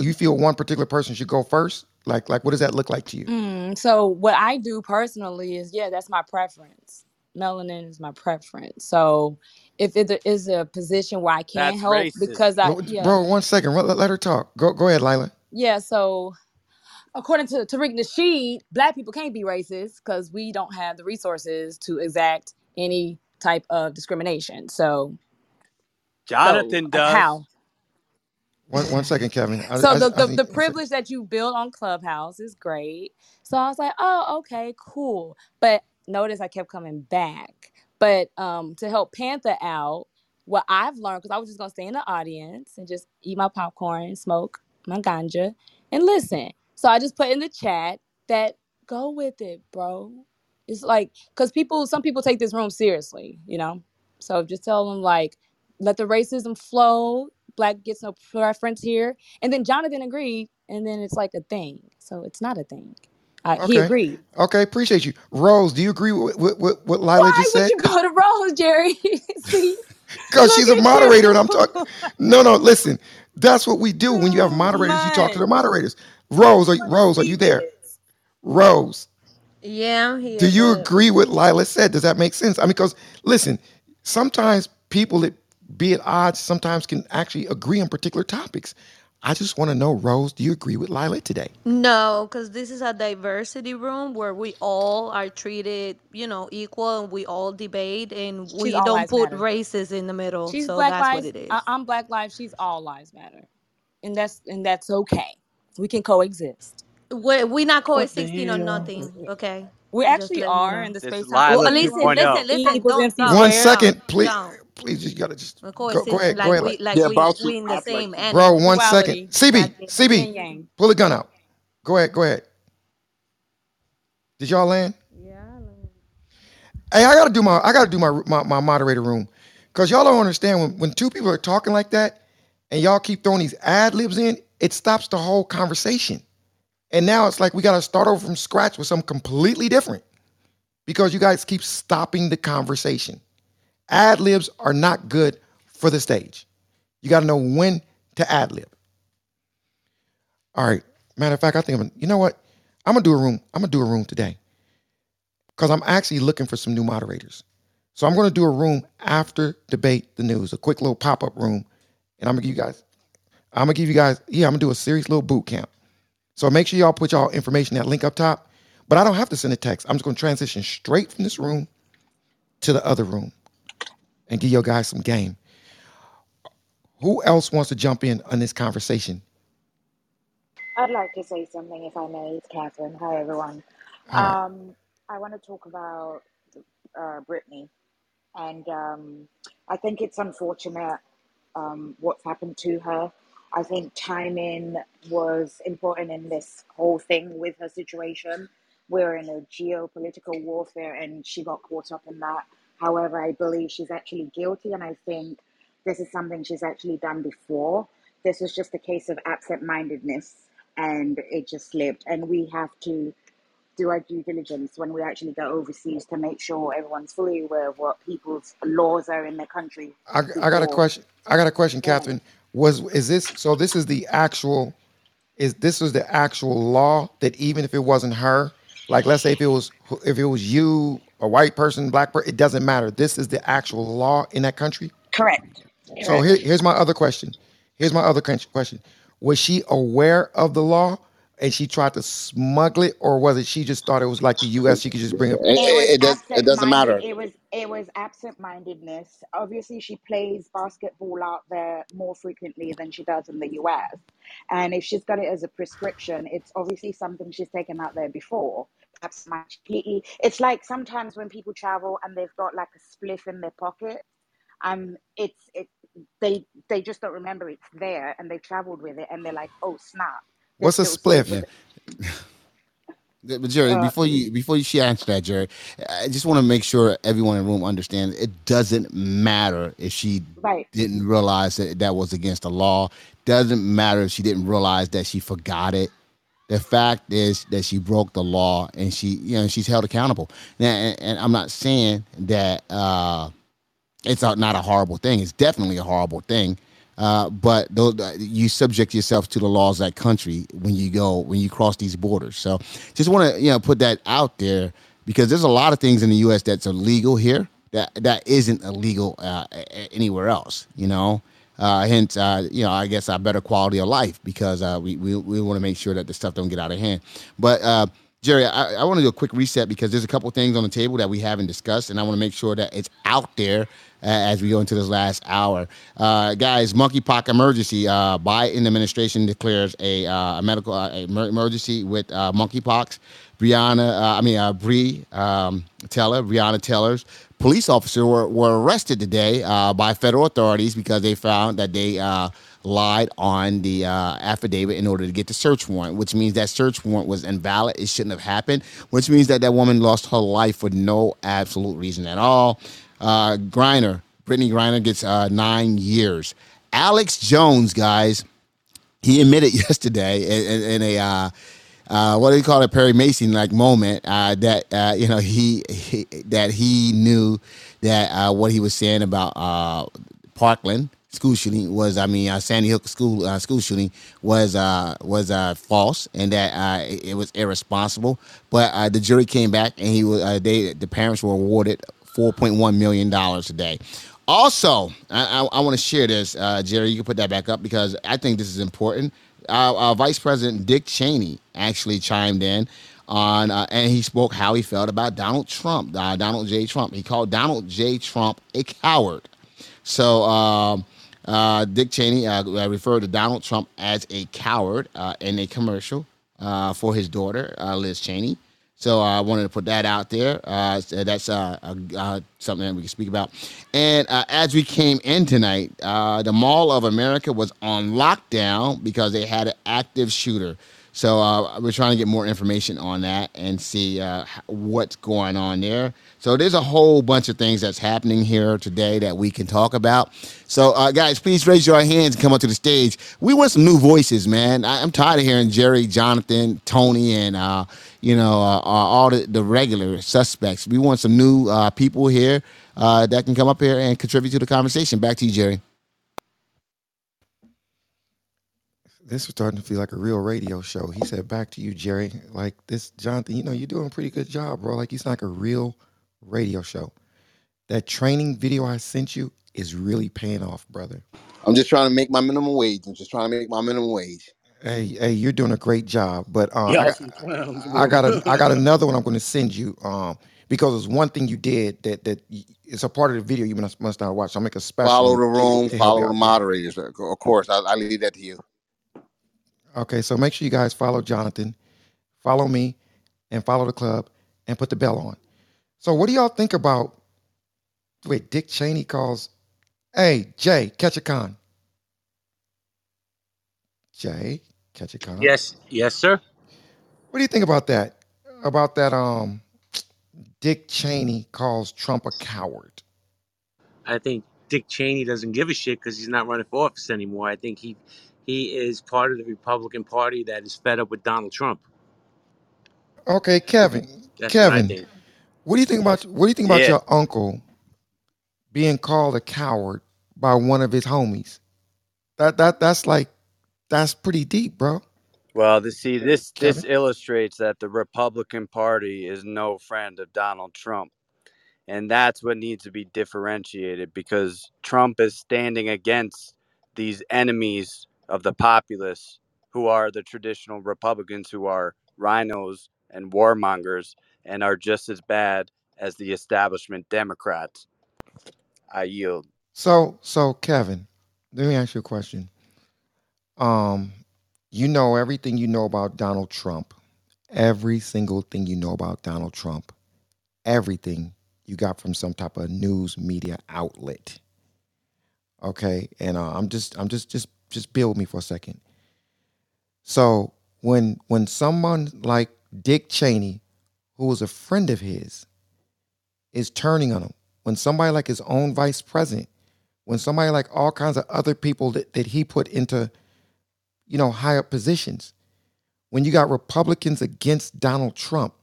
you feel one particular person should go first? Like like what does that look like to you? Mm, so what I do personally is, yeah, that's my preference. Melanin is my preference. So if it is a position where I can That's help racist. because I, Well, yeah, Bro, one second. Let, let her talk. Go go ahead, Lila. yeah. So according to Tariq Nasheed, black people can't be racist because we don't have the resources to exact any type of discrimination. So, so Jonathan uh, does. how? One one second, Kevin. I, So I, the, I the, need the privilege that you build on Clubhouse is great. So I was like, oh, okay, cool. But notice I kept coming back. But um, to help Panther out, what I've learned, because I was just gonna stay in the audience and just eat my popcorn, smoke my ganja, and listen. So I just put in the chat that go with it, bro. It's like because people, some people take this room seriously, you know. So just tell them like, let the racism flow. Black gets no preference here, and then Jonathan agreed, and then it's like a thing. So it's not a thing. Uh, he Okay. agreed. Okay, appreciate you. Rose, do you agree with, with, with what Lila Why just would said? you go to Rose, Jerry? <laughs> See, <laughs> Because she's a at moderator and I'm you. talking. No, no, listen. That's what we do when you have moderators. You talk to the moderators. Rose, are, Rose, are you there? Rose, Yeah, I'm do you but agree with Lila said? Does that make sense? I mean, because listen, sometimes people that be at odds sometimes can actually agree on particular topics. I just want to know, Rose, do you agree with Lila today? no, because this is a diversity room where we all are treated, you know, equal and we all debate and She's we all don't lives put matter. races in the middle. She's So Black that's what Lives. it I, is. I'm Black Lives. She's all lives matter, and that's and that's okay. We can coexist. We're, we're not What the coexisting on hell? nothing, okay? We Just actually letting you are know. in the This is space time. We're Well, Lila speaking listen, on 2.0. listen, E listen. equals Don't, MC don't, One squared. second, don't, please. don't. Please, you gotta just We're go, go coexisting ahead. Go like ahead. we, Like, like They're we, about to we in the act like same people. <laughs> bro, energy. one second. Duality, CB, like yin CB, and yang. pull the gun out. Go ahead. Go ahead. Did y'all land? Yeah. Hey, I gotta do my I gotta do my my, my moderator room. Cause y'all don't understand when, when two people are talking like that and y'all keep throwing these ad libs in, it stops the whole conversation. And now it's like we gotta start over from scratch with something completely different. Because you guys keep stopping the conversation. Ad libs are not good for the stage. You gotta know when to ad lib. All right. Matter of fact, I think I'm you know what? I'm gonna do a room. I'm gonna do a room today. Because I'm actually looking for some new moderators. So I'm going to do a room after debate the news, a quick little pop up room, and I'm gonna give you guys, I'm gonna give you guys, yeah, I'm gonna do a serious little boot camp. So make sure y'all put y'all information that link up top. But I don't have to send a text. I'm just gonna transition straight from this room to the other room and give you guys some game. Who else wants to jump in on this conversation? I'd like to say something, if I may. It's Catherine. Hi, everyone. Right. Um, I want to talk about uh, Brittany, and um, I think it's unfortunate um, what's happened to her. I think timing was important in this whole thing with her situation. We're in a geopolitical warfare, and she got caught up in that. However, I believe she's actually guilty, and I think this is something she's actually done before. This was just a case of absent mindedness, and it just slipped. And we have to do our due diligence when we actually go overseas to make sure everyone's fully aware of what people's laws are in their country I, I got a question. I got a question, Go ahead. Was is this so? This is the actual. Is this was the actual law that even if it wasn't her, like let's say if it was if it was you, a white person, black person, it doesn't matter. This is the actual law in that country. Correct. So here, here's my other question. Here's my other question. Was she aware of the law and she tried to smuggle it, or was it she just thought it was like the U.S. She could just bring it? It was It, does. It doesn't matter. It was it was absent-mindedness. Obviously, she plays basketball out there more frequently than she does in the US. And if she's got it as a prescription, it's obviously something she's taken out there before. Perhaps might completely. It's like sometimes when people travel and they've got like a spliff in their pocket. Um, it's it. They they just don't remember it's there, and they traveled with it, and they're like, oh snap, What's a this spliff? with it. Yeah, <laughs> But Jerry, Uh, before you before you she answer that, Jerry, I just want to make sure everyone in the room understands it doesn't matter if she right. didn't realize that that was against the law. Doesn't matter if she didn't realize that she forgot it. The fact is that she broke the law and she, you know, she's held accountable. Now, and, and I'm not saying that uh, it's a, not a horrible thing. It's definitely a horrible thing. Uh, but those, you subject yourself to the laws of that country when you go when you cross these borders. So just want to you know put that out there because there's a lot of things in the U.S. that's illegal here that that isn't illegal uh, anywhere else. You know. Uh, hence, uh, you know, I guess a better quality of life because uh, we we, we want to make sure that the stuff don't get out of hand. But uh, Jerry, I, I want to do a quick reset because there's a couple things on the table that we haven't discussed, and I want to make sure that it's out there uh, as we go into this last hour. Uh, guys, monkeypox emergency. Uh, Biden administration declares a, uh, a medical uh, emergency with uh, monkeypox. Breonna, uh, I mean, Bree um, Taylor, Breonna Taylor's police officer were, were arrested today uh, by federal authorities because they found that they uh, lied on the uh, affidavit in order to get the search warrant, which means that search warrant was invalid. It shouldn't have happened, which means that that woman lost her life for no absolute reason at all. Uh, Griner, Brittany Griner gets uh, nine years. Alex Jones, guys, he admitted <laughs> yesterday in, in, in a uh, what do you call it, Perry Mason like moment uh, that uh, you know he, he that he knew that uh, what he was saying about uh, Parkland school shooting was, I mean, uh, Sandy Hook school school shooting was was false and that it, was irresponsible. But the jury came back and he was they the parents were awarded four point one million dollars today. Also, I, I, I want to share this, Jerry. You can put that back up because I think this is important. Uh, uh, Vice President Dick Cheney actually chimed in on, uh, and he spoke how he felt about Donald Trump, uh, Donald J. Trump. He called Donald J. Trump a coward. So um, uh, Dick Cheney uh, referred to Donald Trump as a coward uh, in a commercial for his daughter, Liz Cheney. So I wanted to put that out there. Uh, that's uh, uh, uh, something that we can speak about. And uh, as we came in tonight, uh, the Mall of America was on lockdown because they had an active shooter. So uh, we're trying to get more information on that and see uh, what's going on there. So there's a whole bunch of things that's happening here today that we can talk about. So uh, guys, please raise your hands and come up to the stage. We want some new voices, man. I, I'm tired of hearing Jerry, Jonathan, Tony, and uh, you know uh, uh, all the, the regular suspects. We want some new uh, people here uh, that can come up here and contribute to the conversation. Back to you, Jerry. This is starting to feel like a real radio show. He said, "Back to you, Jerry." Like this, Jonathan. You know, you're doing a pretty good job, bro. Like he's like a real radio show. That training video I sent you is really paying off, brother. I'm just trying to make my minimum wage. I'm just trying to make my minimum wage. Hey, hey, you're doing a great job. But uh, I, <laughs> got, I got a, I got <laughs> another one I'm going to send you. Um, because it's one thing you did that that y- it's a part of the video you must must not watch. I'll make a special Follow the room, follow the moderators. Of course, I, I leave that to you. Okay, so make sure you guys follow Jonathan, follow me, and follow the club, and put the bell on. So, what do y'all think about? Wait, Dick Cheney calls, "Hey Jay, catch a con." Jay, catch a con. Yes, yes, sir. What do you think about that? About that? Um, Dick Cheney calls Trump a coward. I think Dick Cheney doesn't give a shit because he's not running for office anymore. I think he he is part of the Republican Party that is fed up with Donald Trump. Okay, Kevin. That's Kevin. What do you think about? What do you think about Yeah. your uncle being called a coward by one of his homies? That that that's like that's pretty deep, bro. Well, the, see, this this Kevin. illustrates that the Republican Party is no friend of Donald Trump, and that's what needs to be differentiated because Trump is standing against these enemies of the populace, who are the traditional Republicans, who are rhinos and warmongers, and are just as bad as the establishment Democrats. I yield. So so Kevin, let me ask you a question. Um, you know everything you know about Donald Trump, every single thing you know about Donald Trump, everything you got from some type of news media outlet. Okay, and uh, I'm just I'm just just just build me for a second. So when when someone like Dick Cheney, who was a friend of his, is turning on him, when somebody like his own vice president, when somebody like all kinds of other people that, that he put into, you know, high up positions, when you got Republicans against Donald Trump,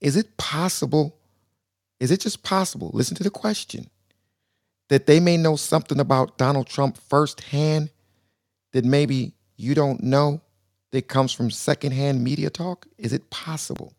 is it possible? Is it just possible? Listen to the question that they may know something about Donald Trump firsthand that maybe you don't know that comes from secondhand media talk? Is it possible?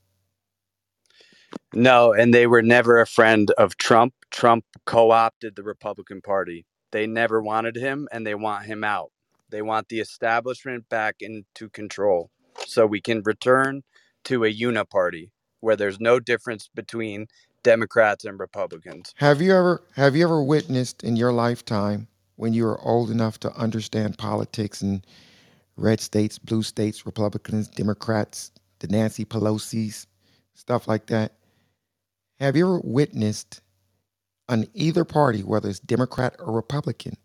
No, and they were never a friend of Trump. Trump co opted the Republican Party. They never wanted him and they want him out. They want the establishment back into control so we can return to a uniparty where there's no difference between Democrats and Republicans. Have you ever have you ever witnessed in your lifetime when you were old enough to understand politics and red states, blue states, Republicans, Democrats, the Nancy Pelosi's, stuff like that? Have you ever witnessed on either party, whether it's Democrat or Republican,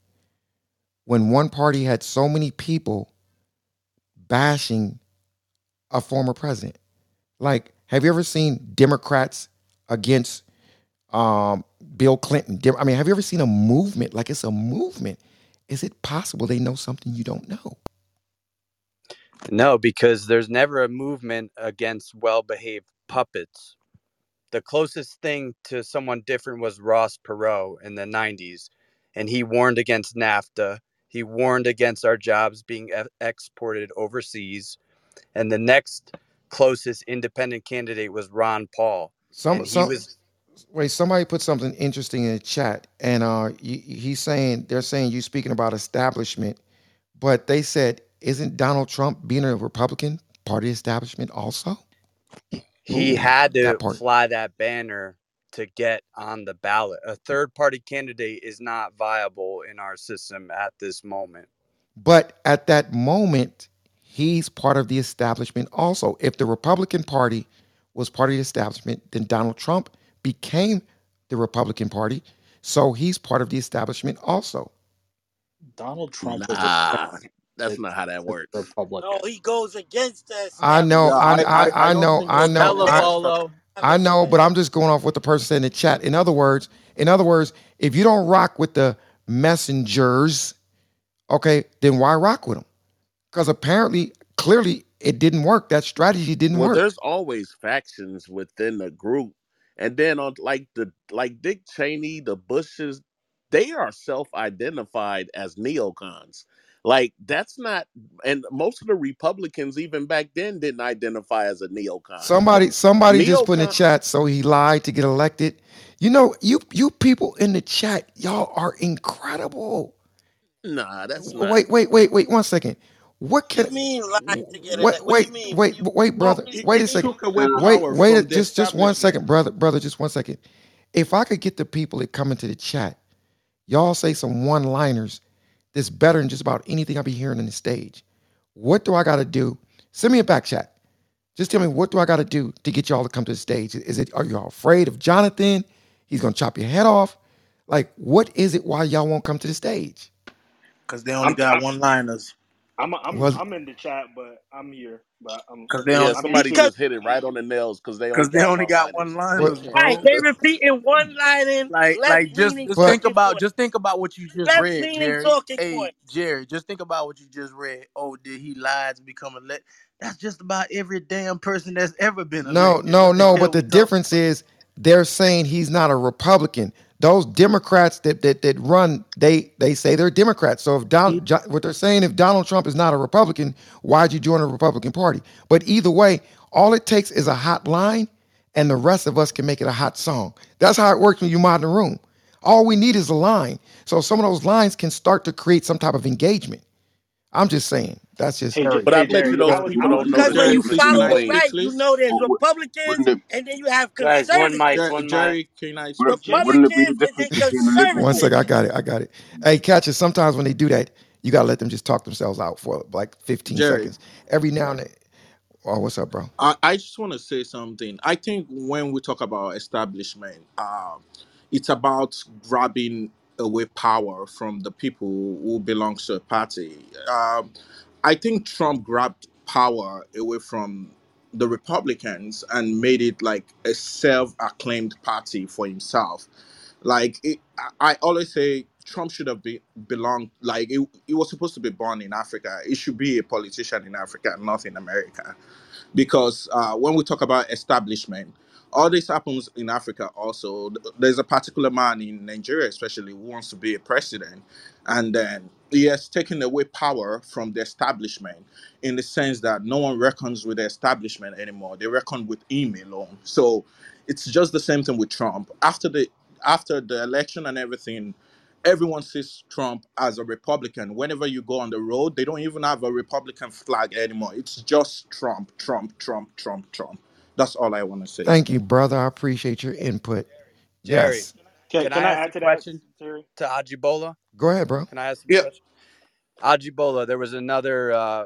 when one party had so many people bashing a former president? Like, have you ever seen Democrats against um, Bill Clinton? I mean, have you ever seen a movement like it's a movement? Is it possible they know something you don't know? No, because there's never a movement against well-behaved puppets. The closest thing to someone different was Ross Perot in the 90s, and he warned against NAFTA. He warned against our jobs being e- exported overseas. And the next closest independent candidate was Ron Paul. Some some was wait. Somebody put something interesting in the chat, and uh, he, he's saying they're saying you're speaking about establishment, but they said isn't Donald Trump being a Republican part of the establishment also? He Ooh, had to part. fly that banner to get on the ballot. A third party candidate is not viable in our system at this moment. But at that moment, he's part of the establishment also. If the Republican Party was part of the establishment, then Donald Trump became the Republican Party. So he's part of the establishment also. Donald Trump was Nah, that's a not how that works. Republican. No, he goes against us. I know, Yeah, I, I, I, I, I I don't know, I know, I, Trump. I know, but I'm just going off what the person said in the chat. In other words, in other words, if you don't rock with the messengers, okay, then why rock with them? Because apparently, clearly, it didn't work. That strategy didn't Well, work. there's always factions within the group, and then on like the like Dick Cheney, the Bushes, they are self-identified as neocons. Like that's not, and most of the Republicans even back then didn't identify as a neocon. Somebody, somebody just put in the chat, so he lied to get elected. You know, you you people in the chat, y'all are incredible. nah, that's not. Wait, wait, wait, wait, one second. What What can do you mean lie to get wait, elected? What do you wait, wait, wait, brother. it, Wait a second. Took Wait, wait, a- from the just just one second, brother, brother, just one second. If I could get the people that come into the chat, y'all say some one-liners that's better than just about anything I'll be hearing on the stage. What do I got to do? Send me a back chat. Just tell me what do I got to do to get y'all to come to the stage? Is it are y'all afraid of Jonathan? He's gonna chop your head off. Like, what is it? Why y'all won't come to the stage? Because they only I'm, got I'm, one liners. I'm, I'm, Was I'm in the chat, but I'm here. But I'm, Because they Yeah, only I'm somebody too. just hit it right on the nails because they only because they got only one got one liners. what? liners, right, bro. they repeating one line in Like left like just leaning just But think talking about point. just think about what you just Left read, leaning Jerry. talking Hey, point. Jerry, just think about what you just read. Oh, did he lie to become elected? That's just about every damn person that's ever been No, elected. no, What the no. hell But the we talking difference is they're saying he's not a Republican. Those Democrats that that that run, they they say they're Democrats. So if Donald, he Jo- what they're saying, if Donald Trump is not a Republican, why'd you join the Republican Party? But either way, all it takes is a hot line, and the rest of us can make it a hot song. That's how it works when you mod in the room. All we need is a line. So some of those lines can start to create some type of engagement. I'm just saying. That's just Hey, J- But I hey, bet you those people don't know Because when you please difference can follow I the between. right, you know there's Republicans wouldn't it, and then you have guys? One mic, conservatives. one mic. Jerry, can I Would speak, it, Jerry? wouldn't it be the Republicans and difference then between? One second, I got it. I got it. Hey, catch it. Sometimes when they do that, you gotta let them just talk themselves out for like 15 Jerry, seconds. Every now and then. Oh, what's up, bro? I, I just want to say something. I think when we talk about establishment, um, it's about grabbing away power from the people who belong to a party. Um, I think Trump grabbed power away from the Republicans and made it like a self-acclaimed party for himself. Like it, I always say, Trump should have be, belonged. Like it, was supposed to be born in Africa. He should be a politician in Africa, not in America because uh, when we talk about establishment, all this happens in Africa also. There's a particular man in Nigeria, especially, who wants to be a president, and then he has taken away power from the establishment in the sense that no one reckons with the establishment anymore. They reckon with him alone. So it's just the same thing with Trump. After the after the election and everything, everyone sees Trump as a Republican. Whenever you go on the road, they don't even have a Republican flag anymore. It's just Trump, Trump, Trump, Trump, Trump. That's all I want to say. Thank you, brother. I appreciate your input. Jerry, Yes. Can, can I can I ask add a to that, question Jerry? to Ajibola? Go ahead, bro. Can I ask a Yeah. question? Ajibola, there was another, uh,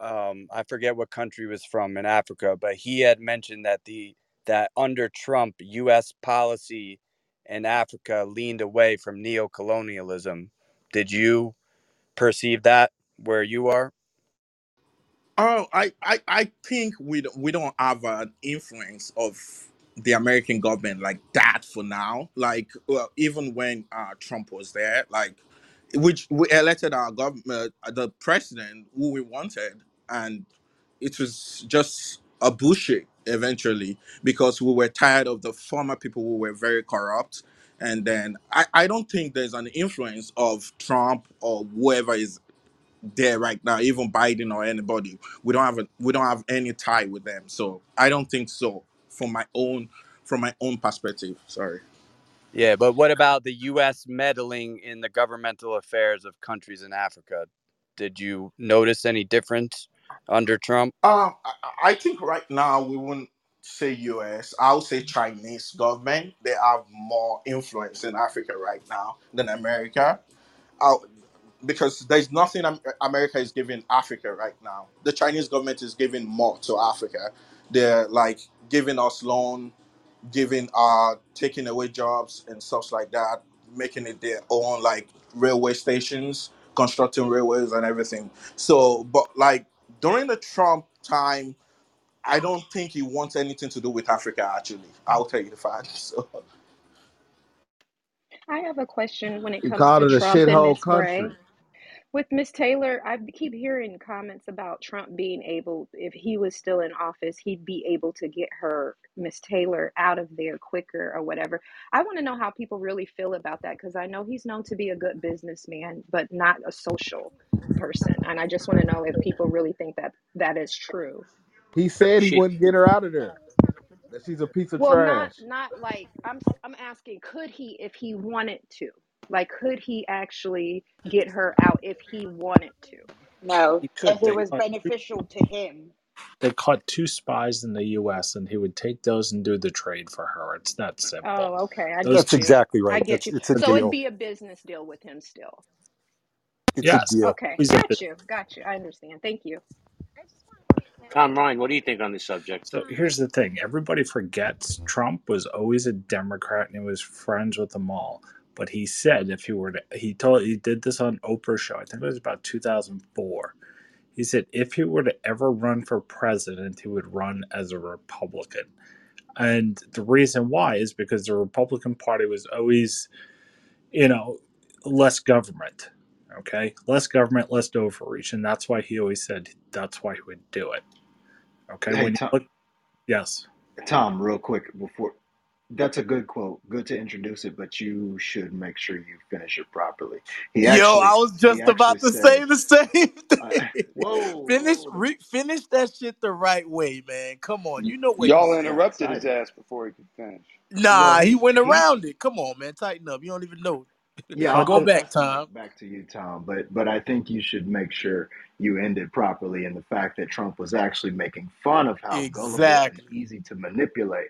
um, I forget what country he was from in Africa, but he had mentioned that the that under Trump, U.S. policy in Africa leaned away from neocolonialism. Did you perceive that where you are? Oh, I, I, I think we don't, we don't have an influence of the American government like that for now. Like, well, even when uh, Trump was there, like, which we elected our government, uh, the president who we wanted. and it was just a bullshit eventually because we were tired of the former people who were very corrupt. And then I, I don't think there's an influence of Trump or whoever is there right now, even Biden or anybody. We don't have a, we don't have any tie with them. So I don't think so from my own from my own perspective. Sorry. Yeah, but what about the U.S. meddling in the governmental affairs of countries in Africa? Did you notice any difference under Trump? Um, I, I think right now we wouldn't say US. I would say Chinese government. They have more influence in Africa right now than America. Uh, because there's nothing Am- America is giving Africa right now. The Chinese government is giving more to Africa. They're like giving us loan, giving uh taking away jobs and stuff like that, making it their own like railway stations, constructing railways and everything. So, but like during the Trump time, I don't think he wants anything to do with Africa. Actually, I'll tell you the fact. <laughs> So, I have a question when it He comes called to it a Trump and shithole Miss Bray. country. With Miss Taylor, I keep hearing comments about Trump being able, if he was still in office, he'd be able to get her, Miss Taylor, out of there quicker or whatever. I want to know how people really feel about that because I know he's known to be a good businessman, but not a social person. And I just want to know if people really think that that is true. He said he wouldn't get her out of there. That she's a piece of trash. Well, not not like I'm I'm asking, could he if he wanted to? Like, could he actually get her out if he wanted to? No, He could. if it was caught beneficial to him. they caught two spies in the U.S. and he would take those and do the trade for her. It's that simple. Oh, okay, I Those get That's you. exactly I right. get That's you. it's a So it'd deal. be a business deal with him still. It's yes, a deal. Okay, always a got bit. you, got you. I understand. Thank you. Tom Ryan, what do you think on this subject? So here's the thing: everybody forgets Trump was always a Democrat and he was friends with them all. But he said if he were to, he told he did this on Oprah show. I think it was about 2004. He said if he were to ever run for president, he would run as a Republican. And the reason why is because the Republican Party was always, you know, less government. Okay, less government, less overreach, and that's why he always said that's why he would do it. Okay, Hey, Tom, look, yes, Tom, real quick before that's a good quote. Good to introduce it, but you should make sure you finish it properly. He Yo, actually, I was he just about actually to say the same <laughs> uh, thing. "Whoa, finish, whoa, re- finish that shit the right way, man. Come on, you know what he Y'all I interrupted his excited." ass before he could finish. Nah, Well, he he went he around it. Come on, man, tighten up. You don't even know. <laughs> Yeah, I'll, Go I'll back, Tom. mic back to you, Tom. But but I think you should make sure you end it properly. And the fact that Trump was actually making fun of how gullible and Exactly. easy to manipulate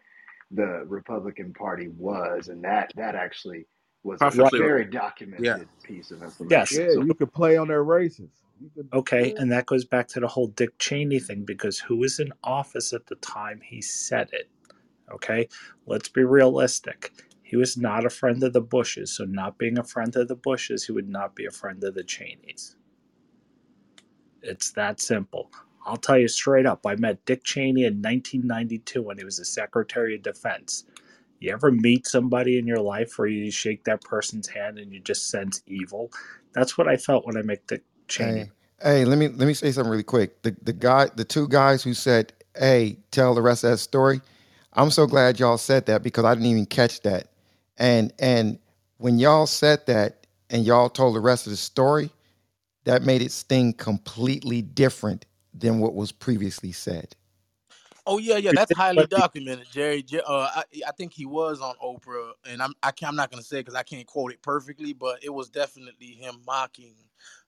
the Republican Party was, and that that actually was a right, perfectly right. very Yeah. documented piece of yes, information. Yeah, So you could play on their races. Okay, and that goes back to the whole Dick Cheney thing because who was in office at the time he said it? Okay, let's be realistic. He was not a friend of the Bushes, so not being a friend of the Bushes, he would not be a friend of the Cheneys. It's that simple. I'll tell you straight up. I met Dick Cheney in 1992 when he was the Secretary of Defense. You ever meet somebody in your life where you shake that person's hand and you just sense evil? That's what I felt when I met Dick Cheney. Hey, hey, let me let me say something really quick. The the guy, the two guys who said, "Hey, tell the rest of that story." I'm so glad y'all said that because I didn't even catch that. And and when y'all said that and y'all told the rest of the story, that made it sting completely different than what was previously said. Oh yeah, yeah, that's highly documented, Jerry. Uh, I, I think he was on Oprah, and I'm I can't, I'm not gonna say because I can't quote it perfectly, but it was definitely him mocking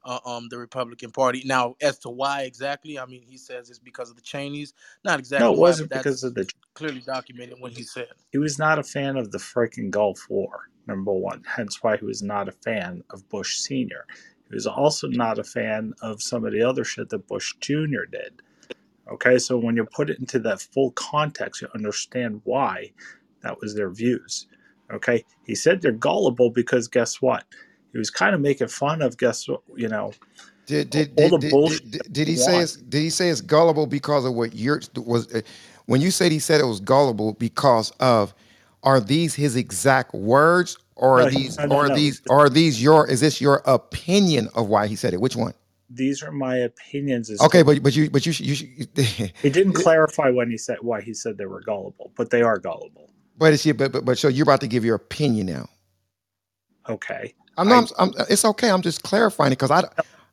uh, um the Republican Party. Now, as to why exactly, I mean, he says it's because of the Cheneys. Not exactly. No, it wasn't but because of the. clearly documented what he said. He was not a fan of the freaking Gulf War, number one. Hence why he was not a fan of Bush Sr. He was also not a fan of some of the other shit that Bush Jr. did. Okay, so when you put it into that full context, you understand why that was their views. Okay, he said they're gullible because guess what? He was kind of making fun of guess what you know Did did all did the did, bullshit. did, did he say it's did he say it's gullible because of what you're was when you said he said it was gullible because of are these his exact words or are he, these no, no, or are no. these are these your is this your opinion of why he said it? Which one? these are my opinions. As Okay, but but you but you should, you <laughs> he didn't clarify when he said why he said they were gullible, but they are gullible. but it's but but but so you're about to give your opinion now. Okay, I'm not. I'm, I'm- it's okay. I'm just clarifying it because I,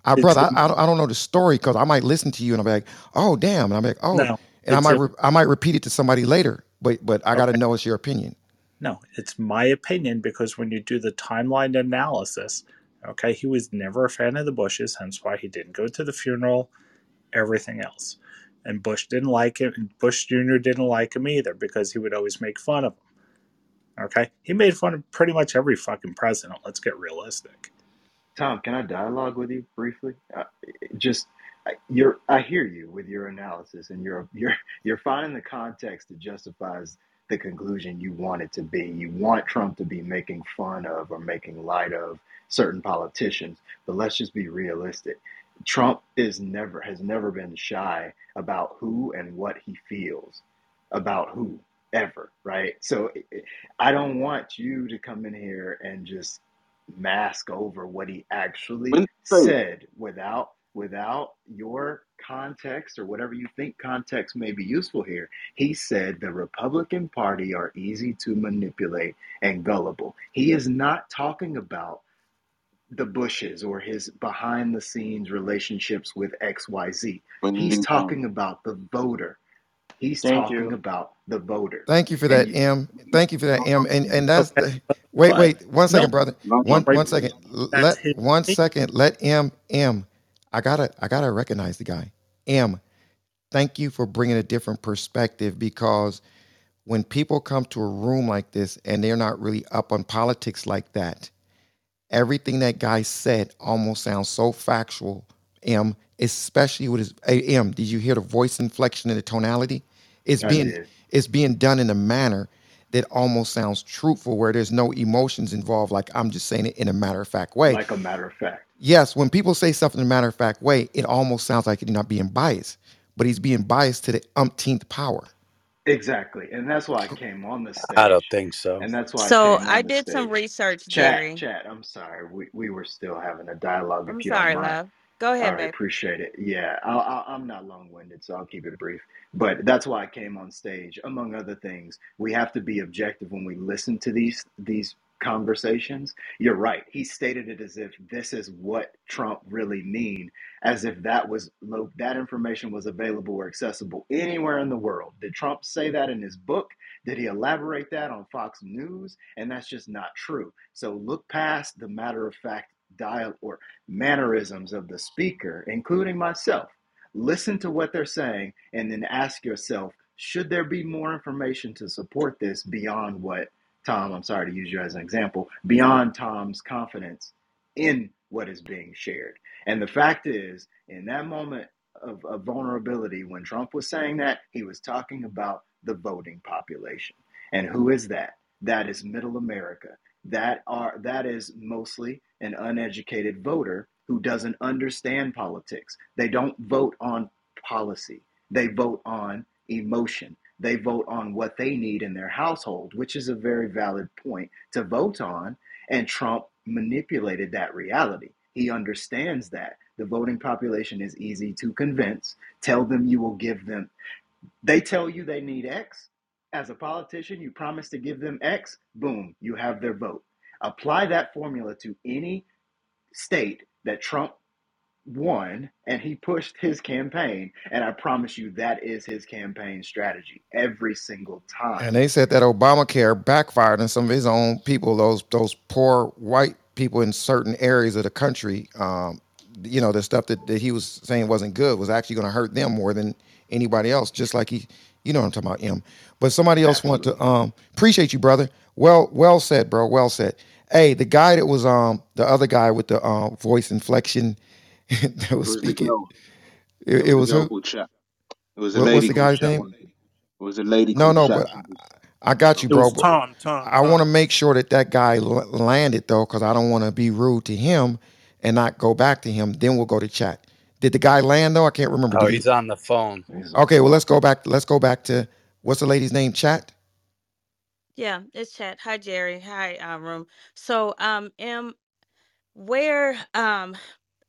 I brother, I, I don't, I don't know the story because I might listen to you and I'm like, oh damn, and I'm like, oh, No, and I might in- re- I might repeat it to somebody later, but but I got to Okay. know it's your opinion. No, it's my opinion because when you do the timeline analysis, okay, he was never a fan of the Bushes, hence why he didn't go to the funeral, everything else. And Bush didn't like him, and Bush Jr. didn't like him either because he would always make fun of him. Okay? He made fun of pretty much every fucking president. Let's get realistic. Tom, can I dialogue with you briefly? Uh, just I- you're, I hear you with your analysis, and you're you're you're finding the context that justifies the conclusion you want it to be. You want Trump to be making fun of or making light of certain politicians, but let's just be realistic. Trump is never has never been shy about who and what he feels about who ever, right? So I don't want you to come in here and just mask over what he actually said without without your context or whatever you think context may be useful here. He said the Republican Party are easy to manipulate and gullible. He is not talking about the Bushes or his behind the scenes relationships with XYZ. when He's you talking about the voter. He's thank talking you. about the voter. Thank you for that, you, M. Thank you for that, M. And and that's Okay, the, wait wait one second, no, brother. Don't One jump right one to second. L- that's Let his one opinion. second. Let M M. I gotta I gotta recognize the guy. M. Thank you for bringing a different perspective because when people come to a room like this and they're not really up on politics like that, everything that guy said almost sounds so factual. M, especially with his hey, M. Did you hear the voice inflection and the tonality? It's I being did. it's being done in a manner that almost sounds truthful, where there's no emotions involved. Like I'm just saying it in a matter of fact way. Like a matter of fact. Yes, when people say something in a matter of fact way, it almost sounds like he's not being biased, but he's being biased to the umpteenth power. Exactly. And that's why I came on the stage. I don't think so. And that's why I So came I on the did some research, Chat, Jerry. chat, I'm sorry. We, we were still having a dialogue I'm if you sorry, love. Go ahead, right, babe. appreciate it. Yeah, I'll, I'll, I'm not long winded, so I'll keep it brief. But that's why I came on stage. Among other things, we have to be objective when we listen to these these conversations. You're right. He stated it as if this is what Trump really mean, as if that was that information was available or accessible anywhere in the world. Did Trump say that in his book? Did he elaborate that on Fox News? And that's just not true. So look past the matter of fact dial or mannerisms of the speaker, including myself. Listen to what they're saying and then ask yourself, should there be more information to support this beyond what Tom, I'm sorry to use you as an example, beyond Tom's confidence in what is being shared. And the fact is, in that moment of, of vulnerability, when Trump was saying that, he was talking about the voting population. And who is that? That is middle America. That are that is mostly an uneducated voter who doesn't understand politics. They don't vote on policy. They vote on emotion. They vote on what they need in their household, which is a very valid point to vote on. And Trump manipulated that reality. He understands that the voting population is easy to convince. Tell them you will give them, they tell you they need X. As a politician, you promise to give them X, boom, you have their vote. Apply that formula to any state that Trump won and he pushed his campaign. And I promise you, that is his campaign strategy every single time. And they said that Obamacare backfired on some of his own people, those those poor white people in certain areas of the country. Um, you know, the stuff that, that he was saying wasn't good was actually going to hurt them more than anybody else. Just like he, you know, what I'm talking about him. But somebody else want to um, appreciate you, brother. Well, well said, bro. Well said. Hey, the guy that was um the other guy with the uh, voice inflection <laughs> that It was was speaking. It, It it was was a who? called Chat. It was a What, what's the guy's name? wasn't It It was a lady No, no, but I, I got you, It bro. was Tom. Tom. I want to make sure that that guy l- landed though, because I don't want to be rude to him and not go back to him. Then we'll go to chat. Did the guy land though? I can't remember. Oh, he's he? on the phone. Okay, well let's go back. Let's go back to what's the lady's name? Chat. Yeah, it's chat. Hi, Jerry. Hi, uh, room. So, um, M, where, um,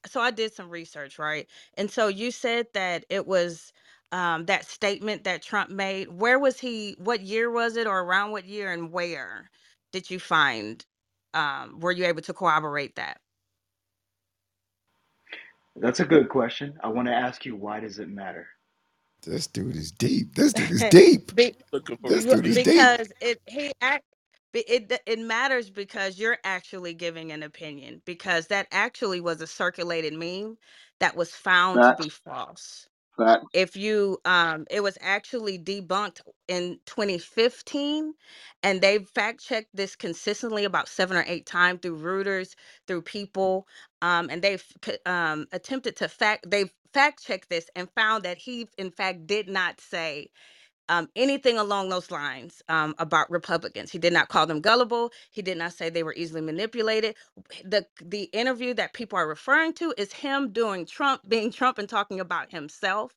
so I did some research, right? And so you said that it was um, that statement that Trump made. Where was he? What year was it, or around what year, and where did you find? Um, were you able to corroborate that? That's a good question. I want to ask you, why does it matter? This dude is deep. This dude is <laughs> deep. Be, Looking for This dude is receipts. deep. because it he act be- it it matters because you're actually giving an opinion because that actually was a circulated meme that was found to be false. If you um it was actually debunked in 2015 and they've fact checked this consistently about 7 or 8 times through Reuters, through people um and they've c- um attempted to fact they've fact checked this and found that he in fact did not say um, anything along those lines um, about Republicans. He did not call them gullible. He did not say they were easily manipulated. The the interview that people are referring to is him doing Trump, being Trump, and talking about himself.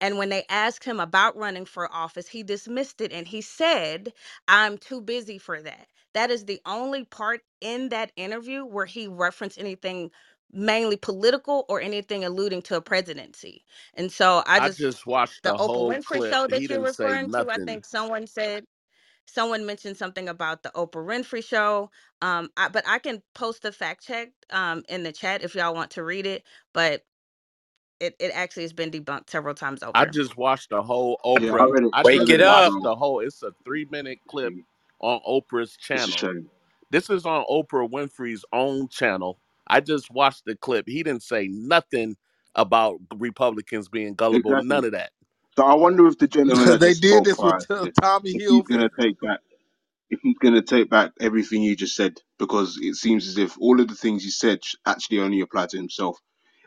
And when they asked him about running for office, he dismissed it and he said, "I'm too busy for that." That is the only part in that interview where he referenced anything mainly political or anything alluding to a presidency. And so I I just just watched the the Oprah whole Winfrey clip. show He that you're didn't say referring to, I nothing. think someone said someone mentioned something about the Oprah Winfrey show. Um, I, but I can post the fact check um in the chat if y'all want to read it. But it, it actually has been debunked several times I over. just watched the whole Yeah, I Oprah. read it. I I Wake read it it up. watched well. the whole. It's a three minute clip Mm, on Oprah's It's a channel. shame. This is on Oprah Winfrey's own channel. I just watched the clip. He didn't say nothing about Republicans being gullible. Exactly. None of that. So I wonder if the gentleman <laughs> they did this with first, T- if, Tommy if he's gonna take back if he's going to take back everything you just said, because it seems as if all of the things he said sh- actually only apply to himself.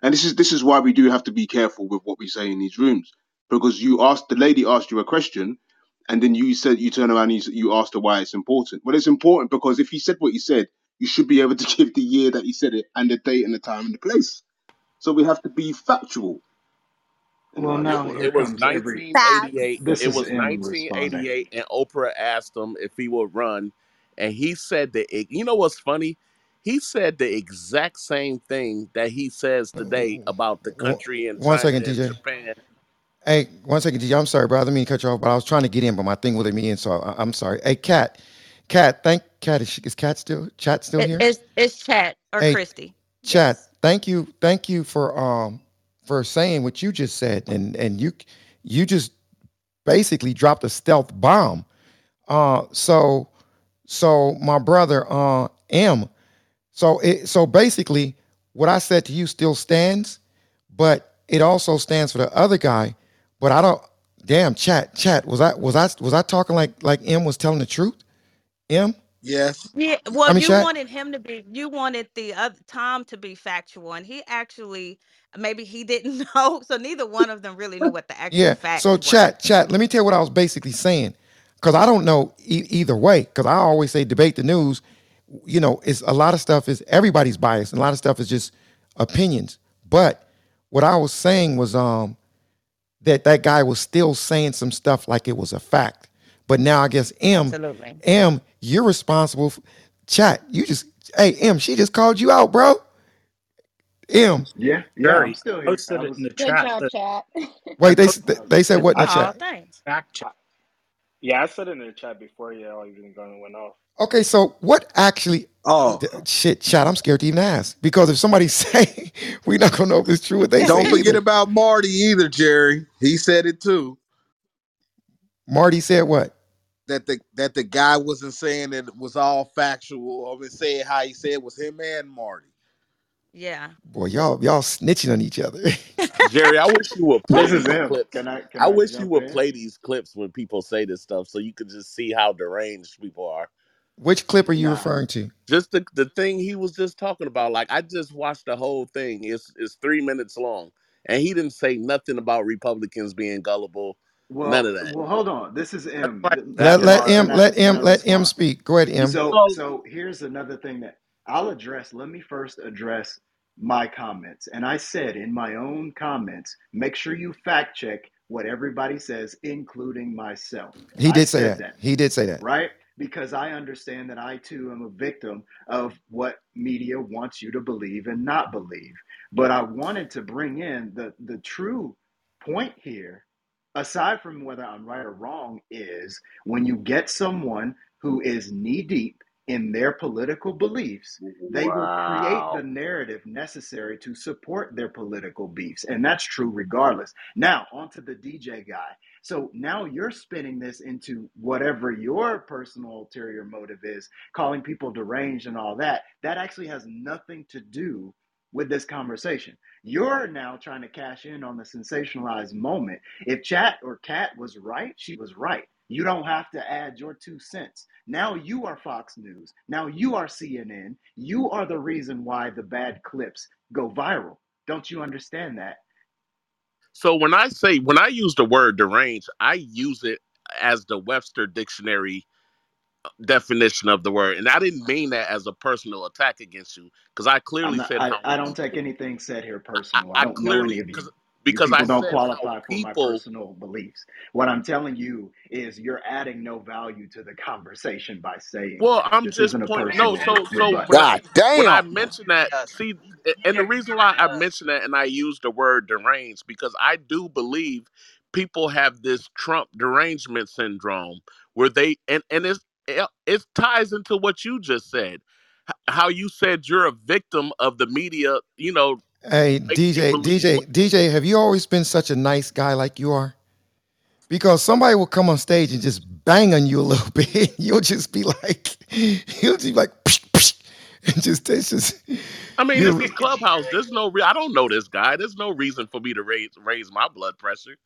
And this is this is why we do have to be careful with what we say in these rooms, because you asked the lady asked you a question, and then you said you turn around and you, s- you asked her why it's important. Well, it's important because if he said what he said, you should be able to <laughs> give the year that he said it and the date and the time and the place. So we have to be factual. You Well, know, now all. It was 1988. This It is was M responding. 1988, and Oprah asked him if he would run, and he said that. You know what's funny? He said the exact same thing that he says today oh. about the One country and one China second, and DJ. Japan. Hey, one second, DJ. I'm sorry, bro. I didn't mean to cut you off, but I was trying to get in, but my thing wouldn't let me in, so I, I'm sorry. Hey, Cat, Cat, thank Cat. Is, is Cat still? Chat still here? it's it's chat or Hey, Christy. Chat. Yes. Thank you, thank you for um for saying what you just said, and and you you just basically dropped a stealth bomb. Uh, so so my brother uh M. So it so basically what I said to you still stands, but it also stands for the other guy. But I don't. Damn, chat, chat. Was I was I was I talking like like M was telling the truth? M. Yes. Yeah, I well, mean, you chat. wanted him to be, you wanted the other Tom to be factual, and he actually, maybe he didn't <laughs> know. So neither one of them really knew what the actual Yeah. facts So were. chat, chat. Let me tell you what I was basically saying, because I don't know e- either way. Because I always say debate the news. You know, it's a lot of stuff is everybody's biased, and a lot of stuff is just opinions. But what I was saying was um that that guy was still saying some stuff like it was a fact. But now I guess M, Absolutely. M, you're responsible. For, chat, you just hey M, she just called you out, bro. M. Yeah, yeah, Jerry, I'm still here. posted I it was. in the Good chat. job, That chat. Wait, they posted they said what in the Oh, chat? thanks. fact check. Yeah, I said it in the chat before y'all even going went off. Okay, so what actually? Oh, d- Shit, chat. I'm scared to even ask because if somebody <laughs> say we're not gonna know if it's true what they don't say forget either. about Marty either, Jerry. He said it too. Marty said what? That the that the guy wasn't saying that it was all factual, or was saying how he said it was him and Marty. Yeah. Boy, y'all y'all snitching on each other. <laughs> Jerry, I wish you would play This is these clips. Can I? Can I I wish you jump would in? play these clips when people say this stuff, so you could just see how deranged people are. Which clip are you Nah. referring to? Just the the thing he was just talking about. Like I just watched the whole thing. It's it's three minutes long, and he didn't say nothing about Republicans being gullible. None Well, of that. well, hold on. This is M. why Th- Let Can let I? M Can I? let Can I M let M respond? speak. Go ahead, M. So, so so here's another thing that I'll address. Let me first address my comments. And I said in my own comments, make sure you fact check what everybody says, including myself. He I did say said that. that, He did say that. right? Because I understand that I too am a victim of what media wants you to believe and not believe. But I wanted to bring in the the true point here, aside from whether I'm right or wrong, is when you get someone who is knee deep in their political beliefs, they will create the narrative necessary to support their political beefs. And that's true regardless. Now, on to the DJ guy. So now you're spinning this into whatever your personal ulterior motive is, calling people deranged and all that. That actually has nothing to do with this conversation. You're now trying to cash in on the sensationalized moment. If Chat or Cat was right, she was right. You don't have to add your two cents. Now you are Fox News. Now you are CNN. You are the reason why the bad clips go viral. Don't you understand that? So when I say when I use the word deranged, I use it as the Webster dictionary definition of the word, and I didn't mean that as a personal attack against you because I clearly not, said I, how I don't take anything said here I, personal. I I don't know any clearly of because you. You because I people don't qualify for my personal beliefs. What I'm telling you is you're adding no value to the conversation by saying Well. I'm This just pointing. No, so so rebuttal. when I God when I damn. mention that, see, and the reason why I mention that and I use the word deranged because I do believe people have this Trump derangement syndrome where they and and it's it, it ties into what you just said, H- how you said you're a victim of the media, you know, Hey, making you DJ, believe what. DJ, DJ, have you always been such a nice guy like you are? Because somebody will come on stage and just bang on you a <laughs> little bit. You'll just be like, <laughs> you'll just be like, psh, psh, and just, it's just, I mean, this you is Clubhouse. There's no, re- I don't know this guy. There's no reason for me to raise raise my blood pressure.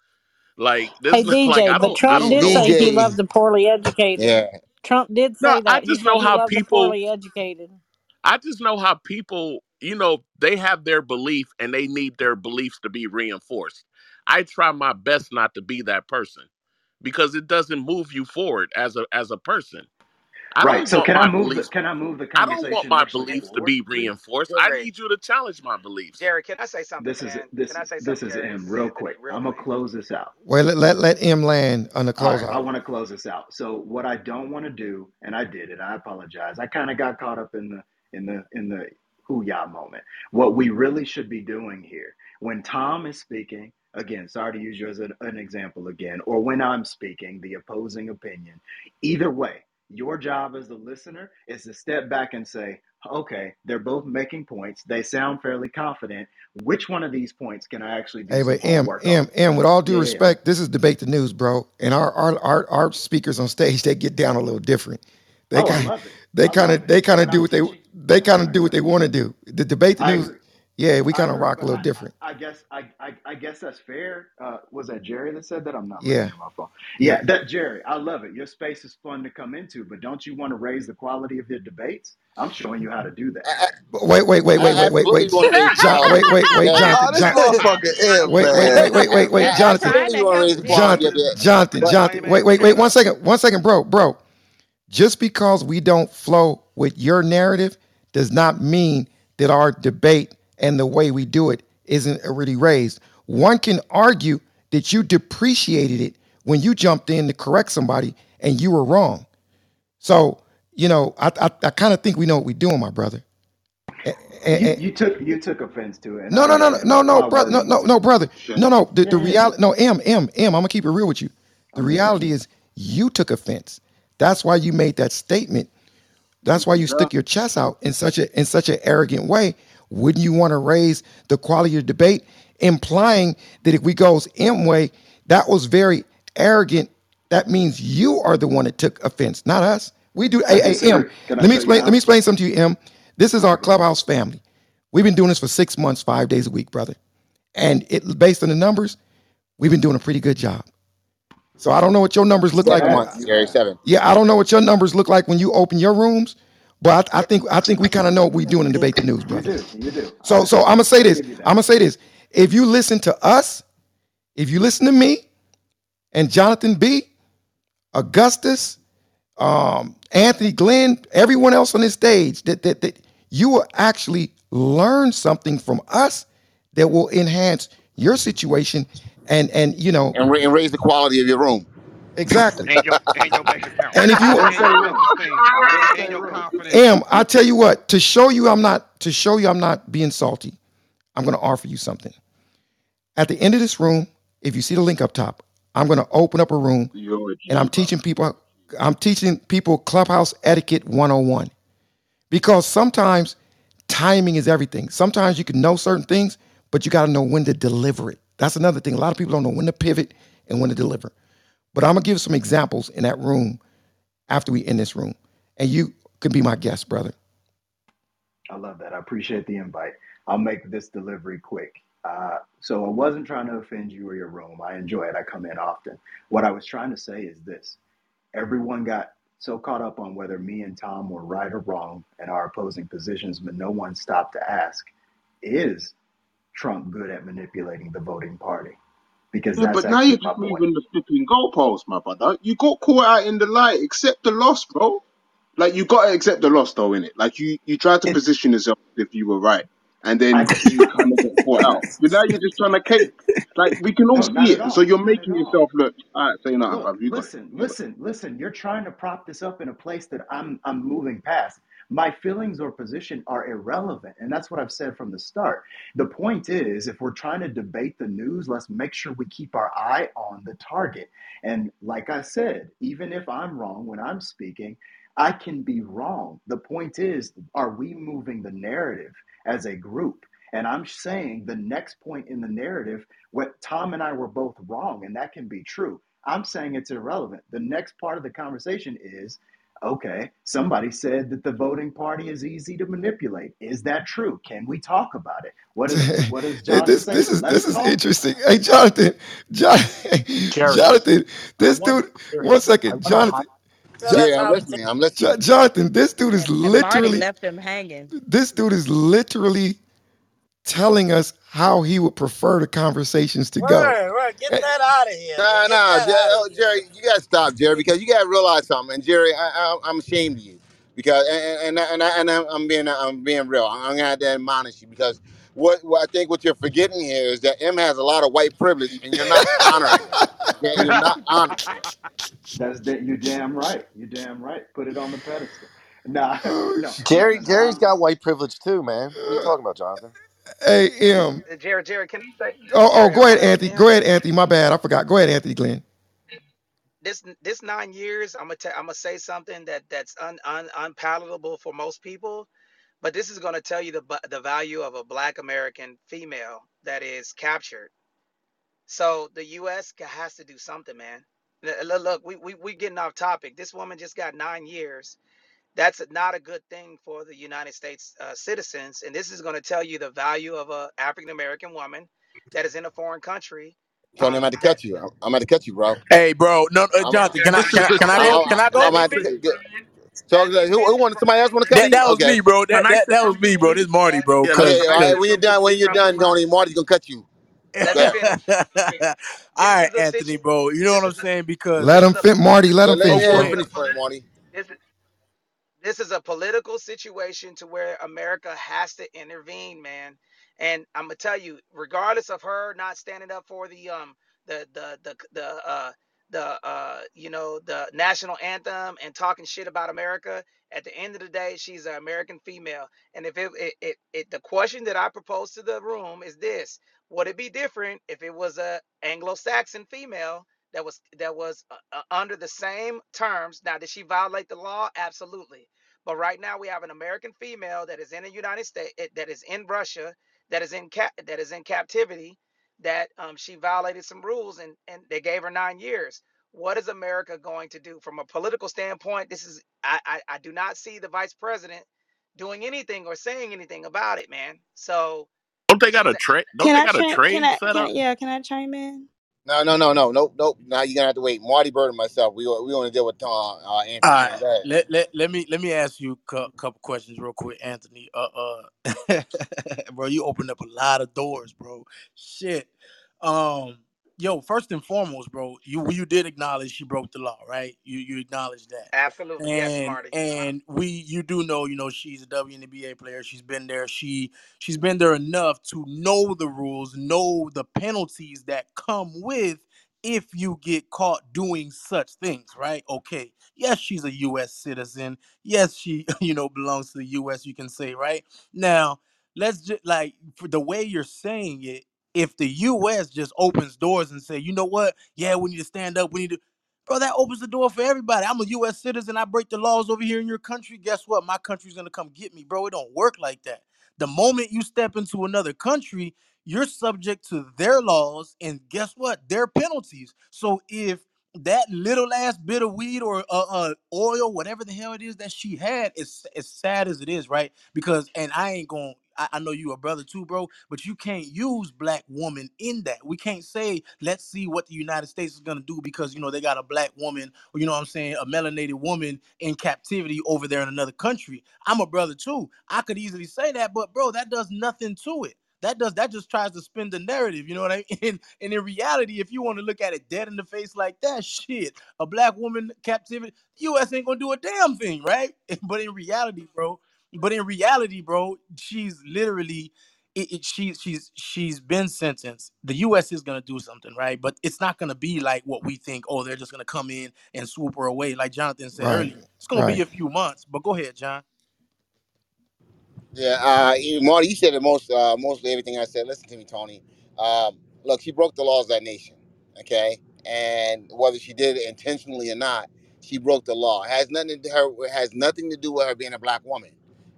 Like, Hey there's no like, DJ, I but don't, I Trump don't did know say he people. loved the poorly educated. Yeah. Trump did say I that. He just know how people educated. I just know how people, you know, they have their belief and they need their beliefs to be reinforced. I try my best not to be that person because it doesn't move you forward as a as a person. I Right. don't So want can I my move the beliefs can I move the I don't want conversation my actually beliefs to forward, be please? reinforced. I Jerry, need you to challenge my beliefs. Jerry, can I say something, This is man? Can this I say this something, is Jerry? M real Anthony, quick. real I'm gonna quick. close this out. well, let, let, let him land on the All right, I closeout. want to close this out. So what I don't want to do, and I did it. I apologize. I kind of got caught up in the in the in the hoo-yah moment. What we really should be doing here, when Tom is speaking, again, sorry to use you as an, an example again, or when I'm speaking, the opposing opinion. Either way, your job as the listener is to step back and say, okay, they're both making points. They sound fairly confident. Which one of these points can I actually do Hey, but M, homework on? M, M, with all due Yeah, respect, this is debate the news, bro. And our our our, our speakers on stage, they get down a little different. They Oh, kind of they kind of they kind of do what they they kind of do what they want to do. The debate the news. Yeah, we kind of rock a little I, different. I, I guess I, I, I guess that's fair. Uh, was that Jerry that said that? I'm not Yeah, my phone. yeah. Yeah, that Jerry. I love it. Your space is fun to come into, but don't you want to raise the quality of your debates? I'm showing you how to do that. I, But Wait, wait, wait, I, wait, I wait, wait, absolutely wait, want to raise the John, quality. wait, wait, wait, Yeah. Jonathan, Oh, this John, motherfucker M, wait, wait, man. wait, wait, wait, wait, I I'm Jonathan, trying absolutely to want to help raise the you. quality of Jonathan, it. Jonathan, But Jonathan. Explain Wait, it, wait, wait, one Jonathan. second, one second, bro, bro. Just because we don't flow with your narrative does not mean that our debate and the way we do it isn't already raised. One can argue that you depreciated it when you jumped in to correct somebody and you were wrong. So, you know, I I, I kind of think we know what we're doing, my brother. A- a- You you took you took offense to it, no, no, no, no, no, no, brother, no, no, no, brother, Sure. no, no. The, the reality, no, M, M, M. I'm gonna keep it real with you. The I'm here with reality is you took offense. That's why you made that statement. That's why you Duh. stick your chest out in such a in such an arrogant way. Wouldn't you want to raise the quality of debate, implying that if we goes M way, that was very arrogant. That means you are the one that took offense, not us. We do. I Hey, hey, M. disagree. Can I Let me explain. Let me explain something to you, M. This is our Okay, go ahead. clubhouse family. We've been doing this for six months, five days a week, brother. And it based on the numbers, we've been doing a pretty good job. So I don't know what your numbers look You like. seven When, have months, you Jerry, have. seven. yeah, I don't know what your numbers look like when you open your rooms, but I, I think I think we kind of know what we're doing in debate the news, You brother. do. You do. So I so I I'm gonna say this. I'm gonna say this. If you listen to us, if you listen to me and Jonathan B, Augustus, um, Anthony Glenn, everyone else on this stage, that, that that you will actually learn something from us that will enhance your situation and and you know And, ra- and raise the quality of your room. Exactly. and your and your And if you Didn't and say your room. self esteem Didn't and say your room. confidence. am I tell you what to show you I'm not to show you I'm not being salty. I'm going to offer you something. At the end of this room, if you see the link up top, I'm going to open up a room and I'm teaching people I'm teaching people clubhouse etiquette 101 because sometimes timing is everything. Sometimes you can know certain things, but you got to know when to deliver it. That's another thing. A lot of people don't know when to pivot and when to deliver. But I'm to give some examples in that room after we end this room. And you could be my guest, brother. I love that. I appreciate the invite. I'll make this delivery quick. Uh, so I wasn't trying to offend you or your room. I enjoy it. I come in often. What I was trying to say is this everyone got so caught up on whether me and Tom were right or wrong and our opposing positions, but no one stopped to ask, is Trump good at manipulating the voting party? Because Yeah, that's but now you're my just point. moving the flipping goalposts, my brother. You got caught out in the light. Accept the loss, bro. Like you got to accept the loss, though, innit? Like you, you tried to position yourself if you were right, and then you <laughs> kind of got caught out. But now you're just trying to cape. Like we can all no, not see at it. So all. you're Not at making all. yourself look. All right, say nothing, Look, bruv. You got it. listen, You got it. listen, listen. You're trying to prop this up in a place that I'm I'm moving past. My feelings or position are irrelevant, and that's what I've said from the start. The point is, if we're trying to debate the news, let's make sure we keep our eye on the target. And like I said, even if I'm wrong when I'm speaking, I can be wrong. The point is, are we moving the narrative as a group? And I'm saying the next point in the narrative, what Tom and I were both wrong, and that can be true. I'm saying it's irrelevant. The next part of the conversation is okay, somebody said that the voting party is easy to manipulate. Is that true? Can we talk about it? What does <laughs> what does Hey, Jonathan this this is Let's this is interesting. Hey, Jonathan, John, <laughs> Jerry, Jonathan, this want dude. One second, One I second, want to hot. Jonathan, Tell Jo- that Jerry, I'm conversation. listening. I'm Jo- listening. Jonathan. This dude is And, and Marty literally. left him hanging. This dude is literally telling us how he would prefer the conversations to go. Word, word. Get that out of here, man. No, Get no, that Jer- oh. Jerry, you gotta stop, Jerry, because you gotta realize something. And Jerry, I, I, I'm ashamed of you because, and and and, I, and I'm I'm being I'm being real. I'm gonna have to admonish you because what, what I think what you're forgetting here is that M has a lot of white privilege, and you're not honoring it. Okay, you're not honoring it. That's that you damn right. You're damn right. Put it on the pedestal. Nah, no, <laughs> sh- no, Jerry, no, no. Jerry's I'm got white privilege too, man. What are you talking about, Jonathan? Hey, M. Uh, Jared, Jerry, Jerry, can I say Oh, oh, go ahead, Anthony. Go ahead, Anthony. My bad. I forgot. Go ahead, Anthony Glenn. This this nine years, I'm gonna i I'm gonna say something that that's un, un unpalatable for most people, but this is gonna tell you the the value of a Black American female that is captured. So the U.S. has to do something, man. Look, look, we we we getting off topic. This woman just got nine years. That's not a good thing for the United States uh, citizens, and this is going to tell you the value of a African American woman that is in a foreign country. Tony, I'm Um, about to that cut you. I'm, I'm about to catch you, bro. Hey, bro. No, uh, I'm, Jonathan, can I this <laughs> can I the can I I, go? Can I, I I'm go? Let me about to get, get, so who, who wanted somebody else want to cut That me? that was Okay, me, bro. Can That that that was me, bro. please? This Marty, bro. Yeah, let Cause okay. All cause. when you're done, when you're done, Tony, Marty's gonna cut you. let Go me ahead. finish. <laughs> All This right, is a situ. Anthony, bro. You know what I'm is a saying? Because Let this him is a fin Marty. Let Yeah, him let, oh, finish, go him this bro. is ahead. finish for Marty. This this is a political situation to where America has to intervene, man. And I'm gonna tell you, regardless of her not standing up for the um the the the the uh the uh you know the national anthem and talking shit about America, at the end of the day, she's an American female. And if it it, it, it the question that I propose to the room is this: Would it be different if it was a Anglo-Saxon female? That was that was uh, uh, under the same terms. Now, did she violate the law? Absolutely but right now we have an American female that is in the United States, that is in Russia, that is in cap, that is in captivity, that um, she violated some rules and and they gave her nine years. What is America going to do from a political standpoint? This is I I, I do not see the vice president doing anything or saying anything about it, man. So Don't they got a train? Don't Can they I got a chime? Can I? set Can up? yeah? Can I chime in? No, no, no, no, nope, nope. Now you're gonna have to wait. Marty Bird and myself. We we want to deal with uh, uh, All Anthony. right. Go ahead. Let, let, let me let me ask you a couple questions real quick, Anthony. Uh, uh, <laughs> bro, you opened up a lot of doors, bro. Shit. Um, yo, first and foremost, bro, you you did acknowledge she broke the law, right? You you acknowledge that, absolutely yes, and Marty. Uh-huh. and we you do know, you know, she's a WNBA player. She's been there. She she's been there enough to know the rules, know the penalties that come with if you get caught doing such things, right? Okay. Yes, she's a US citizen. Yes, she, <laughs> you know, belongs to the US, you can say, right? Now, let's just like for the way you're saying it, if the US just opens doors and say, you know what, yeah, we need to stand up, we need to Bro, that opens the door for everybody. I'm a US citizen. I break the laws over here in your country. Guess what? My country's gonna come get me, bro. It don't work like that. The moment you step into another country, you're subject to their laws, and guess what? Their penalties. So if that little ass bit of weed or uh, uh oil, whatever the hell it is that she had, is as sad as it is, right? Because and I ain't going. I, I know you a brother too, bro, but you can't use black woman in that. We can't say let's see what the United States is gonna do because you know they got a black woman or you know what I'm saying, a melanated woman in captivity over there in another country. I'm a brother too. I could easily say that, but bro, that does nothing to it. That does that just tries to spin the narrative, you know what I mean? <laughs> And, and in reality, if you want to look at it dead in the face like that, shit, a black woman captivity, U.S. ain't gonna do a damn thing, right? <laughs> But in reality, bro, but in reality, bro, she's literally it, it, she, she's she's been sentenced. The U.S. is gonna do something, right? But it's not gonna be like what we think. Oh, they're just gonna come in and swoop her away, like Jonathan said Right. earlier. It's gonna Right. be a few months. But go ahead, John. Yeah, uh, you- Marty, you said it most, uh, mostly everything I said. Listen to me, Tony. Um, look, she broke the laws of that nation, okay? And whether she did it intentionally or not, she broke the law. It has nothing to her. It has nothing to do with her being a black woman,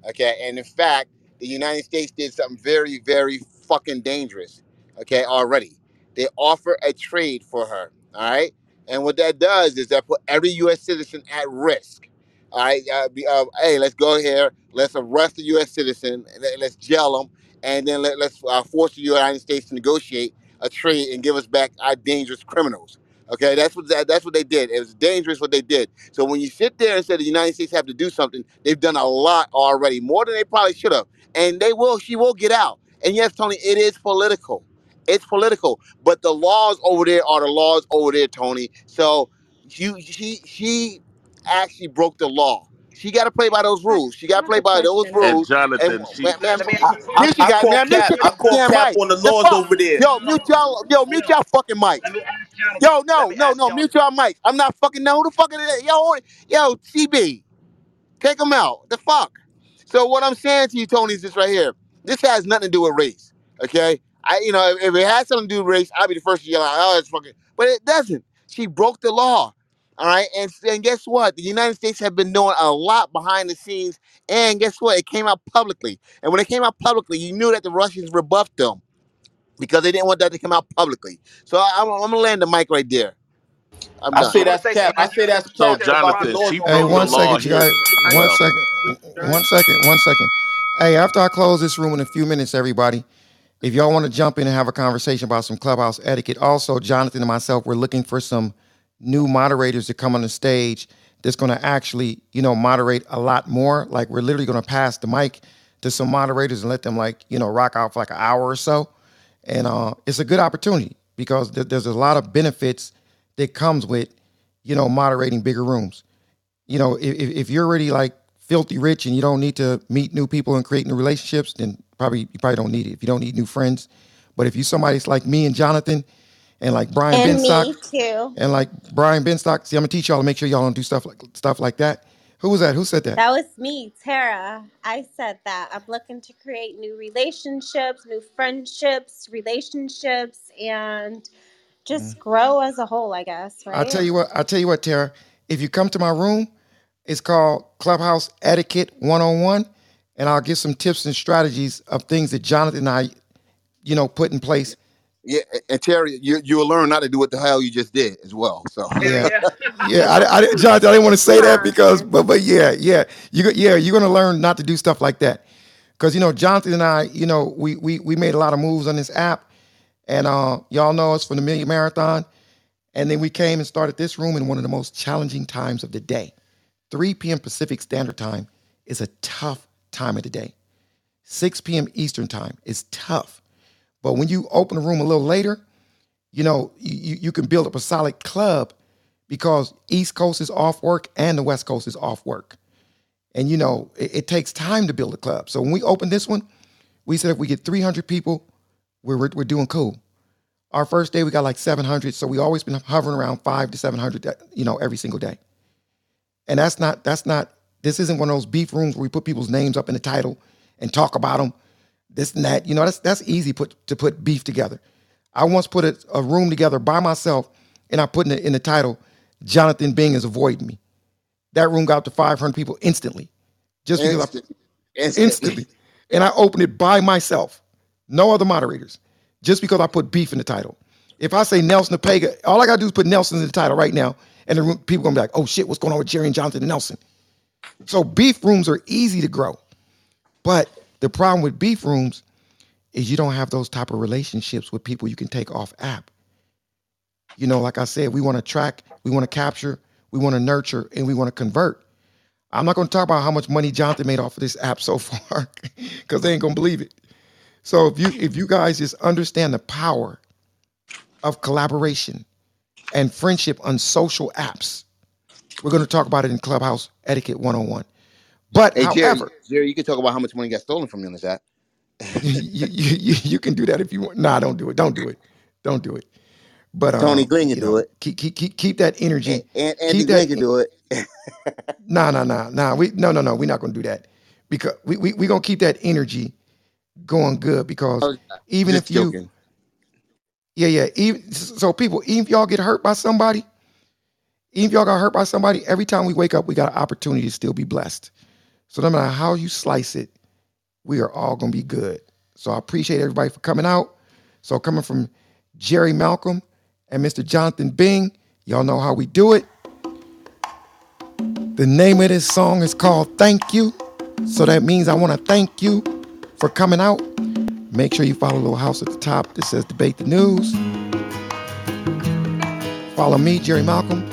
okay? And in fact, the United States did something very, very fucking dangerous, okay? Already, they offer a trade for her, all right? And what that does is that put every U.S. citizen at risk. All right, uh, be, uh, hey, let's go here. Let's arrest a U.S. citizen. let- Let's jail him, and then let, let's uh, force the United States to negotiate a trade and give us back our dangerous criminals. Okay, that's what that, that's what they did. It was dangerous what they did. So when you sit there and say the United States have to do something, they've done a lot already, more than they probably should have, and they will. She will get out. And yes, Tony, it is political. It's political, but the laws over there are the laws over there, Tony. So you, she, she actually broke the law. She got to play by those rules. She got to play by those. And rules. And Jonathan, she man, man I, I, here she I got call man, mute cap. your I call goddamn cap mic. on the The laws fuck, over there. yo, mute y'all, yo, mute y'all fucking mics. let me ask Jonathan. Yo, no, no, no, Jonathan. mute your mics. I'm not fucking know who the fuck it is. Yo, yo, CB. Take them out. The fuck. So what I'm saying to you, Tony, is this right here. This has nothing to do with race. Okay. I, you know, if, if it had something to do with race, I'd be the first to yell out, "Oh, it's fucking." But it doesn't. She broke the law. All right. And and guess what? The United States have been doing a lot behind the scenes. And guess what? It came out publicly. And when it came out publicly, you knew that the Russians rebuffed them because they didn't want that to come out publicly. So I, I'm, I'm gonna land the mic right there. I'm I done. say I want to that's say cap. I to say that's Jonathan. so cap said a Jonathan, process. she Hey, broke broke. the one law second, you here guys. I, One though. second. One second. One second. Hey, after I close this room in a few minutes, everybody, if y'all want to jump in and have a conversation about some clubhouse etiquette, also Jonathan and myself, we're looking for some new moderators to come on the stage that's going to actually, you know, moderate a lot more. Like we're literally going to pass the mic to some moderators and let them like, you know, rock out for like an hour or so. And uh, it's a good opportunity because there- there's a lot of benefits that comes with, you know, moderating bigger rooms you know, if, if if you're already like filthy rich and you don't need to meet new people and create new relationships, then probably you probably don't need it. If you don't need new friends, but if you somebody's like me and Jonathan and like Brian And Benstock me too. and like Brian Benstock, see, I'm gonna teach y'all to make sure y'all don't do stuff like stuff like that. Who was that? Who said that? That was me, Tara. I said that. I'm looking to create new relationships, new friendships, relationships, and just mm-hmm. grow as a whole, I guess, I'll tell you what, I'll tell you what, Tara. If you come to my room, it's called Clubhouse Etiquette 101, and I'll give some tips and strategies of things that Jonathan and I, you know, put in place. Yeah, and Terry, you you will learn not to do what the hell you just did as well. So <laughs> Yeah, yeah. yeah. I, I, Jonathan, I didn't want to say that because, but but yeah, yeah. you yeah, you're gonna learn not to do stuff like that because you know Jonathan and I, you know, we we we made a lot of moves on this app, and uh, y'all know us from the Million Marathon, and then we came and started this room in one of the most challenging times of the day. 3 p.m. Pacific Standard Time is a tough time of the day. 6 p.m. Eastern Time is tough. But when you open the room a little later, you know, you, you can build up a solid club because East Coast is off work and the West Coast is off work. And you know, it, it takes time to build a club. So when we opened this one, we said if we get 300 people, we're, we're, we're doing cool. Our first day we got like 700, so we always been hovering around five to 700, that- uh, you know, every single day. And that's not that's not this isn't one of those beef rooms where we put people's names up in the title and talk about them. This and that. You know, that's that's easy put to put beef together. I once put a, a room together by myself, and I put in the, in the title, Jonathan Bing is avoiding me. That room got up to 500 people instantly, just because I Instantly. Instantly. instantly. And I opened it by myself, no other moderators, just because I put beef in the title. If I say Nelson Pega, all I gotta do is put Nelson in the title right now, and the room, people gonna be like, "Oh shit, what's going on with Jerry and Jonathan and Nelson?" So beef rooms are easy to grow, but the problem with beef rooms is you don't have those type of relationships with people you can take off app. You know, like I said, we want to track, we want to capture, we want to nurture, and we want to convert. I'm not going to talk about how much money Jonathan made off of this app so <laughs> far because they ain't going to believe it. So if you if you guys just understand the power of collaboration and friendship on social apps, we're going to talk about it in Clubhouse Etiquette 101. But Hey Jerry, however, Jerry, you can talk about how much money got stolen from you on this app. <laughs> you, you, you, can do that if you want. Nah, don't do it. Don't do it. Don't do it. But Tony um, Glenn can do know, it. keep keep keep keep that energy. And, and Andy Keep Glenn that. can do it. <laughs> Nah, nah, nah, nah. We no, no, no. We're not gonna do that because we we we gonna keep that energy going good because even just if you, joking. yeah, yeah. Even so, people, even if y'all get hurt by somebody, even if y'all got hurt by somebody, every time we wake up, we got an opportunity to still be blessed. So no matter how you slice it, we are all gonna be good. So I appreciate everybody for coming out. So coming from Jerry Malcolm and Mr. Jonathan Bing, y'all know how we do it. The name of this song is called Thank You. So that means I want to thank you for coming out. Make sure you follow little house at the top that says Debate the News. Follow me, Jerry Malcolm.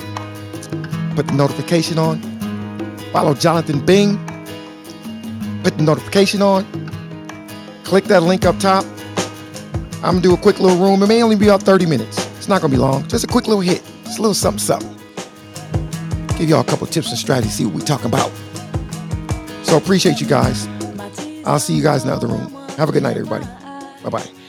Put the notification on. Follow Jonathan Bing. Put the notification on. Click that link up top. I'm gonna do a quick little room. It may only be about 30 minutes. It's not gonna be long. Just a quick little hit. Just a little something, something. Give y'all a couple tips and strategies, see what we talking about. So appreciate you guys. I'll see you guys in the other room. Have a good night, everybody. Bye bye.